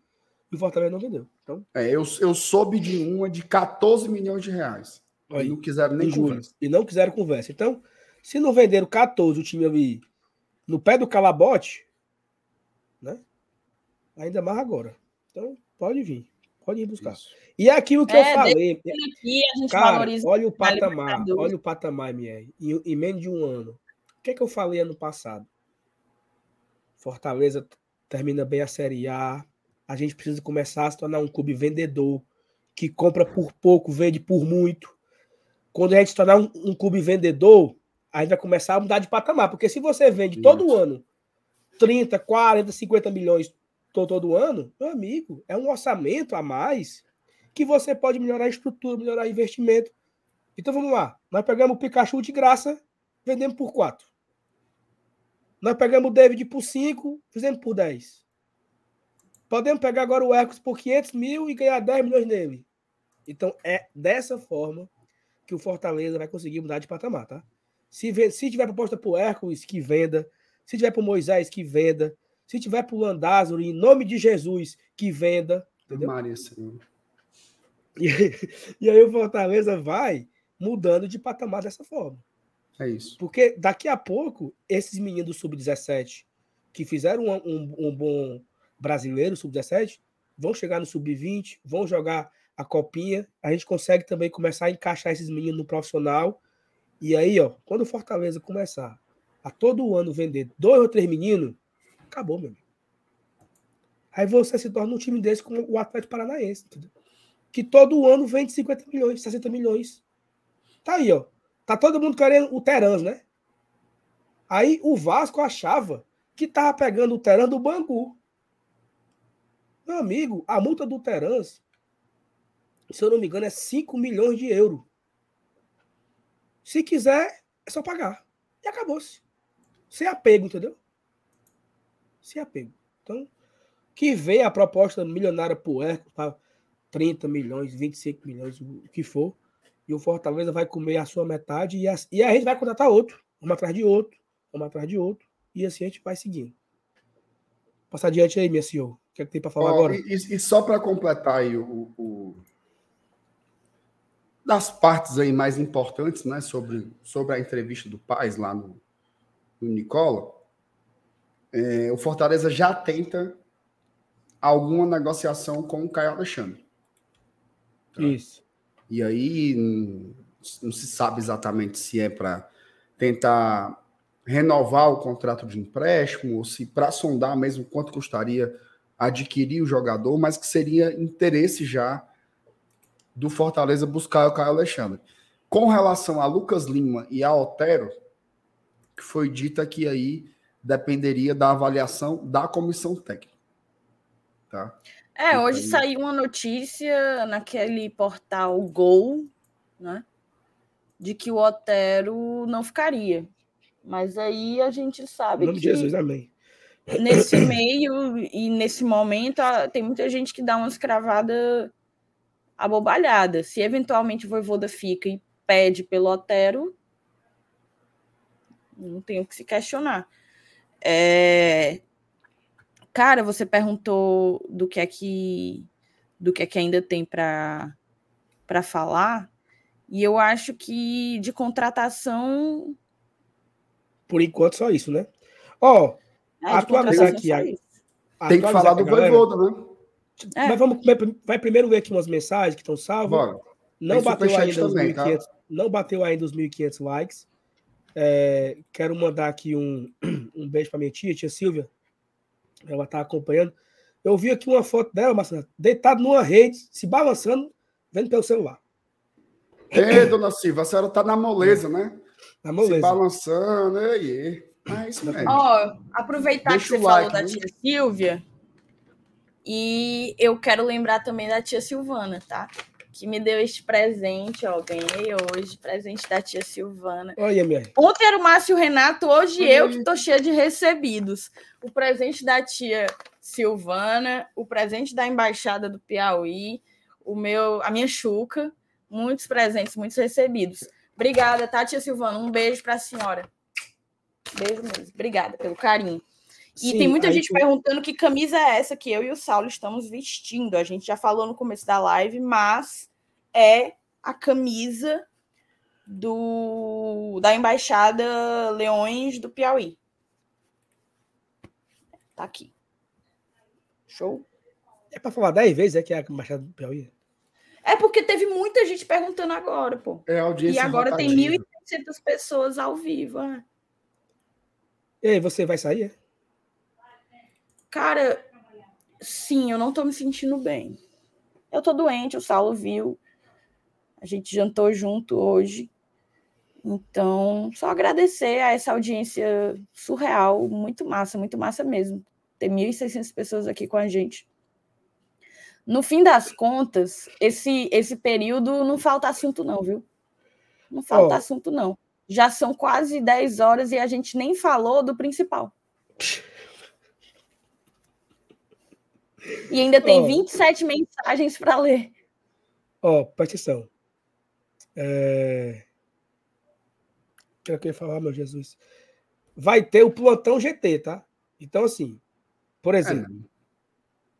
e o Fortaleza não vendeu. Então, É, eu, eu soube de uma de 14 milhões de reais. olha E aí. não quiseram nem conversa. E não quiseram conversa. Então, se não venderam 14, o time ali no pé do calabote, né? Ainda mais agora. Então, pode vir. Pode ir buscar. Isso. E é aquilo que É, eu falei. Aqui a gente Cara, valoriza. olha o patamar. Olha o patamar, MR. Em, em menos de um ano. O que é que eu falei ano passado? Fortaleza termina bem a Série A. A gente precisa começar a se tornar um clube vendedor, que compra por pouco, vende por muito. Quando a gente se tornar um, um clube vendedor, a gente vai começar a mudar de patamar. Porque se você vende todo ano 30, 40, 50 milhões to- todo ano, meu amigo, é um orçamento a mais que você pode melhorar a estrutura, melhorar o investimento. Então vamos lá. Nós pegamos o Pikachu de graça, vendemos por 4. Nós pegamos o David por 5, fizemos por 10. Podemos pegar agora o Hércules por 500 mil e ganhar 10 milhões nele. Então é dessa forma que o Fortaleza vai conseguir mudar de patamar, tá? Se, se tiver proposta para o Hércules, que venda. Se tiver para o Moisés, que venda. Se tiver para o Landázaro, em nome de Jesus, que venda. Entendeu? Maria Senhor. E, e aí o Fortaleza vai mudando de patamar dessa forma. É isso. Porque daqui a pouco, esses meninos do Sub-17 que fizeram um, um- um bom brasileiro, Sub-17, vão chegar no Sub-20, vão jogar a copinha. A gente consegue também começar a encaixar esses meninos no profissional. E aí, ó, quando o Fortaleza começar a todo ano vender dois ou três meninos, acabou, meu amigo. Aí você se torna um time desse como o Atlético Paranaense, entendeu? Que todo ano vende 50 milhões, 60 milhões. Tá aí, ó. Tá todo mundo querendo o Terans, né? Aí o Vasco achava que tava pegando o Teran do Bangu. Meu amigo, a multa do Terans, se eu não me engano, é 5 milhões de euros. Se quiser, é só pagar. E acabou-se. Sem apego, entendeu? Sem apego. Então, que veio a proposta milionária pro Hércules para 30 milhões, 25 milhões, o que for. E o Fortaleza vai comer a sua metade e a, e a gente vai contratar outro. Um atrás de outro, um atrás de outro. E assim a gente vai seguindo. Passa adiante aí, minha senhor. O que é que tem para falar agora? E, e só para completar aí o, o- das partes aí mais importantes, né, sobre, sobre a entrevista do Paz lá no, no Nicola, é, o Fortaleza já tenta alguma negociação com o Caio Alexandre. Isso. E aí hum, não se sabe exatamente se é para tentar renovar o contrato de empréstimo ou se para sondar mesmo quanto custaria adquirir o jogador, mas que seria interesse já do Fortaleza buscar o Caio Alexandre. Com relação a Lucas Lima e a Otero, que foi dita que aí dependeria da avaliação da comissão técnica. Tá? É, hoje Então- saiu uma notícia naquele portal Gol, né? De que o Otero não ficaria. Mas aí a gente Em sabe nome que de Jesus, amém. nesse meio e nesse momento tem muita gente que dá uma escravada abobalhada. Se eventualmente o Voivoda fica e pede pelo Otero, não tem o que se questionar. É, Cara, você perguntou do que é que do que é que ainda tem para para falar, e eu acho que de contratação Por enquanto, só isso, né? Ó, é, de Atualizar aqui, só aí. isso. Tem que falar do. Voivoda, né? É. Mas vamos vai primeiro ver aqui umas mensagens que estão salvas. Bora. Não Tem bateu ainda também, tá? 1.500, não bateu ainda os 1.500 likes. É, quero mandar aqui um, um beijo para minha tia, tia Silvia. Ela está acompanhando. Eu vi aqui uma foto dela, Marcelo, deitado numa rede, se balançando, vendo pelo celular. Ei, dona Silva, a senhora tá na moleza, né? Na Se moleza. balançando, ei. É isso mesmo. Ó, aproveitar Deixa que você o falou like, da né? tia Silvia. E eu quero lembrar também da tia Silvana, tá? Que me deu este presente, ó. Ganhei hoje, presente da tia Silvana. Olha, minha. Ontem era o Márcio Renato, hoje Olha eu aí. que tô cheia de recebidos. O presente da tia Silvana, o presente da embaixada do Piauí, o meu, a minha chuca, muitos presentes, muitos recebidos. Obrigada, tá, tia Silvana? Um beijo para a senhora. Beijo mesmo. Obrigada pelo carinho. E Sim, tem muita gente tu- perguntando que camisa é essa que eu e o Saulo estamos vestindo. A gente já falou no começo da live, mas é a camisa do da embaixada Leões do Piauí. Tá aqui. Show. É para falar 10 vezes, é que é a Machado do Piauí. É porque teve muita gente perguntando agora, pô. É audiência E agora tem rotativa. 1.800 pessoas ao vivo. é. E aí, você vai sair? Cara, sim, eu não tô me sentindo bem. Eu tô doente, o Saulo viu. A gente jantou junto hoje. Então, só agradecer a essa audiência surreal, muito massa, muito massa mesmo. Ter 1.600 pessoas aqui com a gente. No fim das contas, esse esse período não falta assunto não, viu? Não falta Ó. assunto não. Já são quase 10 horas e a gente nem falou do principal. E ainda tem Ó. 27 mensagens para ler. Ó, presta atenção. É... O que eu queria falar, meu Jesus? Vai ter o plantão GT, tá? Então, assim, por É, exemplo, né?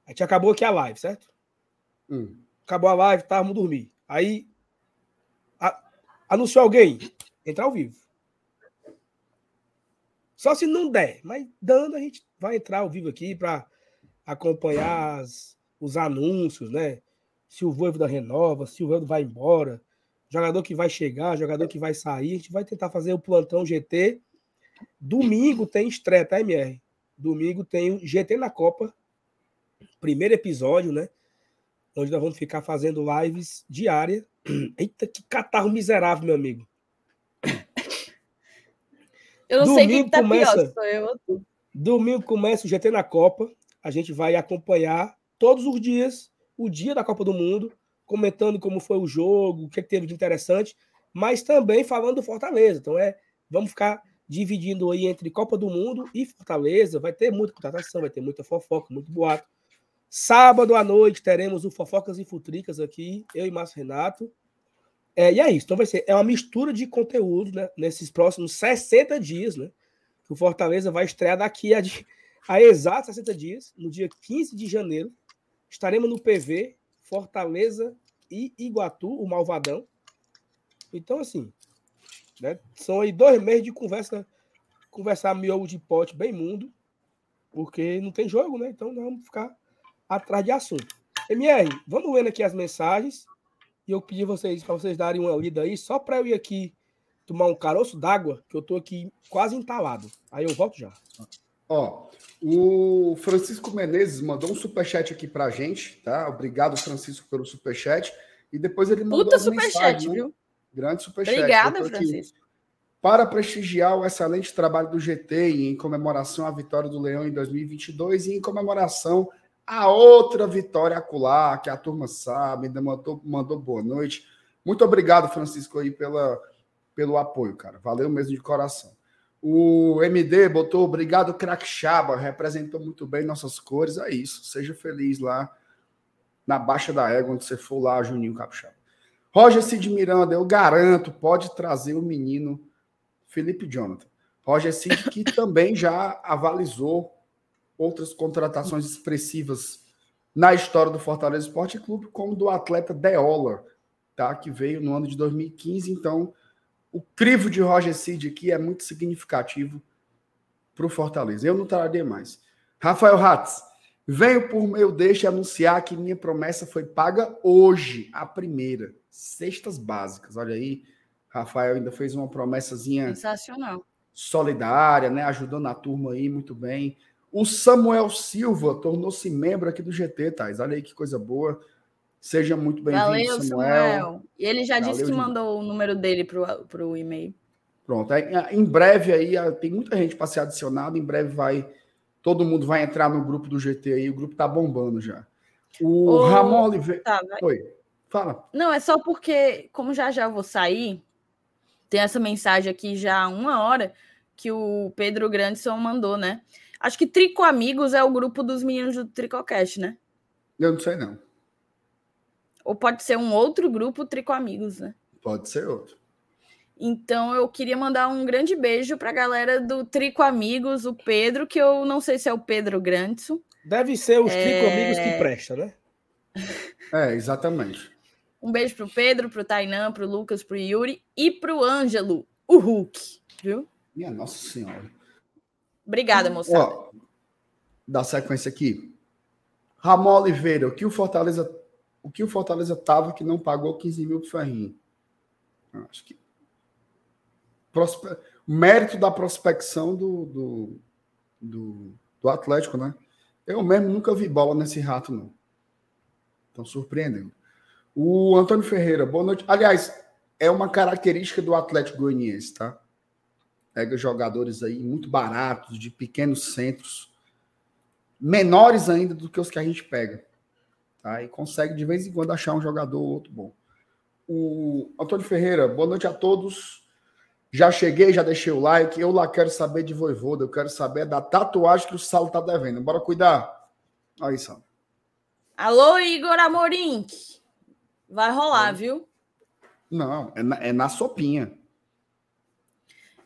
a gente acabou aqui a live, certo? Hum. Acabou a live, tá? Vamos dormir. Aí, a- anunciou alguém, entra ao vivo. Só se não der, mas dando, a gente vai entrar ao vivo aqui para acompanhar as- os anúncios, né? Se o Voivoda renova, se o Voivoda vai embora, jogador que vai chegar, jogador que vai sair. A gente vai tentar fazer o plantão GT. Domingo tem estreia, tá, MR? Domingo tem o GT na Copa. Primeiro episódio, né? Onde nós vamos ficar fazendo lives diárias. Eita, que catarro miserável, meu amigo. Eu não sei quem Domingo que tá começa- pior, sou eu. Domingo começa o GT na Copa. A gente vai acompanhar todos os dias o dia da Copa do Mundo, comentando como foi o jogo, o que teve de interessante, mas também falando do Fortaleza. Então é, vamos ficar dividindo aí entre Copa do Mundo e Fortaleza. Vai ter muita contratação, vai ter muita fofoca, muito boato. Sábado à noite teremos o Fofocas e Futricas aqui, eu e Márcio Renato. É, e é isso. Então vai ser é uma mistura de conteúdo né, nesses próximos 60 dias, né? Que o Fortaleza vai estrear daqui a, a exatos 60 dias, no dia 15 de janeiro. Estaremos no PV, Fortaleza e Iguatu, o Malvadão. Então, assim, né? São aí dois meses de conversa, conversar miolo de pote bem mundo, porque não tem jogo, né? Então vamos ficar atrás de assunto. MR, vamos vendo aqui as mensagens. E eu pedi vocês para vocês darem uma lida aí, só para eu ir aqui tomar um caroço d'água, que eu tô aqui quase entalado. Aí eu volto já. Ó, o Francisco Menezes mandou um superchat aqui pra gente, tá? Obrigado, Francisco, pelo superchat. E depois ele mandou Puta superchat, né? viu? Grande superchat. Obrigada, Francisco. Para prestigiar o excelente trabalho do GT e em comemoração à vitória do Leão em 2022 e em comemoração a outra vitória acular, que a turma sabe, ainda mandou, mandou boa noite. Muito obrigado, Francisco, aí pela, pelo apoio, cara. Valeu mesmo de coração. O MD botou obrigado, craque Chaba, representou muito bem nossas cores. É isso, seja feliz lá na Baixa da Égua, onde você for lá, Juninho Capixaba. Roger Cid Miranda, eu garanto, pode trazer o menino Felipe Jonathan. Roger Cid, que também já avalizou outras contratações expressivas na história do Fortaleza Esporte Clube, como do atleta Deola, tá? que veio no ano de 2015. Então, o crivo de Roger Cid aqui é muito significativo para o Fortaleza. Eu não traria mais. Rafael Ratz, venho por meu deixe anunciar que minha promessa foi paga hoje, a primeira cestas básicas. Olha aí, Rafael ainda fez uma promessazinha sensacional, solidária, né? Ajudando a turma aí muito bem. O Samuel Silva tornou-se membro aqui do GT, Thais. Olha aí que coisa boa. Seja muito bem-vindo, Samuel. Samuel. E ele já Valeu, disse que mandou o número dele para o e-mail. Pronto. Em breve aí, tem muita gente para ser adicionada. Em breve vai. Todo mundo vai entrar no grupo do GT aí. O grupo tá bombando já. O Ô, Ramon Oliveira. Tá, Oi. Fala. Não, é só porque, como já já eu vou sair, tem essa mensagem aqui já há uma hora que o Pedro Grandson mandou, né? Acho que Trico Amigos é o grupo dos meninos do Tricocast, né? Eu não sei, não. Ou pode ser um outro grupo Trico Amigos, né? Pode ser outro. Então eu queria mandar um grande beijo para a galera do Trico Amigos, o Pedro, que eu não sei se é o Pedro Grandson. Deve ser os é... Trico Amigos que presta, né? É, exatamente. Um beijo pro Pedro, pro Tainan, pro Lucas, pro Yuri e pro Ângelo, o Hulk, viu? Minha Nossa Senhora. Obrigada, moçada. Ó, dá sequência aqui. Ramon Oliveira, o que o Fortaleza, o que o Fortaleza tava que não pagou 15 mil pro Ferrinho? Acho que Prospe... mérito da prospecção do, do, do, do Atlético, né? Eu mesmo nunca vi bola nesse rato, não. Então, surpreendendo. O Antônio Ferreira, boa noite. Aliás, é uma característica do Atlético Goianiense, tá? Pega jogadores aí muito baratos, de pequenos centros, menores ainda do que os que a gente pega. Tá? E consegue de vez em quando achar um jogador ou outro bom. O Antônio Ferreira, boa noite a todos. Já cheguei, já deixei o like. Eu lá quero saber de Voivoda, eu quero saber da tatuagem que o Saulo tá devendo. Bora cuidar. Aí, Saulo. Alô, Igor Amorim. Vai rolar, é. viu? Não, é na, é na sopinha.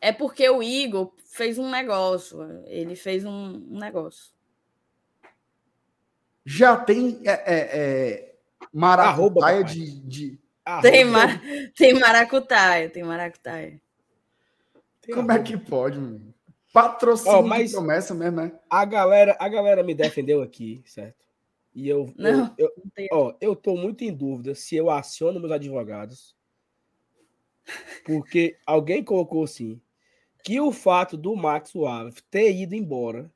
É porque o Igor fez um negócio. Ele fez um, negócio. Já tem é, é, é maracutaia Arroba, de. de... Tem, mar... tem maracutaia, tem maracutaia. Como é que pode, mano? Patrocínio oh, mas promessa mesmo, né? A galera, a galera me defendeu aqui, certo? E eu, não, eu, eu, ó, eu tô muito em dúvida se eu aciono meus advogados, porque alguém colocou assim que o fato do Max Suave ter ido embora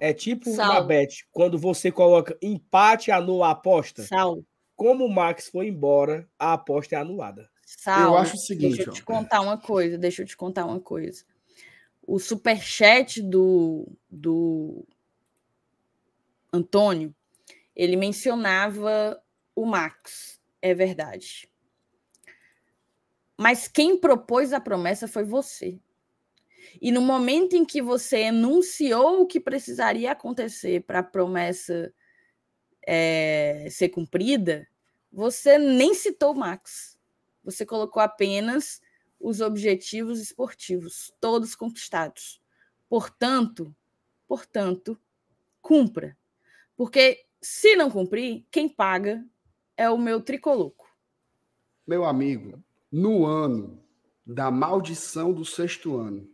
é tipo Sal. na bet, quando você coloca empate anula a aposta. Sal. Como o Max foi embora, a aposta é anulada. Sal, eu acho o seguinte, deixa eu te contar uma coisa, deixa eu te contar uma coisa. o superchat do, do Antônio, ele mencionava o Max, é verdade. Mas quem propôs a promessa foi você. E no momento em que você enunciou o que precisaria acontecer para a promessa é, ser cumprida, você nem citou Max. Você colocou apenas os objetivos esportivos, todos conquistados. Portanto, portanto, cumpra. Porque se não cumprir, quem paga é o meu tricoloco. Meu amigo, no ano da maldição do sexto ano,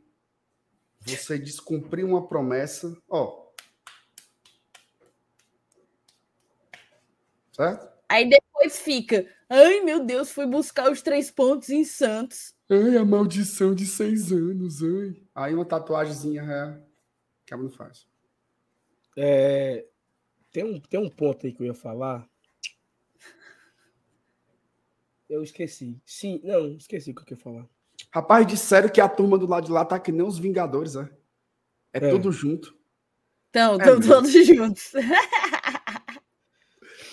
você descumpriu uma promessa, ó. Certo? Aí depois fica, ai meu Deus, fui buscar os três pontos em Santos. Ai, a maldição de seis anos, ai. Aí uma tatuagemzinha, é, que não faz. É, tem, um, tem um ponto aí que eu ia falar. Eu esqueci. Sim, não, esqueci o que eu ia falar. Rapaz, disseram que a turma do lado de lá tá que nem os Vingadores, é. É, é. tudo junto. Então, estão é todos juntos.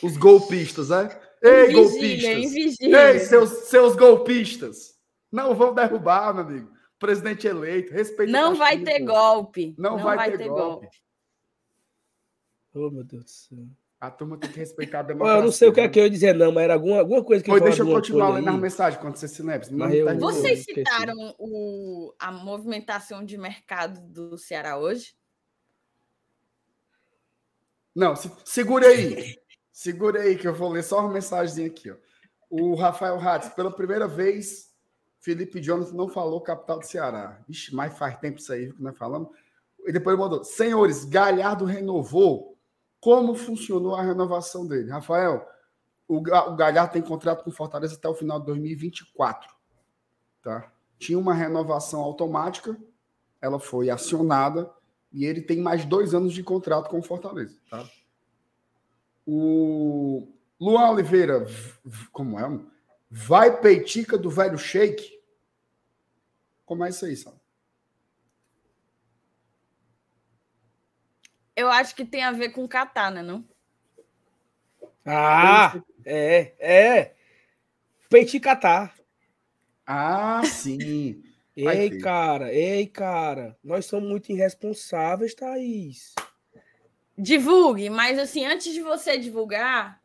Os golpistas, é? Ei, golpistas! Ei, seus, seus golpistas! Não vão derrubar, meu amigo. Presidente eleito, respeita Não vai ter golpe. Não, Não vai, vai, ter, ter golpe. golpe. Oh, meu Deus do céu. A turma tem que respeitar a democracia. Eu não sei o que é que eu ia dizer, não, mas era alguma, alguma coisa que Foi, deixa eu continuar lendo as mensagens quando você se lembra. Eu, Vocês citaram o, a movimentação de mercado do Ceará hoje? Não, se, segura aí. segura aí que eu vou ler só uma mensagem aqui. Ó. O Rafael Ratz, pela primeira vez, Felipe Jonathan não falou capital do Ceará. Ixi, mas faz tempo isso aí que nós falamos. E depois ele mandou: Senhores, Galhardo renovou como funcionou a renovação dele? Rafael, o, Galhardo tem contrato com Fortaleza até o final de 2024. Tá? Tinha uma renovação automática, ela foi acionada e ele tem mais dois anos de contrato com o Fortaleza. Tá? O Luan Oliveira, como é? Vai peitica do velho shake? Como é isso aí, Sal? Eu acho que tem a ver com katana, não? Ah, é, é. Peiti catar. Ah, sim. ei, cara, ei, cara. Nós somos muito irresponsáveis, Thaís. Divulgue, mas assim, antes de você divulgar,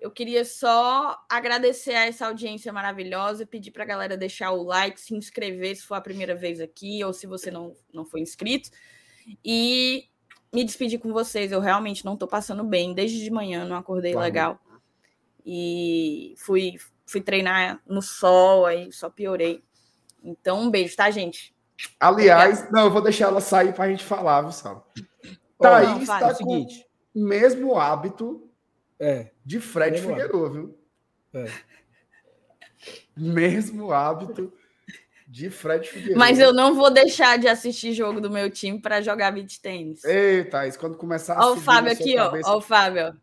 eu queria só agradecer a essa audiência maravilhosa, pedir para a galera deixar o like, se inscrever se for a primeira vez aqui, ou se você não, não foi inscrito. E me despedir com vocês. Eu realmente não estou passando bem. Desde de manhã não acordei legal. E fui, fui treinar no sol, aí só piorei. Então, um beijo, tá, gente? Aliás, Obrigada. não, eu vou deixar ela sair para a gente falar, viu, Sal? Thaís está é com o mesmo hábito é, de Fred Figueiredo, viu? É. Mesmo hábito de Fred Figueiredo. Mas eu não vou deixar de assistir jogo do meu time para jogar beat tênis. Eita, isso quando começar a Olha o Fábio aqui, ó. Olha o Fábio.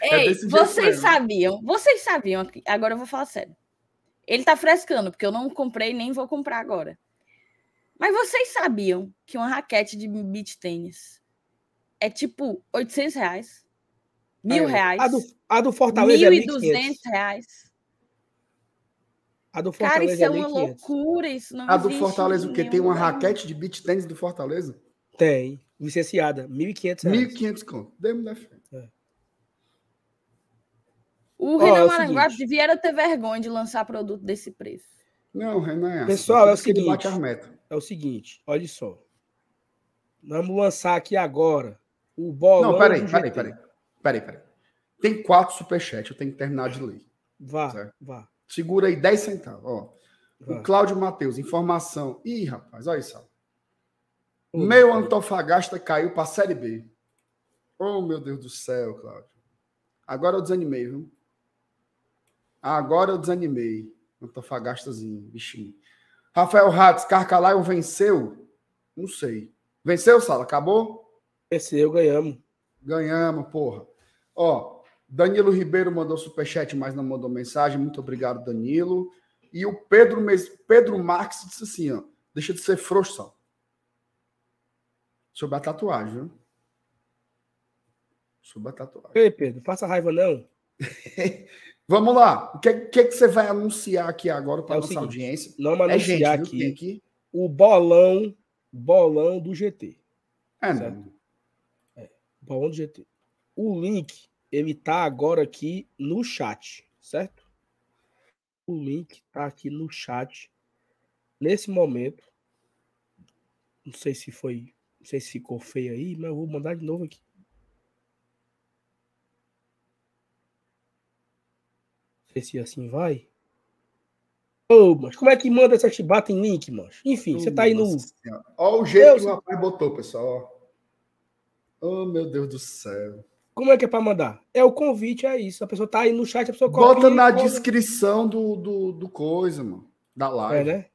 é Ei, vocês sabiam, vocês sabiam, agora eu vou falar sério. Ele tá frescando, porque eu não comprei nem vou comprar agora. Mas vocês sabiam que uma raquete de beach tênis é tipo 800 reais? Mil é, reais? A do, a do Fortaleza 1.200 é reais. A do Fortaleza Cara, isso é, é uma loucura, isso não A do Fortaleza, o quê? Tem uma raquete de beach tênis do Fortaleza? Tem. Licenciada, R$ 1.500. R$ 1.500 conto. Demos da fé. É. O Renan é Maranguape devia ter vergonha de lançar produto desse preço. Não, Renan é assim. Pessoal, é o seguinte. É o seguinte, olha só. Vamos lançar aqui agora o bolão. Não, peraí, peraí, peraí. Peraí, peraí. Tem quatro superchats, eu tenho que terminar de ler. Vá, certo? vá. Segura aí 10 centavos. Ó. O Cláudio Matheus, informação. Ih, rapaz, olha isso. Meu Antofagasta caiu para a Série B. Oh, meu Deus do céu, Cláudio. Agora eu desanimei, viu? Agora eu desanimei. Antofagastazinho, bichinho. Rafael Ratz, Carcalaio venceu? Não sei. Venceu, Sala? Acabou? Venceu, ganhamos. Ganhamos, porra. Ó, Danilo Ribeiro mandou superchat, mas não mandou mensagem. Muito obrigado, Danilo. E o Pedro, Pedro Marques disse assim: ó, deixa de ser frouxo. Sobre a tatuagem, viu? Sobre a tatuagem. Ei, Pedro, faça raiva não. Vamos lá. O que, que, que você vai anunciar aqui agora para É nossa seguinte, audiência? Não É gente, viu, aqui aqui. o bolão, bolão do GT. É, Certo. não. Bolão do GT. O link, ele tá agora aqui no chat, certo? O link tá aqui no chat nesse momento. Não sei se foi, não sei se ficou feio aí, mas eu vou mandar de novo aqui. Não sei se assim vai. Ô, mas como é que manda essa chibata em link, mano? Enfim, você tá aí no. Olha o jeito Deus. que o rapaz botou, pessoal. Oh, meu Deus do céu. Como é que é pra mandar? É o convite, é isso. A pessoa tá aí no chat, a pessoa Bota na descrição do, do, do coisa, mano. Da É, live. né?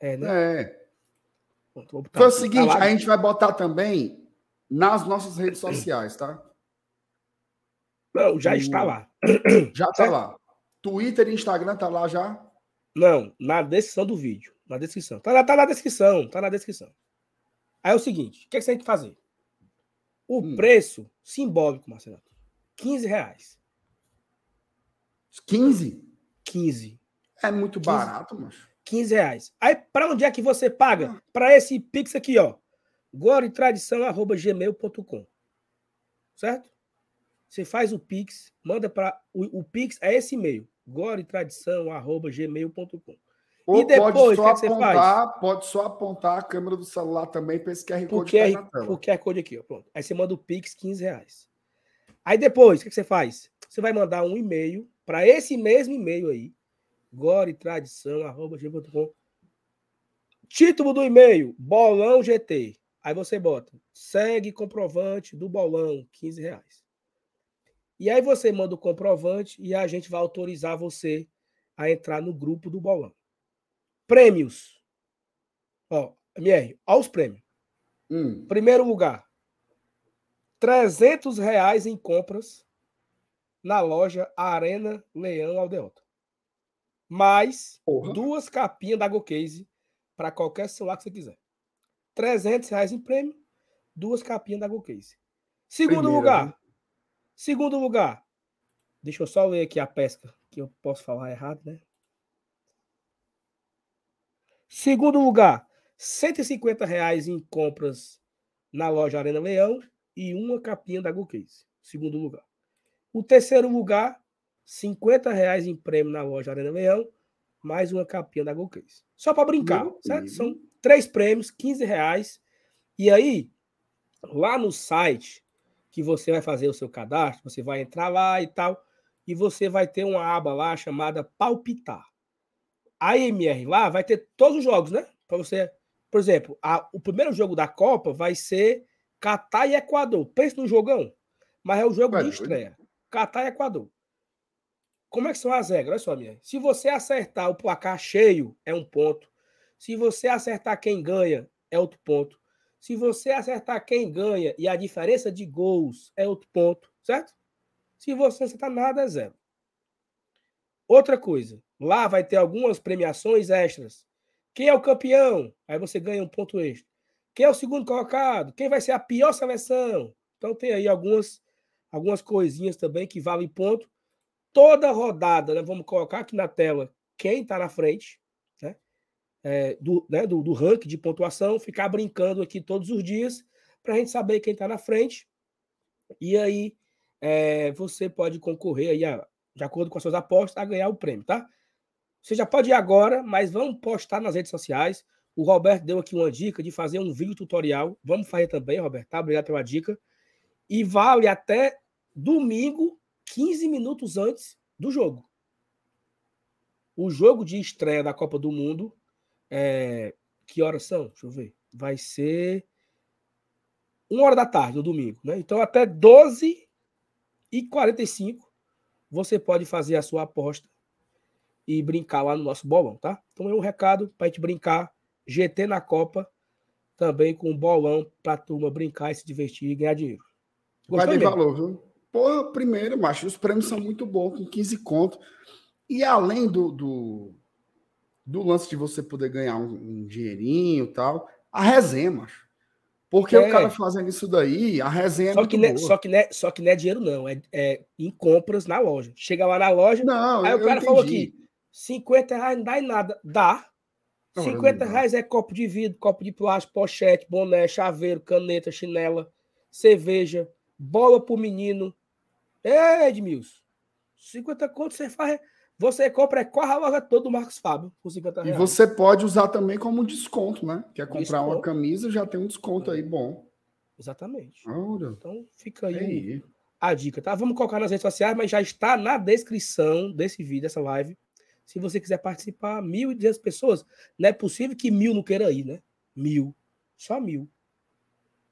É, né? É. Vou botar Foi o seguinte, Tá a gente vai botar também nas nossas redes sociais, tá? Não, já está lá. Já tá Certo. lá. Twitter e Instagram tá lá já. Não, na descrição do vídeo. Na descrição. Tá, na- tá na descrição, tá na descrição. Aí é o seguinte: o que, é que você tem que fazer? O Hum. preço simbólico, Marcelo. 15 reais. 15? 15. É muito barato, mano. 15 reais. Aí, para onde é que você paga? Para esse Pix aqui, ó. goretradição.gmail.com. Certo? Você faz o Pix, manda para. O, o Pix é esse e-mail. goretradição.gmail.com. Ou E depois, pode o só que é que você apontar, pode só apontar a câmera do celular também para esse QR Code que tá QR, na tela. por QR Code aqui, ó. Pronto. Aí você manda o Pix 15 reais. Aí depois, o que, que você faz? Você vai mandar um e-mail para esse mesmo e-mail aí. goretradição.gmail.com Título do e-mail, Bolão GT. Aí você bota, segue comprovante do bolão, 15 reais. E aí você manda o comprovante e a gente vai autorizar você a entrar no grupo do bolão. Prêmios. Ó, MR, olha os prêmios. Hum, Primeiro lugar, 300 reais em compras na loja Arena Leão Aldeota. Mais porra. duas capinhas da GoCase para qualquer celular que você quiser. 300 reais em prêmio, duas capinhas da GoCase. Segundo Primeira, lugar, segundo lugar, deixa eu só ler aqui a pesca, que eu posso falar errado, né? Segundo lugar, 150 reais em compras na loja Arena Leão e uma capinha da GoCase. Segundo lugar. O terceiro lugar, 50 reais em prêmio na loja Arena Leão, mais uma capinha da GoCase. Só para brincar, Meu certo? Deus. São três prêmios, 15 reais. E aí, lá no site que você vai fazer o seu cadastro, você vai entrar lá e tal, e você vai ter uma aba lá chamada Palpitar. A MR lá vai ter todos os jogos, né? Para você, por exemplo, a- o primeiro jogo da Copa vai ser Catar e Equador. Pensa no jogão, mas é o jogo de estreia. Catar e Equador. Como é que são as regras? Olha só, minha. Se você acertar o placar cheio, é um ponto. Se você acertar quem ganha, é outro ponto. Se você acertar quem ganha e a diferença de gols, é outro ponto, certo? Se você acertar nada, é zero. Outra coisa, lá vai ter algumas premiações extras. Quem é o campeão? Aí você ganha um ponto extra. Quem é o segundo colocado? Quem vai ser a pior seleção? Então tem aí algumas, algumas coisinhas também que valem ponto. Toda rodada, né, vamos colocar aqui na tela quem está na frente né, é, do, né, do, do ranking de pontuação, ficar brincando aqui todos os dias para a gente saber quem está na frente. E aí é, você pode concorrer aí a, de acordo com as suas apostas a ganhar o prêmio, tá? Você já pode ir agora, mas vamos postar nas redes sociais. O Roberto deu aqui uma dica de fazer um vídeo tutorial. Vamos fazer também, Roberto. Tá? Obrigado pela dica. E vale até domingo, 15 minutos antes do jogo. O jogo de estreia da Copa do Mundo. é, Que horas são? Deixa eu ver. Vai ser uma hora da tarde, no domingo. Né? Então, até 12 e 45 você pode fazer a sua aposta e brincar lá no nosso bolão, tá? Então é um recado para a gente brincar. GT na Copa, também com bolão para a turma brincar e se divertir e ganhar dinheiro. Vai Gostou de mesmo? valor, viu? Pô, primeiro, macho, os prêmios são muito bons, com 15 conto. E além do, do, do lance de você poder ganhar um, um dinheirinho e tal, a resenha, macho. Porque É. o cara fazendo isso daí, a resenha é Só muito que, não é, boa. só, que não é, só que não é dinheiro, não. É, é em compras na loja. Chega lá na loja, Não, aí o cara falou aqui: 50 reais não dá em nada. Dá. Não, 50 não dá. reais é copo de vidro, copo de plástico, pochete, boné, chaveiro, caneta, chinela, cerveja, bola pro menino. É, Edmilson. 50 conto você faz. Você compra é quase a loja toda do Marcos Fábio por 50 E reais. você pode usar também como desconto, né? Quer comprar uma Desconto. camisa, já tem um desconto aí bom. Exatamente. Olha, Então fica aí aí. a dica, tá? Vamos colocar nas redes sociais, mas já está na descrição desse vídeo, dessa live. Se você quiser participar, 1.200 pessoas. Não é possível que mil não queira ir, né? Mil. Só mil.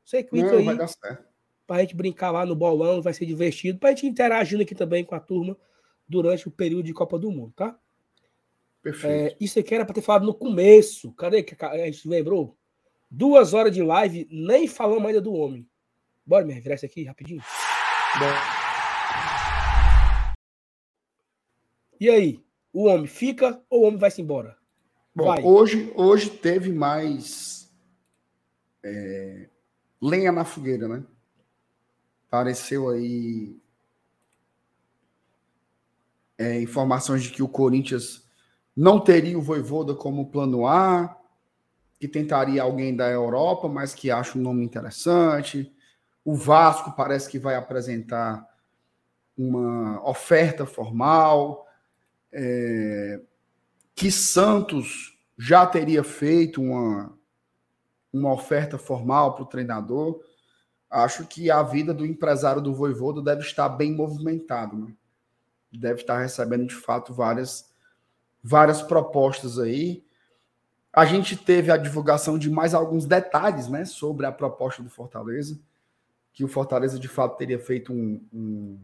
Você clica Não, aí vai dar certo. pra gente brincar lá no bolão, vai ser divertido. Pra gente interagindo aqui também com a turma durante o período de Copa do Mundo, tá? Perfeito. É, isso aqui era pra ter falado no começo. Cadê que a gente lembrou? Duas horas de live, nem falamos ainda do homem. Bora me virar isso aqui rapidinho? E aí? O homem fica ou o homem vai-se embora? Bom, vai. hoje, hoje teve mais é, lenha na fogueira, né? Apareceu aí é, informações de que o Corinthians não teria o Voivoda como plano A, que tentaria alguém da Europa, mas que acha um nome interessante. O Vasco parece que vai apresentar uma oferta formal. É, que Santos já teria feito uma, uma oferta formal para o treinador. Acho que a vida do empresário do Voivoda deve estar bem movimentado, né? Deve estar recebendo de fato várias várias propostas aí. A gente teve a divulgação de mais alguns detalhes, né, sobre a proposta do Fortaleza, que o Fortaleza de fato teria feito um, um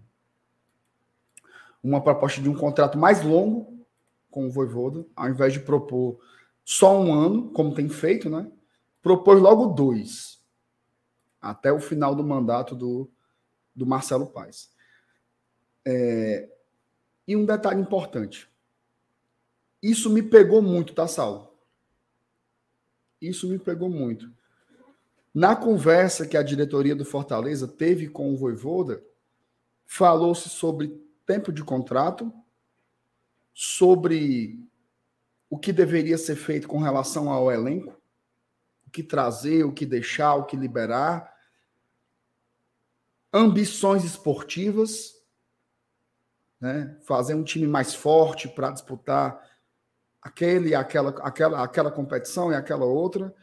uma proposta de um contrato mais longo com o Voivoda, ao invés de propor só um ano, como tem feito, né? Propôs logo dois, até o final do mandato do, do Marcelo Paes. É, e um detalhe importante. Isso me pegou muito, tá? Isso me pegou muito. Na conversa que a diretoria do Fortaleza teve com o Voivoda, falou-se sobre tempo de contrato, sobre o que deveria ser feito com relação ao elenco, o que trazer, o que deixar, o que liberar, ambições esportivas, né? fazer um time mais forte para disputar aquele, aquela, aquela, aquela competição e aquela outra,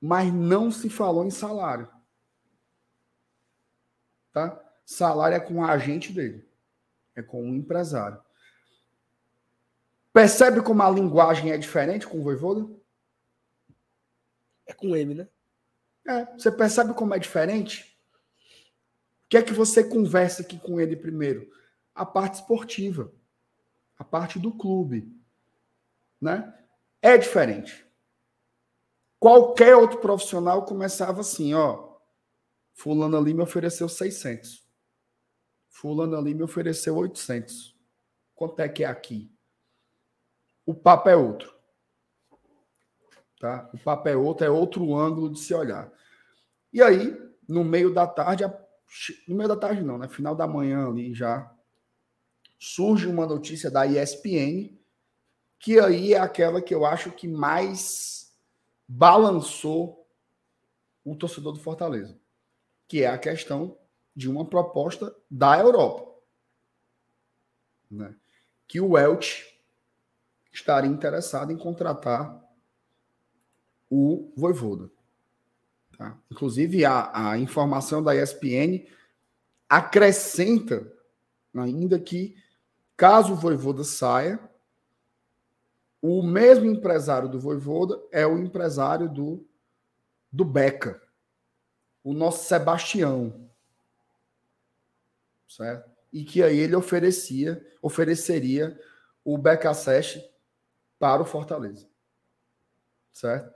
mas não se falou em salário. Tá? Salário é com o agente dele, é com o empresário. Percebe como a linguagem é diferente com o Voivoda? É com ele, né? É, você percebe como é diferente? O que é que você conversa aqui com ele primeiro? A parte esportiva, a parte do clube, né? É diferente. Qualquer outro profissional começava assim, ó, fulano ali me ofereceu 600. Fulano ali me ofereceu 800. Quanto é que é aqui? O papo é outro. Tá? O papo é outro, é outro ângulo de se olhar. E aí, no meio da tarde, no meio da tarde não, né? Final da manhã ali já surge uma notícia da ESPN, que aí é aquela que eu acho que mais balançou o torcedor do Fortaleza, que é a questão de uma proposta da Europa, né? Que o Elche estaria interessado em contratar o Voivoda. Tá? Inclusive, a, a informação da ESPN acrescenta ainda que, caso o Voivoda saia, o mesmo empresário do Voivoda é o empresário do, do Beca, o nosso Sebastião. Certo? E que aí ele oferecia, ofereceria o Beca Seste para o Fortaleza. Certo?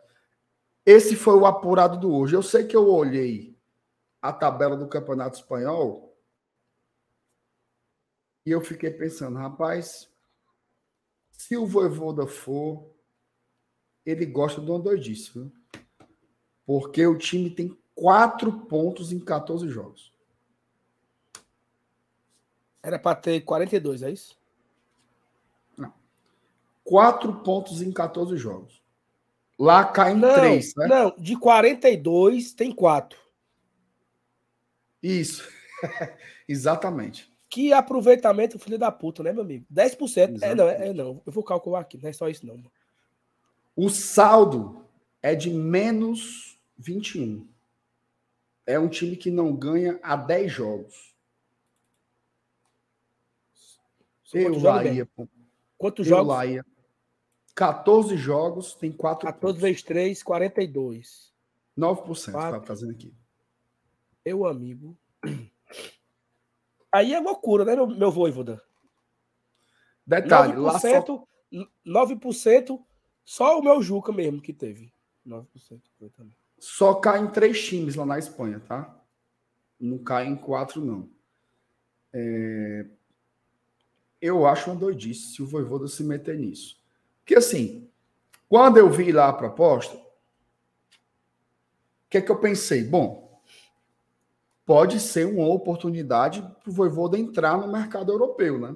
Esse foi o apurado do hoje. Eu sei que eu olhei a tabela do Campeonato Espanhol e eu fiquei pensando, rapaz, Se o Voivoda for, ele gosta de uma doidice, viu? Porque o time tem quatro pontos em 14 jogos. Era para ter 42, é isso? Não. Quatro pontos em 14 jogos. Lá cai em Não, três, né? não, de 42 tem 4. Isso. Exatamente. Que aproveitamento, filho da puta, né, meu amigo? 10%. É, não, é, Exatamente. é não. Eu vou calcular aqui, não é só isso, não. mano. O saldo é de menos 21. É um time que não ganha há 10 jogos. Só Eu Laia, Ben? pô. Quantos Eu jogos? Laia. 14 jogos, tem 4 14 pontos. vezes 3, 42. 9%, Quatro. tá trazendo aqui. Meu amigo. Aí é loucura, né, meu, meu voivoda? Detalhe, lá só 9%, 9% só o meu Juca mesmo que teve. 9% foi também. Só cai em três times lá na Espanha, tá? Não cai em quatro, não. É, Eu acho uma doidice se o Voivoda se meter nisso. Porque, assim, quando eu vi lá a proposta, o que é que eu pensei? Bom, pode ser uma oportunidade para o Voivoda entrar no mercado europeu, né?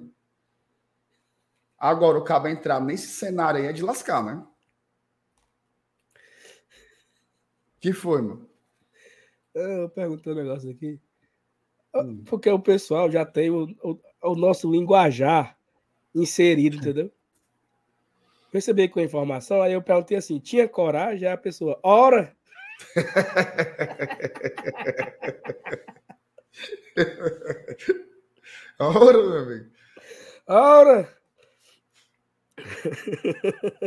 Agora, o cabo entrar nesse cenário aí é de lascar, né? que foi, mano? Eu perguntei um negócio aqui. Porque o pessoal já tem o, o, o nosso linguajar inserido, entendeu? Recebi com a informação, aí eu perguntei assim: tinha coragem? Aí a pessoa, ora! Ora, meu amigo. Ora!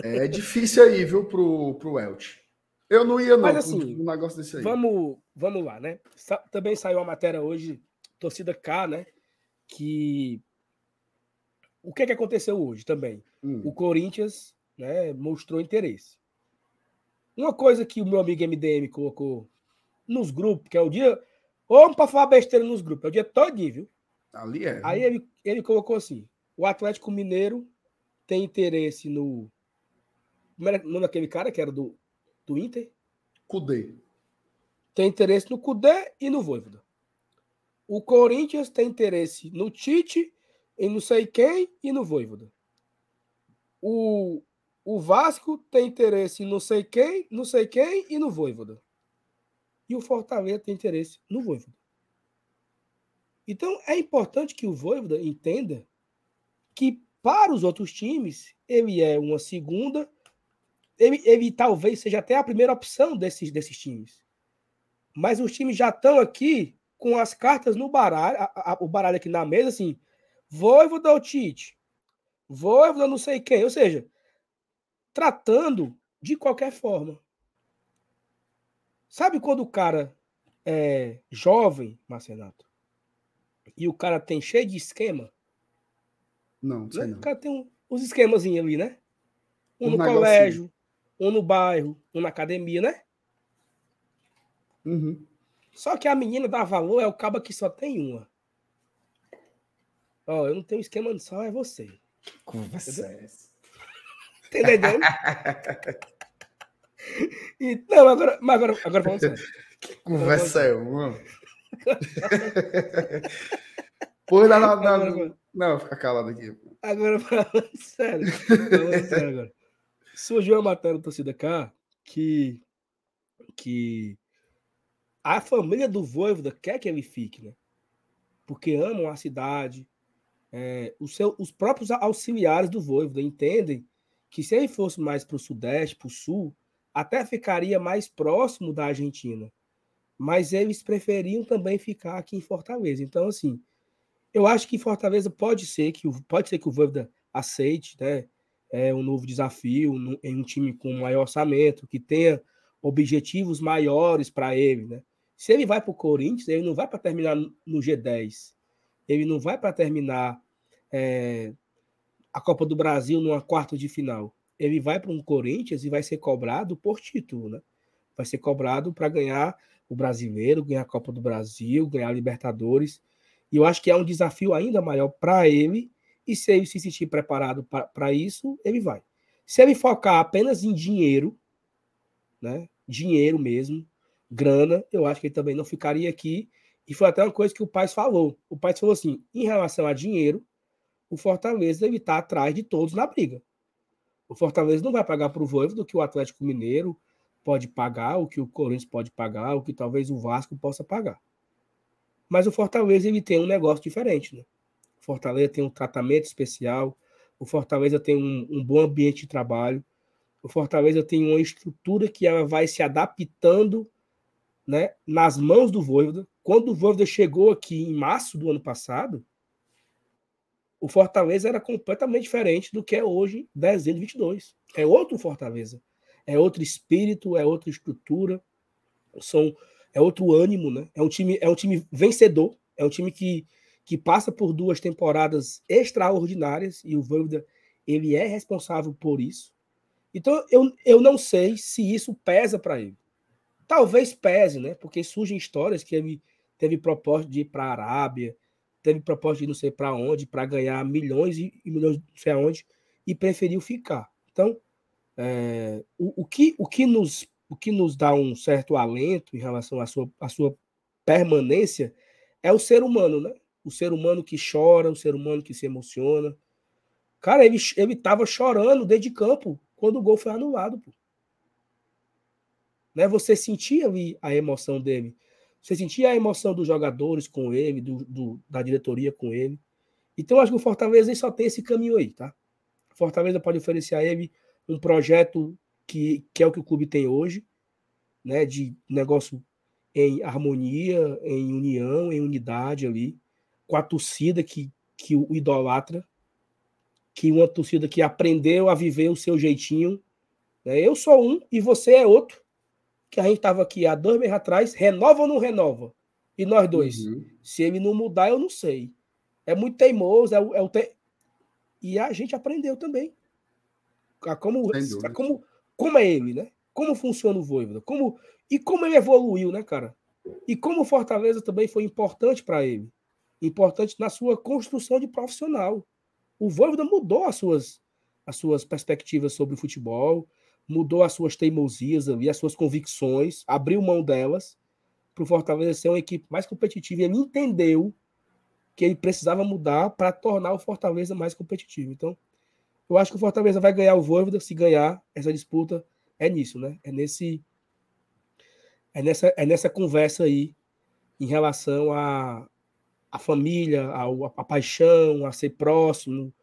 É difícil aí, viu, pro, pro Elche. Eu não ia, não, Mas, assim, um negócio desse aí. Vamos, vamos lá, né? Também saiu a matéria hoje, torcida K, né? Que. O que, que aconteceu hoje também? Hum, o Corinthians né, mostrou interesse. Uma coisa que o meu amigo MDM colocou nos grupos, que é o dia. Vamos para falar besteira nos grupos, é o dia todinho, viu? ali é. Aí ele, ele colocou assim: o Atlético Mineiro tem interesse no. Como era o nome daquele cara que era do, do Inter? Cudê. Tem interesse no Cudê e no Voivoda. O Corinthians tem interesse no Tite e não sei quem e no Voivoda. O, o Vasco tem interesse em não sei quem, não sei quem e no Voivoda. E o Fortaleza tem interesse no Voivoda. Então é importante que o Voivoda entenda que para os outros times ele é uma segunda, ele, ele talvez seja até a primeira opção desses, desses times. Mas os times já estão aqui com as cartas no baralho, a- a- o baralho aqui na mesa, assim, Voivoda ou Tite? Voivoda não sei quem. Ou seja, tratando de qualquer forma. Sabe quando o cara é jovem, Marcenato, e o cara tem cheio de esquema? Não, sei né? não. O cara tem um, uns esquemazinhos ali, né? Um Um no negocinho. colégio, um no bairro, um na academia, né? Uhum. Só que a menina dá valor é o cabo que só tem uma. Ó, eu não tenho esquema só, é você. Conversa é essa. Tá entendendo? E, não, agora, mas agora, agora sério. Conversa é uma. Pô, não, não, não, fica calado aqui. Agora falando sério. Falando sério agora. Surgiu uma matéria do Torcida K que, que a família do Voivoda quer que ele fique, né? Porque amam a cidade. É, os, seu, os próprios auxiliares do Voivoda entendem que se ele fosse mais para o sudeste, para o sul, até ficaria mais próximo da Argentina. Mas eles preferiam também ficar aqui em Fortaleza. Então, assim, eu acho que Fortaleza pode ser que o- pode ser que o Voivoda aceite, né? É um novo desafio em um time com maior orçamento, que tenha objetivos maiores para ele, né? Se ele vai para o Corinthians, ele não vai para terminar no no G10. Ele não vai para terminar é, a Copa do Brasil numa quarta de final. Ele vai para um Corinthians e vai ser cobrado por título, né? Vai ser cobrado para ganhar o Brasileiro, ganhar a Copa do Brasil, ganhar a Libertadores. E eu acho que é um desafio ainda maior para ele e se ele se sentir preparado para isso, ele vai. Se ele focar apenas em dinheiro, né? Dinheiro mesmo, grana, eu acho que ele também não ficaria aqui. E foi até uma coisa que o pai falou. O pai falou assim: em relação a dinheiro, o Fortaleza ele está atrás de todos na briga. O Fortaleza não vai pagar para o Voivoda do que o Atlético Mineiro pode pagar, o que o Corinthians pode pagar, o que talvez o Vasco possa pagar. Mas o Fortaleza ele tem um negócio diferente, né? O Fortaleza tem um tratamento especial, o Fortaleza tem um, um bom ambiente de trabalho, o Fortaleza tem uma estrutura que ela vai se adaptando né, nas mãos do Voivoda. Quando o Voivoda chegou aqui em março do ano passado, o Fortaleza era completamente diferente do que é hoje, dezembro de 22. É outro Fortaleza. É outro espírito, é outra estrutura, são, é outro ânimo, né? É um time, é um time vencedor, é um time que, que passa por duas temporadas extraordinárias e o Voivoda ele é responsável por isso. Então eu, eu não sei se isso pesa para ele. Talvez pese, né? Porque surgem histórias que ele teve propósito de ir para a Arábia, teve propósito de não sei para onde, para ganhar milhões e, milhões, não sei aonde, e preferiu ficar. Então, é, o, o, que, o, que nos, o que nos dá um certo alento em relação à sua, à sua permanência é o ser humano, né? O ser humano que chora, o ser humano que se emociona. Cara, ele, ele tava chorando dentro de campo quando o gol foi anulado. Pô. Né? Você sentia ali a emoção dele. Você sentia a emoção dos jogadores com ele, do, do, da diretoria com ele. Então, acho que o Fortaleza só tem esse caminho aí, tá? Fortaleza pode oferecer a ele um projeto que, que é o que o clube tem hoje, né? De negócio em harmonia, em união, em unidade ali, com a torcida que, que o idolatra, que uma torcida que aprendeu a viver o seu jeitinho. Né? Eu sou um e você é outro que a gente estava aqui há dois meses atrás, renova ou não renova? E nós dois. Uhum. Se ele não mudar, eu não sei. É muito teimoso, é, é o te... E a gente aprendeu também. A como, a como, como é ele, né? Como funciona o Voivoda? Como, e como ele evoluiu, né, cara? E como o Fortaleza também foi importante para ele. Importante na sua construção de profissional. O Voivoda mudou as suas, as suas perspectivas sobre o futebol, mudou as suas teimosias ali, as suas convicções, abriu mão delas para o Fortaleza ser uma equipe mais competitiva. E ele entendeu que ele precisava mudar para tornar o Fortaleza mais competitivo. Então, eu acho que o Fortaleza vai ganhar o Voivoda se ganhar essa disputa. É nisso, né? É nesse é nessa é nessa conversa aí em relação a a família, a, a paixão, a ser próximo,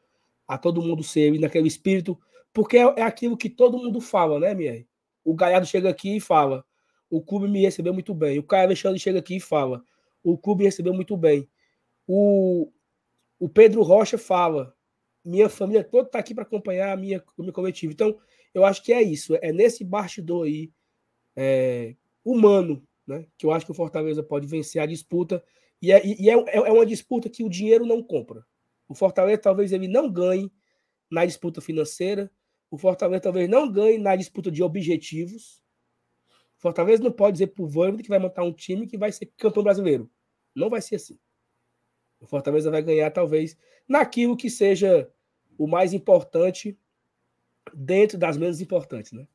a todo mundo ser naquele espírito porque é, é aquilo que todo mundo fala, né, Mier? O Galhardo chega aqui e fala: o clube me recebeu muito bem. O Caio Alexandre chega aqui e fala: o clube recebeu muito bem. O, o Pedro Rocha fala: minha família toda está aqui para acompanhar a minha, o meu. Então, eu acho que é isso. É nesse bastidor aí é, humano né, que eu acho que o Fortaleza pode vencer a disputa. E, é, e é, é, é uma disputa que o dinheiro não compra. O Fortaleza talvez ele não ganhe na disputa financeira, o Fortaleza talvez não ganhe na disputa de objetivos. O Fortaleza não pode dizer para o Voivoda que vai montar um time que vai ser campeão brasileiro. Não vai ser assim. O Fortaleza vai ganhar, talvez, naquilo que seja o mais importante dentro das menos importantes, né?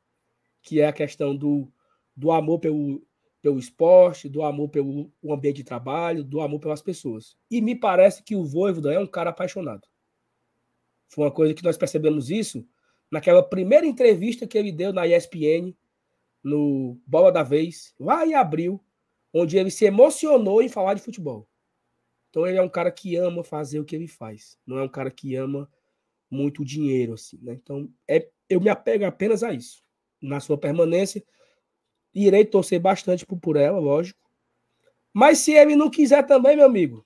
Que é a questão do, do amor pelo, pelo esporte, do amor pelo ambiente de trabalho, do amor pelas pessoas. E me parece que o Voivoda é um cara apaixonado. Foi uma coisa que nós percebemos isso naquela primeira entrevista que ele deu na ESPN, no Bola da Vez, lá em abril, onde ele se emocionou em falar de futebol. Então ele é um cara que ama fazer o que ele faz, não é um cara que ama muito dinheiro assim, né? Então é, eu me apego apenas a isso. Na sua permanência, irei torcer bastante por, por ela, lógico. Mas se ele não quiser também, meu amigo,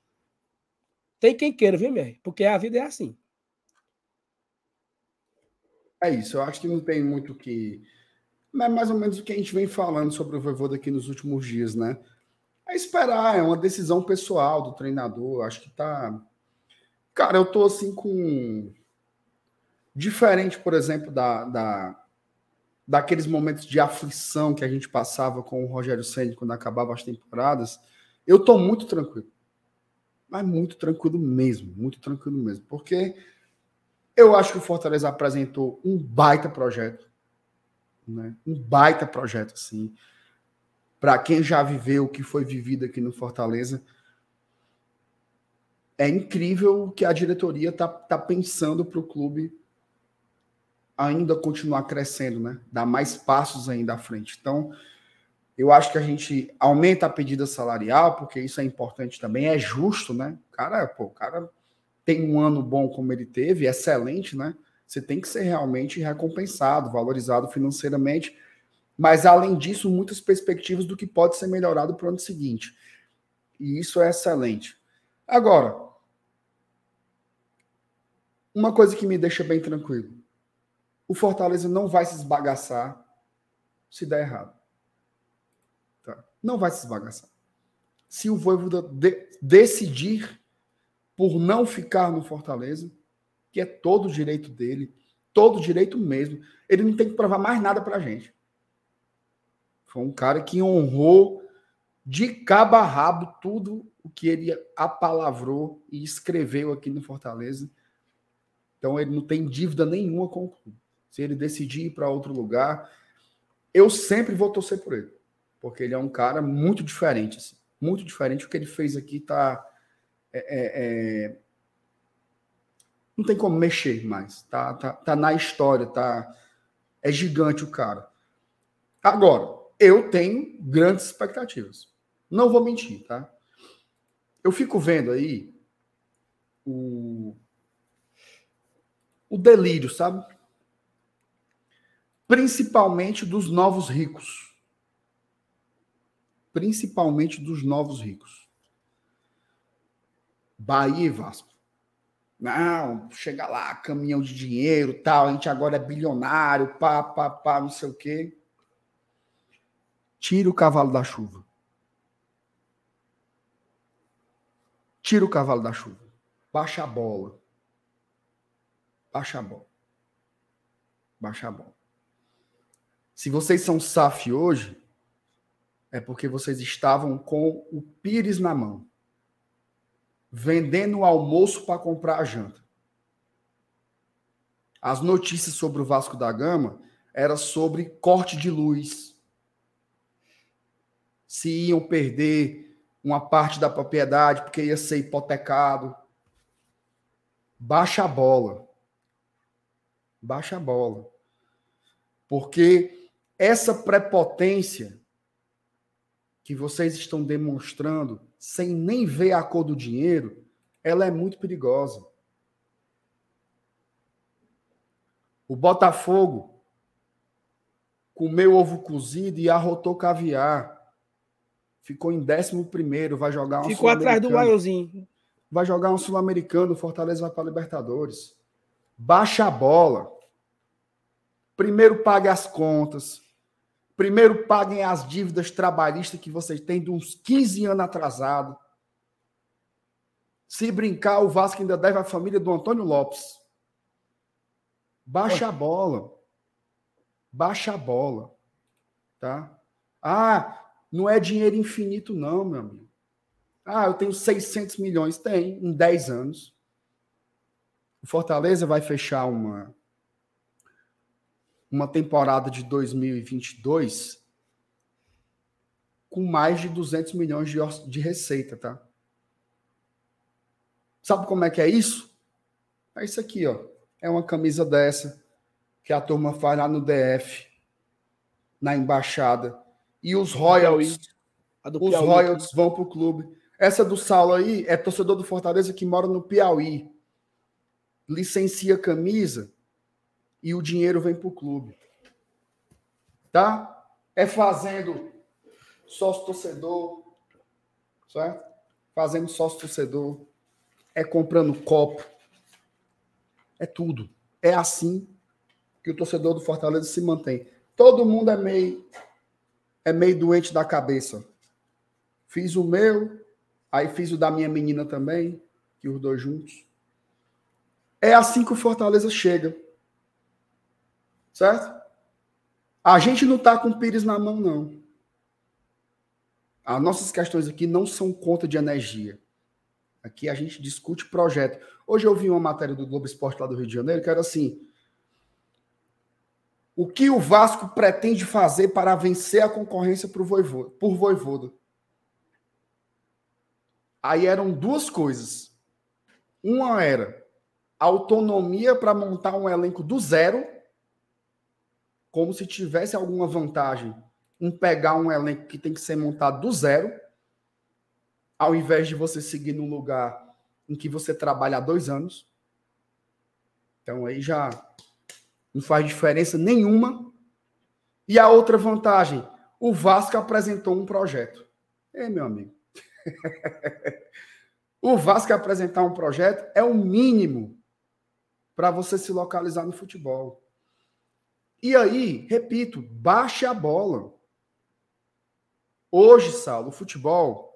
tem quem queira, viu, minha? Porque a vida é assim. É isso, eu acho que não tem muito que. É mais ou menos o que a gente vem falando sobre o Voivoda aqui nos últimos dias, né? É esperar, é uma decisão pessoal do treinador. Acho que tá. Cara, eu tô assim com. Diferente, por exemplo, da, da, daqueles momentos de aflição que a gente passava com o Rogério Senna quando acabava as temporadas, eu tô muito tranquilo. Mas muito tranquilo mesmo, muito tranquilo mesmo. Porque eu acho que o Fortaleza apresentou um baita projeto. Né? Um baita projeto, assim. Para quem já viveu o que foi vivido aqui no Fortaleza, é incrível o que a diretoria tá, tá pensando para o clube ainda continuar crescendo, né? Dar mais passos ainda à frente. Então, eu acho que a gente aumenta a pedida salarial, porque isso é importante também, é justo, né? Cara, pô, cara tem um ano bom como ele teve, excelente, né? Você tem que ser realmente recompensado, valorizado financeiramente. Mas, além disso, muitas perspectivas do que pode ser melhorado para o ano seguinte. E isso é excelente. Agora, uma coisa que me deixa bem tranquilo: o Fortaleza não vai se esbagaçar se der errado. Tá? Não vai se esbagaçar. Se o Voivoda de decidir por não ficar no Fortaleza, que é todo direito dele, todo direito mesmo, ele não tem que provar mais nada para a gente. Foi um cara que honrou de cabo a rabo tudo o que ele apalavrou e escreveu aqui no Fortaleza. Então ele não tem dívida nenhuma com o clube. Se ele decidir ir para outro lugar, eu sempre vou torcer por ele, porque ele é um cara muito diferente, assim, muito diferente. O que ele fez aqui tá é, é, é... não tem como mexer mais, tá, tá, tá na história, tá é gigante o cara. Agora, eu tenho grandes expectativas. Não vou mentir, tá? Eu fico vendo aí o, o delírio, sabe? Principalmente dos novos ricos. Principalmente dos novos ricos. Bahia e Vasco. Não, chega lá, caminhão de dinheiro, tal, a gente agora é bilionário, pá, pá, pá, não sei o quê. Tira o cavalo da chuva. Tira o cavalo da chuva. Baixa a bola. Baixa a bola. Baixa a bola. Se vocês são SAF hoje, é porque vocês estavam com o pires na mão, vendendo o almoço para comprar a janta. As notícias sobre o Vasco da Gama era sobre corte de luz, se iam perder uma parte da propriedade porque ia ser hipotecado. Baixa a bola. Baixa a bola. Porque essa prepotência que vocês estão demonstrando sem nem ver a cor do dinheiro, ela é muito perigosa. O Botafogo comeu ovo cozido e arrotou caviar. Ficou em 11 vai jogar um Ficou atrás do Lionzinho. Vai jogar um sul-americano, Fortaleza vai para Libertadores. Baixa a bola. Primeiro pague as contas. Primeiro paguem as dívidas trabalhistas que vocês têm de uns 15 anos atrasado. Se brincar, o Vasco ainda deve à família do Antônio Lopes. Baixa a bola. Baixa a bola. Tá? Ah, não é dinheiro infinito, não, meu amigo. Ah, eu tenho 600 milhões. Tem, em 10 anos. O Fortaleza vai fechar uma, uma temporada de 2022 com mais de 200 milhões de, de receita, tá? Sabe como é que é isso? É isso aqui, ó. É uma camisa dessa que a turma faz lá no DF, na embaixada e os royalties, os royalties vão para o clube. Essa do Saulo aí é torcedor do Fortaleza que mora no Piauí. Licencia camisa e o dinheiro vem para o clube. Tá? É fazendo sócio torcedor, certo? Fazendo sócio torcedor. É comprando copo. É tudo. É assim que o torcedor do Fortaleza se mantém. Todo mundo é meio é meio doente da cabeça. Fiz o meu, aí fiz o da minha menina também, que os dois juntos. É assim que o Fortaleza chega. Certo? A gente não está com o Pires na mão, não. As nossas questões aqui não são conta de energia. Aqui a gente discute projeto. Hoje eu vi uma matéria do Globo Esporte lá do Rio de Janeiro que era assim: o que o Vasco pretende fazer para vencer a concorrência por Voivoda, por? Aí eram duas coisas. Uma era autonomia para montar um elenco do zero, como se tivesse alguma vantagem em pegar um elenco que tem que ser montado do zero, ao invés de você seguir num lugar em que você trabalha há dois anos. Então aí já não faz diferença nenhuma. E a outra vantagem, o Vasco apresentou um projeto. É, meu amigo. o Vasco apresentar um projeto é o mínimo para você se localizar no futebol. E aí, repito, baixe a bola. Hoje, Saulo, o futebol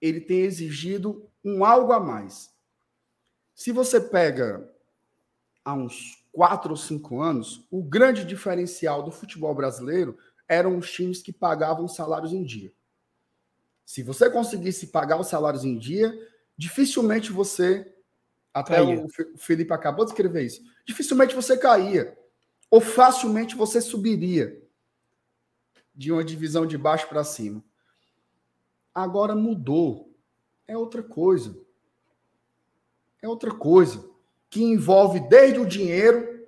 ele tem exigido um algo a mais. Se você pega há uns quatro ou cinco anos, o grande diferencial do futebol brasileiro eram os times que pagavam salários em dia. Se você conseguisse pagar os salários em dia, dificilmente você. Até caía. o Felipe acabou de escrever isso. Dificilmente você caía. Ou facilmente você subiria de uma divisão de baixo para cima. Agora mudou. É outra coisa. É outra coisa que envolve desde o dinheiro,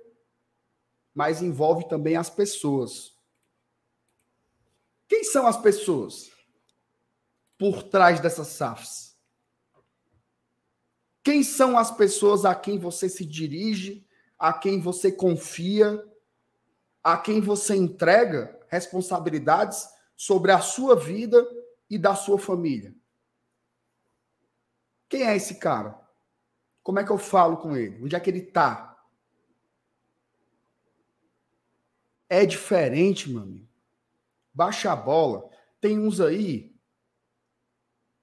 mas envolve também as pessoas. Quem são as pessoas por trás dessas SAFs? Quem são as pessoas a quem você se dirige, a quem você confia, a quem você entrega responsabilidades sobre a sua vida e da sua família? Quem é esse cara? Como é que eu falo com ele? Onde é que ele está? É diferente, meu amigo. Baixa a bola. Tem uns aí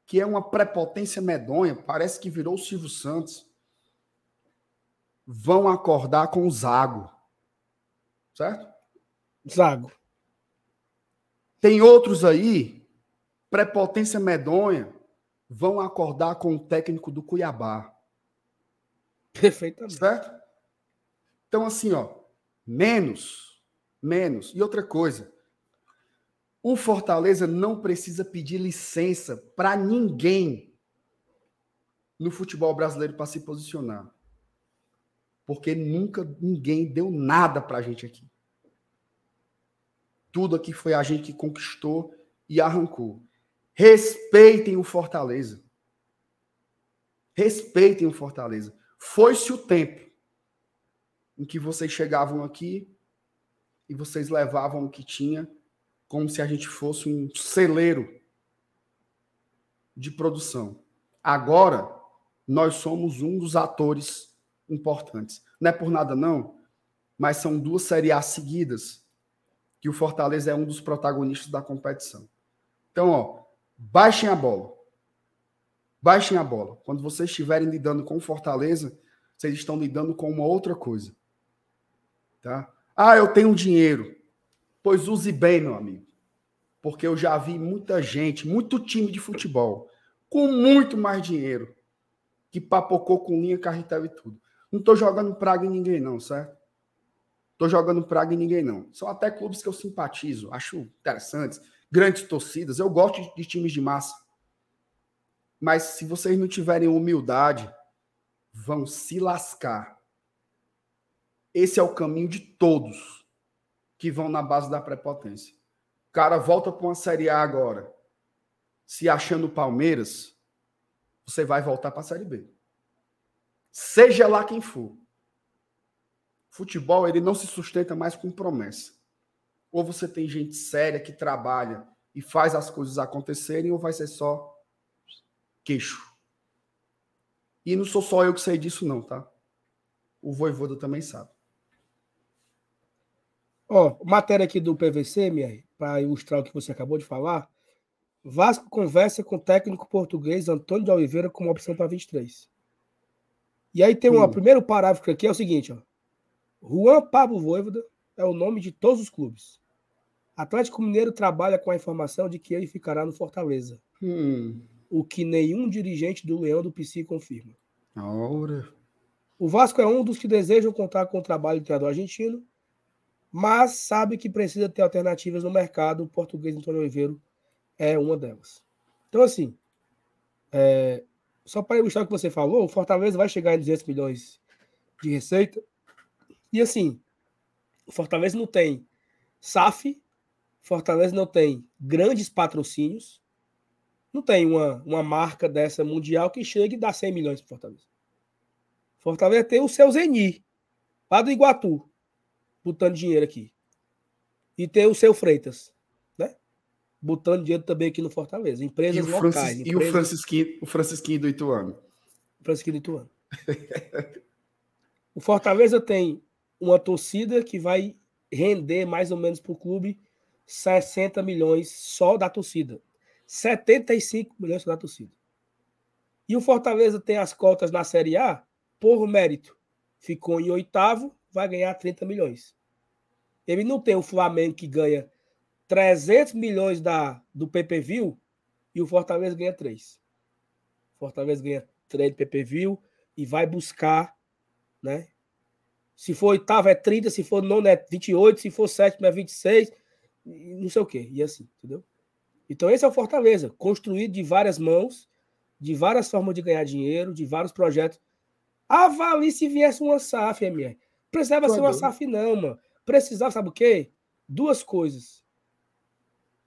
que é uma prepotência medonha, parece que virou o Silvio Santos. Vão acordar com o Zago. Certo? Zago. Tem outros aí, prepotência medonha, vão acordar com o técnico do Cuiabá. Perfeitamente. Certo? Então, assim, ó, menos, menos. E outra coisa, o Fortaleza não precisa pedir licença para ninguém no futebol brasileiro para se posicionar. Porque nunca ninguém deu nada para a gente aqui. Tudo aqui foi a gente que conquistou e arrancou. Respeitem o Fortaleza. Respeitem o Fortaleza. Foi-se o tempo em que vocês chegavam aqui e vocês levavam o que tinha como se a gente fosse um celeiro de produção. Agora, nós somos um dos atores importantes. Não é por nada, não, mas são duas Série A seguidas que o Fortaleza é um dos protagonistas da competição. Então, ó, baixem a bola. Baixem a bola. Quando vocês estiverem lidando com Fortaleza, vocês estão lidando com uma outra coisa. Tá? Ah, eu tenho dinheiro. Pois use bem, meu amigo. Porque eu já vi muita gente, muito time de futebol, com muito mais dinheiro, que papocou com linha, carretel e tudo. Não estou jogando praga em ninguém, não, certo? Estou jogando praga em ninguém, não. São até clubes que eu simpatizo, acho interessantes, grandes torcidas. Eu gosto de, de times de massa. Mas se vocês não tiverem humildade, vão se lascar. Esse é o caminho de todos que vão na base da prepotência. O cara volta para uma Série A agora, se achando Palmeiras, você vai voltar para a Série B. Seja lá quem for. Futebol, ele não se sustenta mais com promessa. Ou você tem gente séria que trabalha e faz as coisas acontecerem, ou vai ser só queixo. E não sou só eu que sei disso, não, tá? O Voivoda também sabe. Ó, matéria aqui do PVC, Mier, para ilustrar o que você acabou de falar. Vasco conversa com o técnico português Antônio de Oliveira como opção para 23. E aí tem um hum. primeiro parágrafo aqui, é o seguinte, ó. Juan Pablo Voivoda é o nome de todos os clubes. Atlético Mineiro trabalha com a informação de que ele ficará no Fortaleza. Hum. o que nenhum dirigente do Leão do PC confirma. Ora. O Vasco é um dos que desejam contar com o trabalho do treinador argentino, mas sabe que precisa ter alternativas no mercado. O português Antônio Oliveira é uma delas. Então, assim, é, só para ilustrar o que você falou, o Fortaleza vai chegar em 200 milhões de receita. E assim, o Fortaleza não tem SAF, Fortaleza não tem grandes patrocínios, não tem uma, uma marca dessa mundial que chegue e dá 100 milhões para Fortaleza. Fortaleza tem o seu Zeni, lá do Iguatu, botando dinheiro aqui. E tem o seu Freitas, né? Botando dinheiro também aqui no Fortaleza. Empresas e o, locais. Francis, empresas... e o Francisquinho, o Francisquinho do Ituano. Francisquinho do Ituano. o Fortaleza tem uma torcida que vai render mais ou menos para o clube 60 milhões só da torcida. 75 milhões só da torcida. E o Fortaleza tem as cotas na Série A por mérito. Ficou em oitavo, vai ganhar 30 milhões. Ele não tem o Flamengo que ganha 300 milhões da, do PPV e o Fortaleza ganha 3. Fortaleza ganha 3 do PPV e vai buscar, né? Se for oitavo é 30, se for nono é 28, se for sétimo é 26, não sei o quê. E assim, entendeu? Então esse é o Fortaleza, construído de várias mãos, de várias formas de ganhar dinheiro, de vários projetos. Avalie se viesse uma SAF, MR. Precisava ser uma SAF, não, mano. Precisava, sabe o quê? Duas coisas.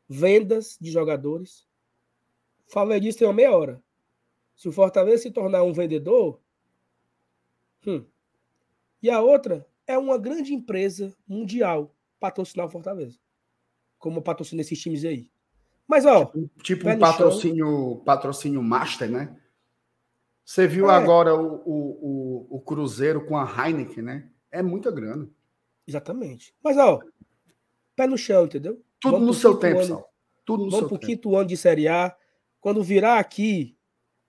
Vendas de jogadores. Falei disso tem uma meia hora. Se o Fortaleza se tornar um vendedor, hum, e a outra é uma grande empresa mundial patrocinar o Fortaleza. Como patrocina esses times aí. Mas, ó. Tipo, tipo um patrocínio, chão. patrocínio master, né? Você viu é. agora o, o, o, Cruzeiro com a Heineken, né? É muita grana. Exatamente. Mas, ó, pé no chão, entendeu? Tudo vamos no seu tempo, ano, Sal. Tudo no vamos seu pro tempo. quinto ano de Série A. Quando virar aqui,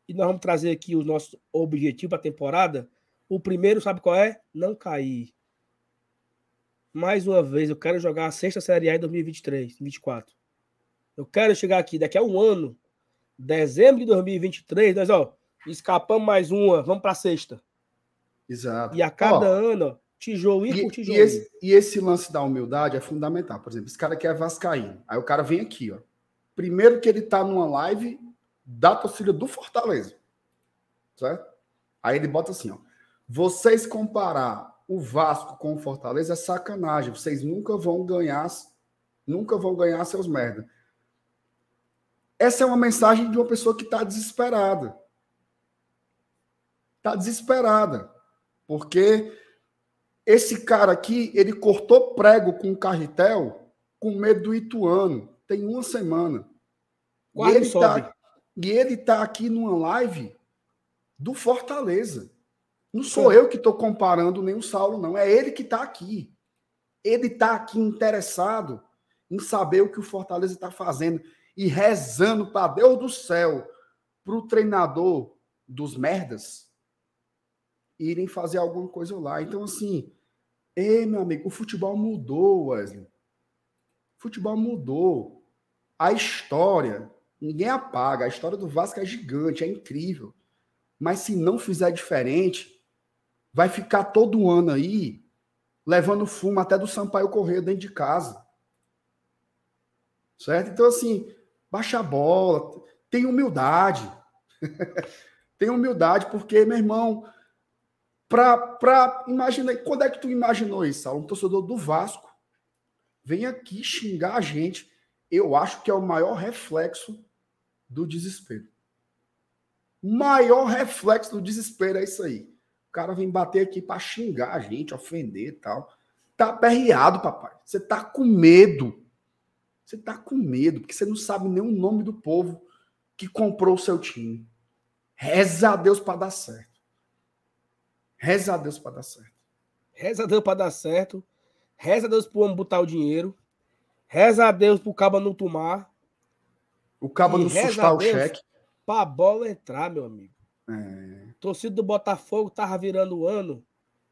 e nós vamos trazer aqui o nosso objetivo para a temporada, o primeiro, sabe qual é? Não cair. Mais uma vez, eu quero jogar a sexta Série A em 2023, 2024. Eu quero chegar aqui daqui a um ano, dezembro de 2023, nós, ó, escapamos mais uma, vamos para a sexta. Exato. E a cada ó, ano, ó, tijolinho e, por tijolinho. E esse, e esse lance da humildade é fundamental. Por exemplo, esse cara quer vascaíno. Aí o cara vem aqui, ó. Primeiro que ele tá numa live da torcida do Fortaleza. Certo? Aí ele bota assim, ó. Vocês comparar o Vasco com o Fortaleza é sacanagem. Vocês nunca vão ganhar, nunca vão ganhar seus merda. Essa é uma mensagem de uma pessoa que está desesperada. Está desesperada. Porque esse cara aqui, ele cortou prego com o carretel com medo do Ituano. Tem uma semana. Quase e ele, tá, e ele tá aqui numa live do Fortaleza. Não sou eu que estou comparando nem o Saulo, não. É ele que está aqui. Ele está aqui interessado em saber o que o Fortaleza está fazendo e rezando para Deus do céu, para o treinador dos merdas irem fazer alguma coisa lá. Então, assim, ei, meu amigo, o futebol mudou, Wesley. O futebol mudou. A história, ninguém apaga. A história do Vasco é gigante, é incrível. Mas se não fizer diferente, vai ficar todo ano aí levando fumo até do Sampaio Correia dentro de casa. Certo? Então, assim, baixa a bola, tem humildade. tem humildade, porque, meu irmão, pra, pra imaginar, quando é que tu imaginou isso, Um torcedor do Vasco vem aqui xingar a gente. Eu acho que é o maior reflexo do desespero. Maior reflexo do desespero é isso aí. O cara vem bater aqui para xingar a gente, ofender e tal. Tá aperreado, papai. Você tá com medo. Você tá com medo, porque você não sabe nem o nome do povo que comprou o seu time. Reza a Deus para dar certo. Reza a Deus para dar certo. Reza a Deus para dar certo. Reza a Deus pro homem botar o dinheiro. Reza a Deus pro cabo não tomar. O cabo não sustar o cheque. Pra bola entrar, meu amigo. É. Torcida do Botafogo tava virando o ano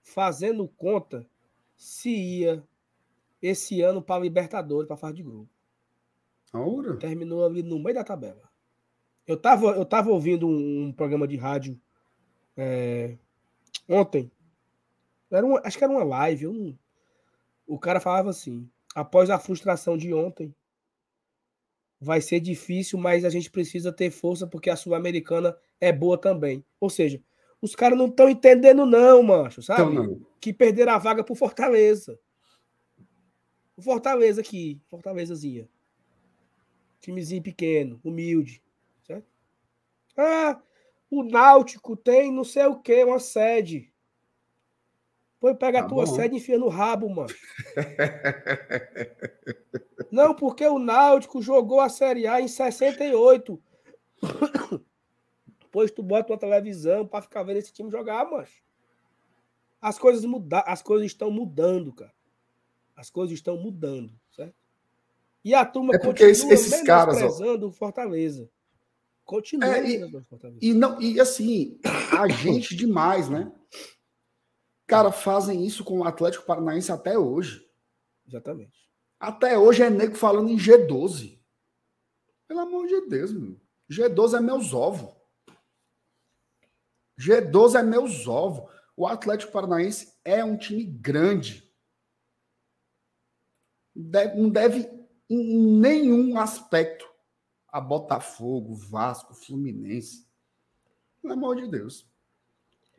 fazendo conta se ia esse ano para Libertadores, para fase de grupo. Aura? Terminou ali no meio da tabela. Eu tava, eu tava ouvindo um, um programa de rádio é, ontem. Era uma, acho que era uma live. Não, o cara falava assim: após a frustração de ontem, vai ser difícil, mas a gente precisa ter força porque a Sul-Americana é boa também. Ou seja, os caras não estão entendendo, não, macho, sabe? Então, não. Que perderam a vaga pro Fortaleza. O Fortaleza aqui, Fortalezazinha. Timezinho pequeno, humilde. Certo? Ah, o Náutico tem não sei o que, uma sede. Pô, pega tá a tua bom. sede e enfia no rabo, mano. Não, porque o Náutico jogou a Série A em 68. Pois tu bota uma televisão para ficar vendo esse time jogar, mano. As coisas mudar, as coisas estão mudando, cara. As coisas estão mudando, certo? E a turma é porque continua esses caras, ó, Fortaleza. Continua é, e, Fortaleza. E não, e assim, a gente demais, né? Cara, fazem isso com o Atlético Paranaense até hoje. Exatamente. Até hoje é nego falando em G12. Pelo amor de Deus, meu. G12 é meus ovos. G12 é meus ovos. O Atlético Paranaense é um time grande. Deve, não deve em nenhum aspecto a Botafogo, Vasco, Fluminense. Pelo amor de Deus.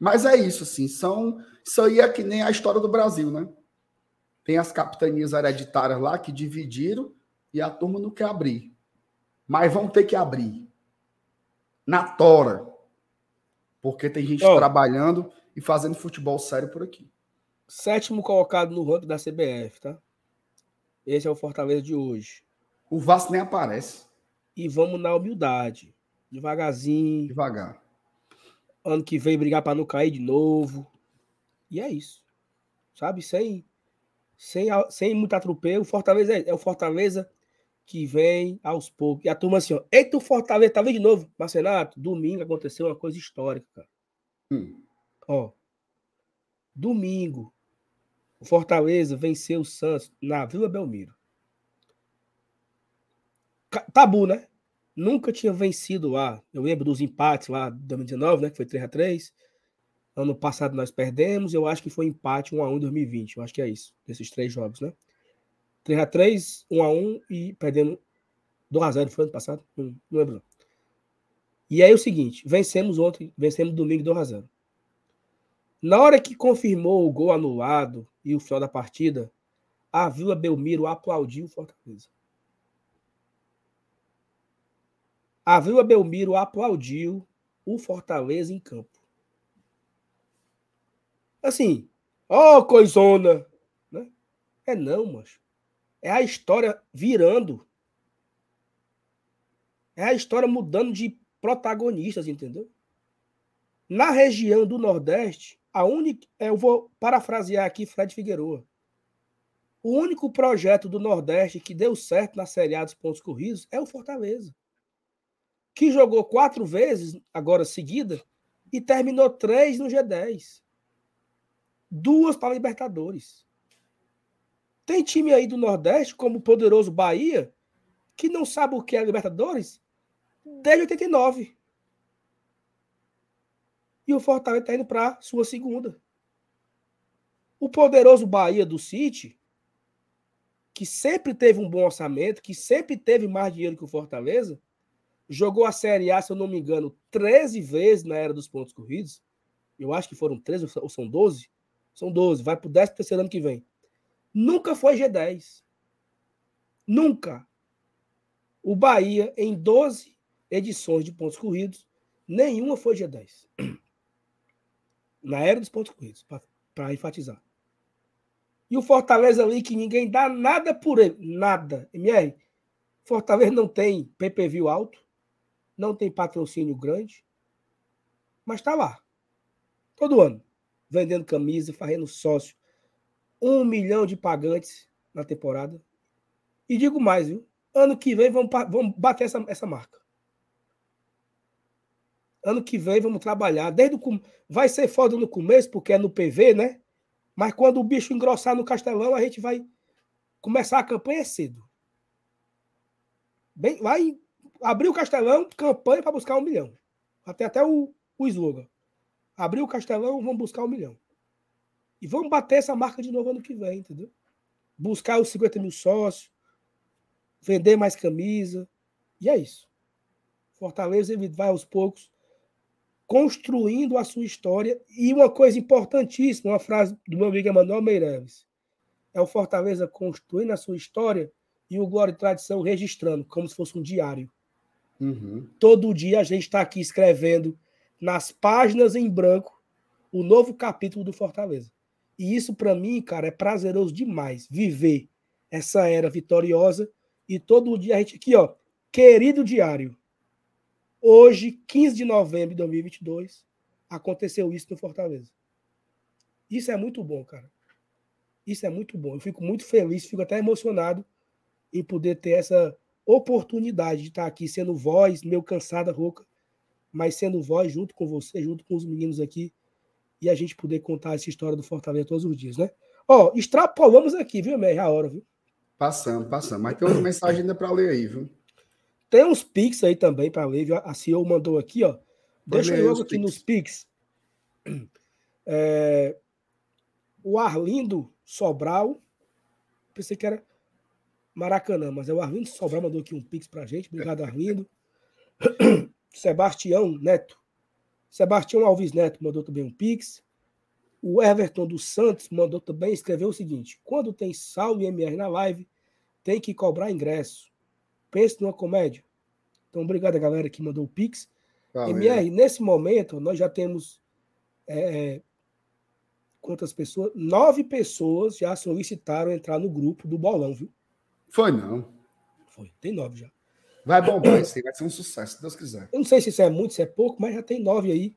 Mas é isso, assim, são. Isso aí é que nem a história do Brasil, né? Tem as capitanias hereditárias lá que dividiram e a turma não quer abrir. Mas vão ter que abrir. Na tora. Porque tem gente oh. trabalhando e fazendo futebol sério por aqui. Sétimo colocado no ranking da CBF, tá? Esse é o Fortaleza de hoje. O Vasco nem aparece. E vamos na humildade. Devagarzinho. Devagar ano que vem brigar para não cair de novo. E é isso. Sabe? Sem, sem, sem muito atropelo. O Fortaleza é, é, o Fortaleza que vem aos poucos. E a turma assim, ó. Eita, o Fortaleza tá vendo de novo. Marcenato, domingo aconteceu uma coisa histórica, cara. Hum. Ó. Domingo. O Fortaleza venceu o Santos na Vila Belmiro. Tabu, né? Nunca tinha vencido lá. Eu lembro dos empates lá de 2019, né? Que foi 3 a 3 Ano passado nós perdemos, eu acho que foi empate 1x1 em 2020. Eu acho que é isso, desses três jogos, né? 3x3, 1x1 e perdendo 2x0 foi ano passado? Não, não lembro. E aí é o seguinte: vencemos ontem, vencemos domingo 2x0. Na hora que confirmou o gol anulado e o final da partida, a Vila Belmiro aplaudiu o Fortaleza. A Vila Belmiro aplaudiu o Fortaleza em campo. Assim, ó, oh, coisona. Né? É não, mas é a história virando. É a história mudando de protagonistas, entendeu? Na região do Nordeste, a única, eu vou parafrasear aqui Fred Figueroa. O único projeto do Nordeste que deu certo na Série A dos pontos corridos é o Fortaleza que jogou quatro vezes, agora seguida, e terminou três no G10. Duas para Libertadores. Tem time aí do Nordeste, como o poderoso Bahia, que não sabe o que é Libertadores desde 89. E o Fortaleza está indo para sua segunda. O poderoso Bahia do City, que sempre teve um bom orçamento, que sempre teve mais dinheiro que o Fortaleza, jogou a Série A, se eu não me engano, 13 vezes na era dos pontos corridos. Eu acho que foram 13 ou são 12. São 12, vai para o 13 terceiro ano que vem. Nunca foi G10. Nunca. O Bahia, em 12 edições de pontos corridos, nenhuma foi G10. Na era dos pontos corridos, para enfatizar. E o Fortaleza ali, que ninguém dá nada por ele. Nada. MR, Fortaleza não tem PPV alto não tem patrocínio grande, mas está lá. Todo ano. Vendendo camisa, fazendo sócio. Um milhão de pagantes na temporada. E digo mais, viu? Ano que vem vamos, vamos bater essa, essa marca. Ano que vem vamos trabalhar. Desde o, vai ser foda no começo, porque é no PV, né? Mas quando o bicho engrossar no Castelão, a gente vai começar a campanha cedo. Bem, vai abriu o Castelão, campanha para buscar um milhão. Até até o, o slogan. Abriu o Castelão, vamos buscar um milhão. E vamos bater essa marca de novo ano que vem, entendeu? Buscar os 50 mil sócios, vender mais camisa. E é isso. Fortaleza ele vai aos poucos construindo a sua história. E uma coisa importantíssima, uma frase do meu amigo Emanuel Meireles. É o Fortaleza construindo a sua história e o Glória e Tradição registrando, como se fosse um diário. Uhum. Todo dia a gente está aqui escrevendo nas páginas em branco o novo capítulo do Fortaleza. E isso, para mim, cara, é prazeroso demais. Viver essa era vitoriosa e todo dia a gente aqui, ó, querido diário. Hoje, 15 de novembro de 2022, aconteceu isso no Fortaleza. Isso é muito bom, cara. Isso é muito bom. Eu fico muito feliz, fico até emocionado em poder ter essa oportunidade de estar aqui sendo voz, meio cansada, rouca, mas sendo voz junto com você, junto com os meninos aqui, e a gente poder contar essa história do Fortaleza todos os dias, né? Ó, extrapolamos aqui, viu, Mer, a hora, viu? Passando, passando. Mas tem uma mensagem ainda para ler aí, viu? Tem uns pics aí também para ler, viu? A CEO mandou aqui, ó. Deixa eu logo aqui nos pics. É, o Arlindo Sobral, pensei que era Maracanã, mas é o Arlindo Sobral mandou aqui um pix pra gente. Obrigado, Arlindo. Sebastião Neto. Sebastião Alves Neto mandou também um pix. O Everton dos Santos mandou também, escreveu o seguinte: quando tem sal e MR na live, tem que cobrar ingresso. Pense numa comédia. Então, obrigado a galera que mandou o Pix. Valeu. MR, nesse momento, nós já temos é, é, quantas pessoas? Nove pessoas já solicitaram entrar no grupo do bolão, viu? Foi não. Foi, tem nove já. Vai bombar isso aí, vai ser um sucesso, se Deus quiser. Eu não sei se isso é muito, se é pouco, mas já tem nove aí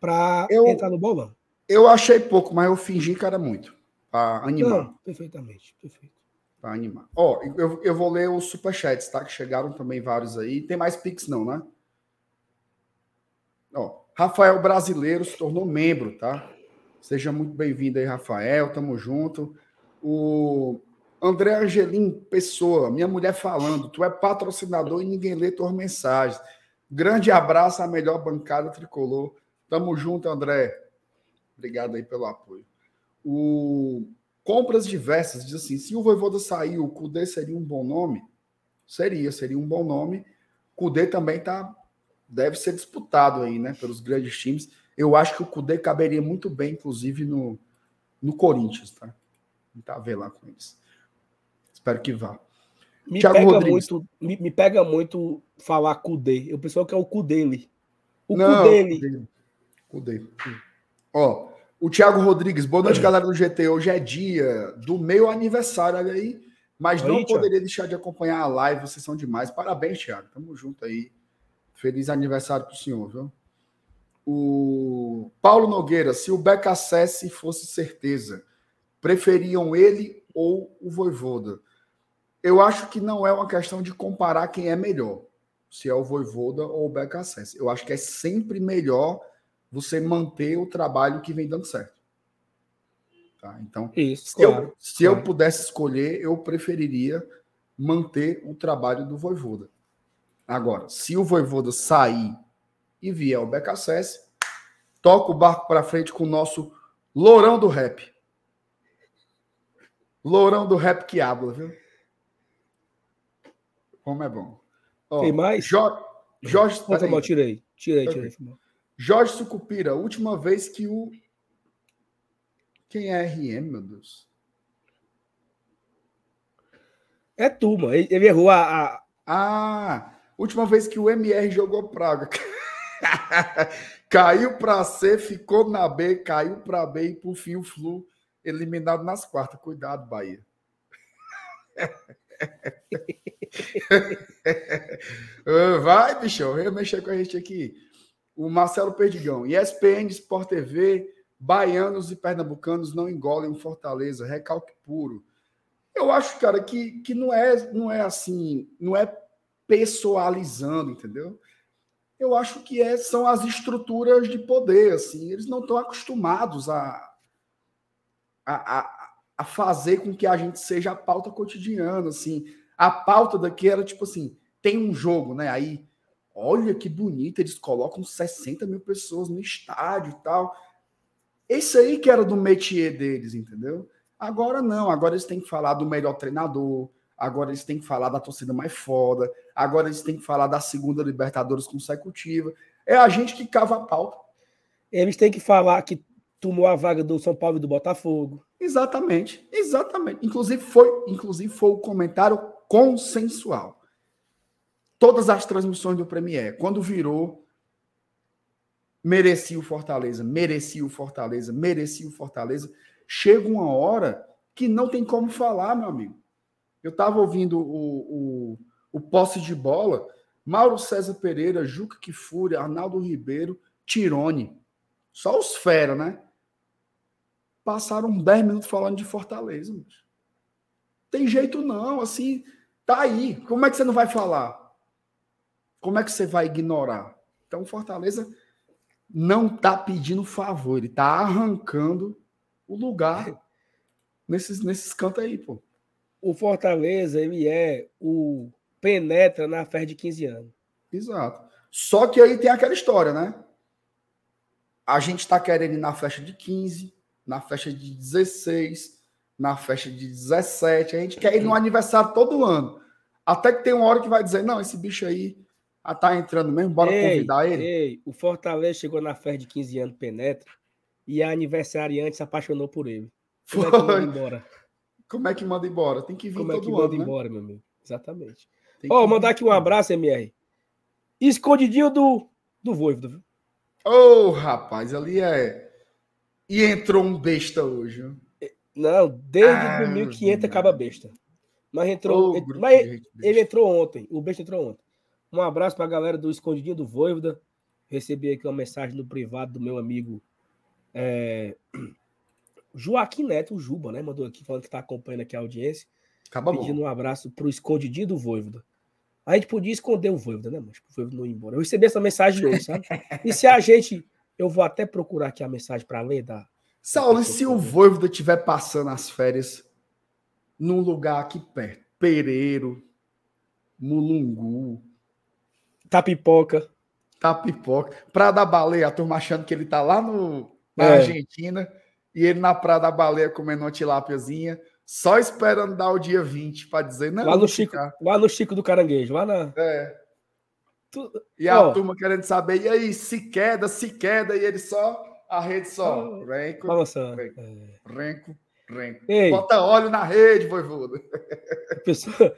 para entrar no bolão. Eu achei pouco, mas eu fingi que era muito. Para animar. Não, perfeitamente, perfeito. Para animar. Ó, eu, eu vou ler os superchats, tá? Que chegaram também vários aí. Tem mais Pix, não, né? Ó, Rafael Brasileiro se tornou membro, tá? Seja muito bem-vindo aí, Rafael. Tamo junto. O André Angelim Pessoa, minha mulher falando, tu é patrocinador e ninguém lê tuas mensagens. Grande abraço à melhor bancada tricolor. Tamo junto, André. Obrigado aí pelo apoio. O Compras Diversas diz assim: se o Voivoda sair, o Cudê seria um bom nome? Seria, seria um bom nome. Cudê também tá, deve ser disputado aí, né, pelos grandes times. Eu acho que o Cudê caberia muito bem, inclusive, no, no Corinthians, tá? Tentar tá ver lá com eles. Espero que vá. Me Thiago pega Rodrigues. muito, me, me, pega muito falar Cudê. Eu pessoal que é o Cudele. O Não, Cudele. Cudê. Ó, o Thiago Rodrigues, boa noite, galera do GT. Hoje é dia do meu aniversário, olha aí. Mas não poderia deixar de acompanhar a live, vocês são demais. Parabéns, Thiago. Tamo junto aí. Feliz aniversário pro senhor, viu? O Paulo Nogueira, se o BKSS fosse certeza, preferiam ele ou o Voivoda? Eu acho que não é uma questão de comparar quem é melhor, se é o Voivoda ou o BKSS. Eu acho que é sempre melhor você manter o trabalho que vem dando certo. Tá? Então, Isso, se, claro, eu, se claro. eu pudesse escolher, eu preferiria manter o trabalho do Voivoda. Agora, se o Voivoda sair e vier o BKSS, toca o barco para frente com o nosso lourão do rap. Lourão do rap que habla, viu? Como é bom. Ó, Tem mais? Jo Jorge. Tá mal, tirei. Tirei, tirei. Jorge Sucupira, última vez que o. Quem é RM, meu Deus? É turma. Ele errou a. a... Ah! Última vez que o MR jogou praga. caiu para C, ficou na B, caiu para B e por fim o Flu eliminado nas quartas. Cuidado, Bahia. Vai, bichão, vem mexer com a gente aqui o Marcelo Perdigão. ESPN, Sport TV, baianos e pernambucanos não engolem Fortaleza, recalque puro. Eu acho, cara, que, que não, é, não é assim, não é pessoalizando, entendeu? Eu acho que é, são as estruturas de poder, assim, eles não estão acostumados a, a, a, a fazer com que a gente seja a pauta cotidiana, assim. A pauta daqui era tipo assim, tem um jogo, né? Aí, olha que bonito, eles colocam 60 mil pessoas no estádio e tal. Esse aí que era do métier deles, entendeu? Agora não, agora eles têm que falar do melhor treinador, agora eles têm que falar da torcida mais foda, agora eles têm que falar da segunda Libertadores consecutiva. É a gente que cava a pauta. Eles têm que falar que tomou a vaga do São Paulo e do Botafogo. Exatamente, exatamente. Inclusive foi, inclusive foi o comentário consensual. Todas as transmissões do Premier, quando virou, merecia o Fortaleza, merecia o Fortaleza, merecia o Fortaleza. Chega uma hora que não tem como falar, meu amigo. Eu estava ouvindo o, o, o posse de bola, Mauro César Pereira, Juca Kifuri, Arnaldo Ribeiro, Tirone. Só os fera, né? Passaram 10 minutos falando de Fortaleza. Mas. Tem jeito não, assim, tá aí. Como é que você não vai falar? Como é que você vai ignorar? Então, Fortaleza não tá pedindo favor, ele tá arrancando o lugar nesses, nesses cantos aí, pô. O Fortaleza, ele é o penetra na festa de 15 anos. Exato. Só que aí tem aquela história, né? A gente está querendo ir na festa de 15, na festa de 16, na festa de 17. A gente quer ir no aniversário todo ano. Até que tem uma hora que vai dizer: não, esse bicho aí tá entrando mesmo, bora ei, convidar ele. Ei, o Fortaleza chegou na festa de 15 anos, penetra, e a aniversariante se apaixonou por ele. Como Foi. é que manda embora? Como é que manda embora? Tem que vir Como todo é que manda né? embora, meu amigo? Exatamente. Ó, oh, mandar aqui um abraço, MR. Escondidinho do, do Voivoda, viu? Ô, oh, rapaz, ali é. E entrou um besta hoje. Não, desde ah, 1500 acaba besta. Mas entrou. Oh, mas ele, ele entrou ontem. O besta entrou ontem. Um abraço para a galera do Escondidinho do Voivoda. Recebi aqui uma mensagem no privado do meu amigo é... Joaquim Neto, o Juba, né? Mandou aqui falando que está acompanhando aqui a audiência. Acaba pedindo bom. um abraço para o Escondidinho do Voivoda. A gente podia esconder o Voivoda, né, mas o Voivoda não ir embora. Eu recebi essa mensagem hoje, sabe? E se a gente. Eu vou até procurar aqui a mensagem para ler da. Saulo, e se o Voivoda estiver passando as férias num lugar aqui perto? Pereiro, Mulungu. Tapipoca. Tapipoca. Praia da Baleia, a turma achando que ele tá lá no, na é. Argentina e ele na Praia da Baleia comendo uma tilápiazinha só esperando dar o dia 20 para dizer não. Lá no, Chico, lá no Chico do Caranguejo, lá na. É. Tu... E a oh. turma querendo saber, e aí, se queda, se queda, e ele só, a rede só. Oh. Renco, Balançando. Renco, é. renco, renco. Ei. Bota óleo na rede, voivoda. Pessoa...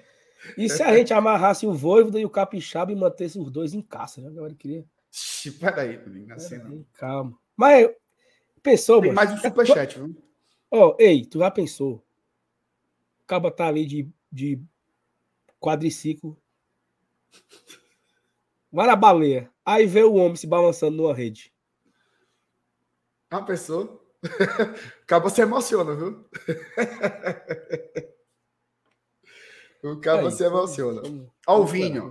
E se a gente amarrasse o voivoda e o capixaba e mantesse os dois em caça, né? Agora queria. Peraí, não assim não. Calma. Mas pensou, Tem mais um superchat, viu? Ó, oh, ei, tu já pensou? caba tá ali de, de quadriciclo. Vai na baleia. Aí vê o homem se balançando numa rede. A pessoa. Acaba se emociona, viu? o cabo se emociona. Alvinho.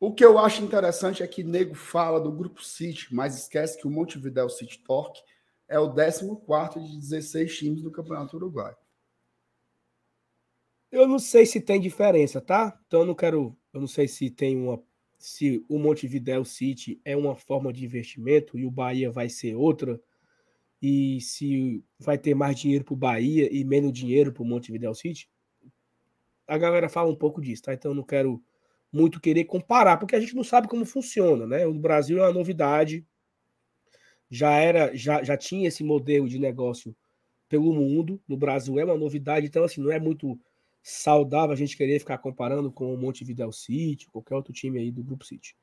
O que eu acho interessante é que nego fala do grupo City, mas esquece que o Montevideo City Torque é o 14 de 16 times do Campeonato Uruguai. Eu não sei se tem diferença, tá? Então eu não quero. Eu não sei se tem uma. Se o Montevideo City é uma forma de investimento e o Bahia vai ser outra. E se vai ter mais dinheiro para o Bahia e menos dinheiro para o Montevideo City. A galera fala um pouco disso, tá? Então eu não quero muito querer comparar, porque a gente não sabe como funciona, né? O Brasil é uma novidade. Já era, já, já tinha esse modelo de negócio pelo mundo. No Brasil é uma novidade, então assim, não é muito saudável a gente querer ficar comparando com o Montevideo City, qualquer outro time aí do Grupo City.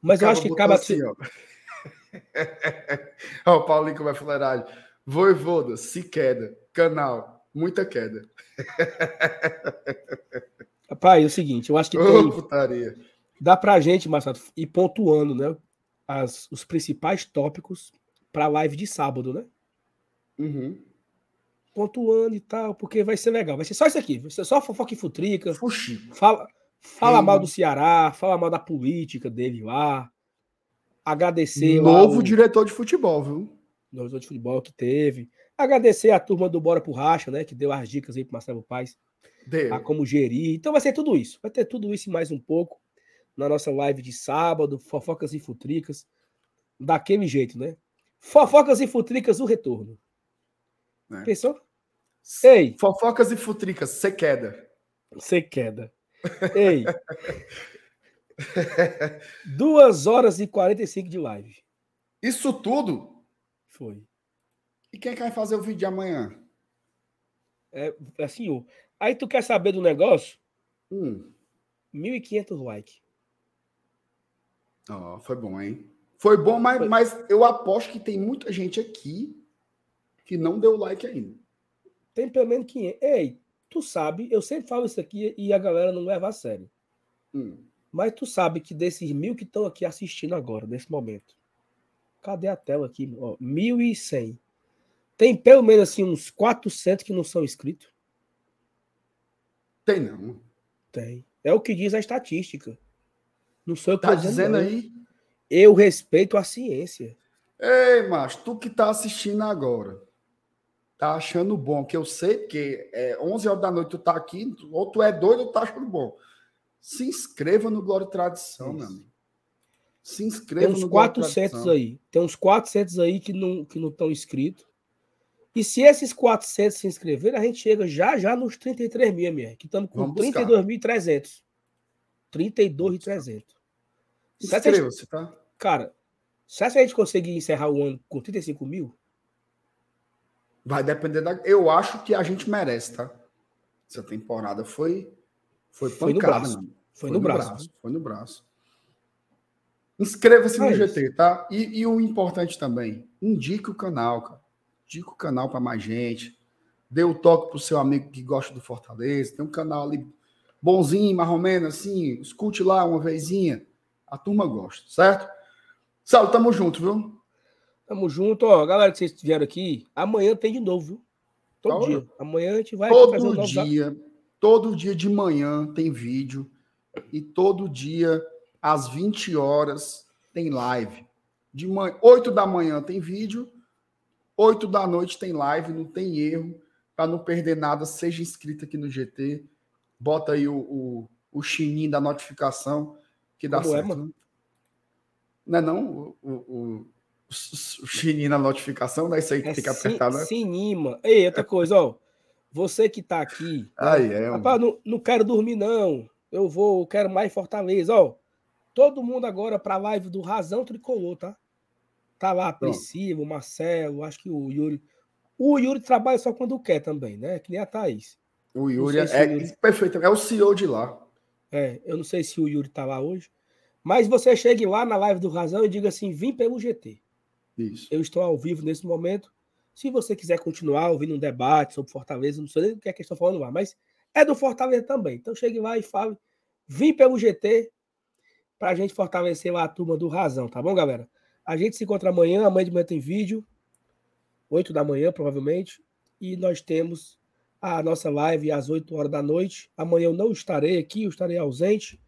Mas eu acho que acaba assim, ó. ó, o Paulinho vai fuleiragem. Voivoda, se queda. Canal, muita queda. Rapaz, é o seguinte, eu acho que tem, putaria. dá pra gente, Marcelo, ir pontuando, né? As, os principais tópicos para a live de sábado, né? Uhum pontuando e tal, porque vai ser legal. Vai ser só isso aqui, vai ser só fofoca e futrica. Fala, fala mal do Ceará, fala mal da política dele lá. Agradecer. Novo diretor de futebol, viu? Novo diretor de futebol que teve. Agradecer a turma do Bora pro Racha, né? Que deu as dicas aí pro Marcelo Paz. Deu. A como gerir. Então vai ser tudo isso. Vai ter tudo isso e mais um pouco. na nossa live de sábado, fofocas e futricas, daquele jeito, né? Fofocas e futricas, o retorno. É. Pensou? Ei, Fofocas e futricas, você queda. você queda. Ei. Duas horas e 45 de live. Isso tudo. Foi. E quem é que vai fazer o vídeo de amanhã? É, assim, ó. Aí tu quer saber do negócio? Hum. 1.500 likes. Ó, foi bom, hein? Foi bom, mas, Foi. mas eu aposto que tem muita gente aqui que não deu like ainda. Tem pelo menos 500. Ei, tu sabe, eu sempre falo isso aqui e a galera não leva a sério. Hum. Mas tu sabe que desses mil que estão aqui assistindo agora, nesse momento. Cadê a tela aqui? Ó, 1.100. Tem pelo menos assim uns 400 que não são inscritos? Tem não. Tem. É o que diz a estatística. Não sou eu que Tá dizendo não. aí? Eu respeito a ciência. Ei, macho, tu que tá assistindo agora, tá achando bom, que eu sei que é 11 horas da noite tu tá aqui, ou tu é doido ou tá achando bom. Se inscreva no Glória e Tradição, meu Isso. amigo. Se inscreva Tem uns no Glória e 400 Tradição. aí. Tem uns 400 aí que não que não estão inscritos. E se esses 400 se inscreverem, a gente chega já já nos 33 mil, MR, que estamos com Vamos buscar. 32.300. 32.300. Se essa gente- Inscreva-se, tá? Cara, se a gente conseguir encerrar o ano com 35 mil, Vai depender da. Eu acho que a gente merece, tá? Essa temporada foi. Foi Foi no pancada, braço. mano. foi, no braço. Foi no braço. Inscreva-se no É GT, tá? E, e o importante também, indique o canal, cara. Indique o canal para mais gente. Dê o toque pro seu amigo que gosta do Fortaleza. Tem um canal ali bonzinho, mais ou menos, assim. Escute lá uma vezinha. A turma gosta, certo? Saulo, tamo junto, viu? Tamo junto, ó. Galera que vocês vieram aqui, amanhã tem de novo, viu? Todo Tá, dia. Amanhã a gente vai aqui fazer um Todo novo dia, todo dia de manhã tem vídeo e todo dia às 20 horas tem live. De manhã, 8 da manhã tem vídeo, 8 da noite tem live, não tem erro. Para não perder nada, seja inscrito aqui no GT. Bota aí o, o, o chininho da notificação que dá Como é, certo. mano? né? Não é não? O, o, o, o chininho da notificação, não é isso aí que É que sim, apertar, né? Sinima. Ei, outra coisa, ó. Você que tá aqui. né? Aí é. Rapaz, não, não quero dormir, não. Eu vou, eu quero mais Fortaleza. Ó, todo mundo agora pra live do Razão Tricolor, tá? Tá lá. Priscila, o Marcelo, acho que o Yuri. O Yuri trabalha só quando quer também, né? Que nem a Thaís. O Yuri sei se é, o Yuri- perfeito, é o CEO de lá. É, eu não sei se o Yuri tá lá hoje. Mas você chegue lá na live do Razão e diga assim: vim pelo GT. Isso. Eu estou ao vivo nesse momento. Se você quiser continuar ouvindo um debate sobre Fortaleza, não sei nem o que é que estão falando lá, mas é do Fortaleza também. Então chegue lá e fale, vim pelo GT para a gente fortalecer lá a turma do Razão, tá bom, galera? A gente se encontra amanhã, amanhã de manhã tem vídeo, 8 da manhã, provavelmente, e nós temos a nossa live às 8 horas da noite. Amanhã eu não estarei aqui, eu estarei ausente,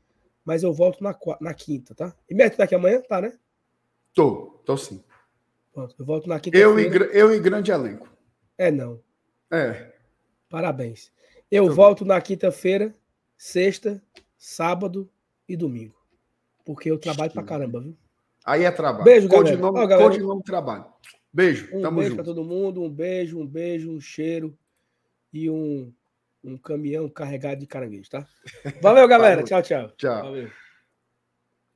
mas eu volto na, na quinta, tá? E Beto tá aqui amanhã? Tá, né? Tô, tô sim. Pronto, eu volto na Eu e, eu e grande elenco. É, não. É. Parabéns. Eu Muito volto na quinta-feira, sexta, sábado e domingo. Porque eu trabalho pra caramba, viu? Aí é trabalho. Beijo, galera. Codinome, Ó, galera. codinome trabalho. Beijo. Um Tamo beijo junto. pra todo mundo, um beijo, um beijo, um cheiro e um, um caminhão carregado de caranguejo, tá? Valeu, galera. Tchau, tchau. Tchau. Valeu.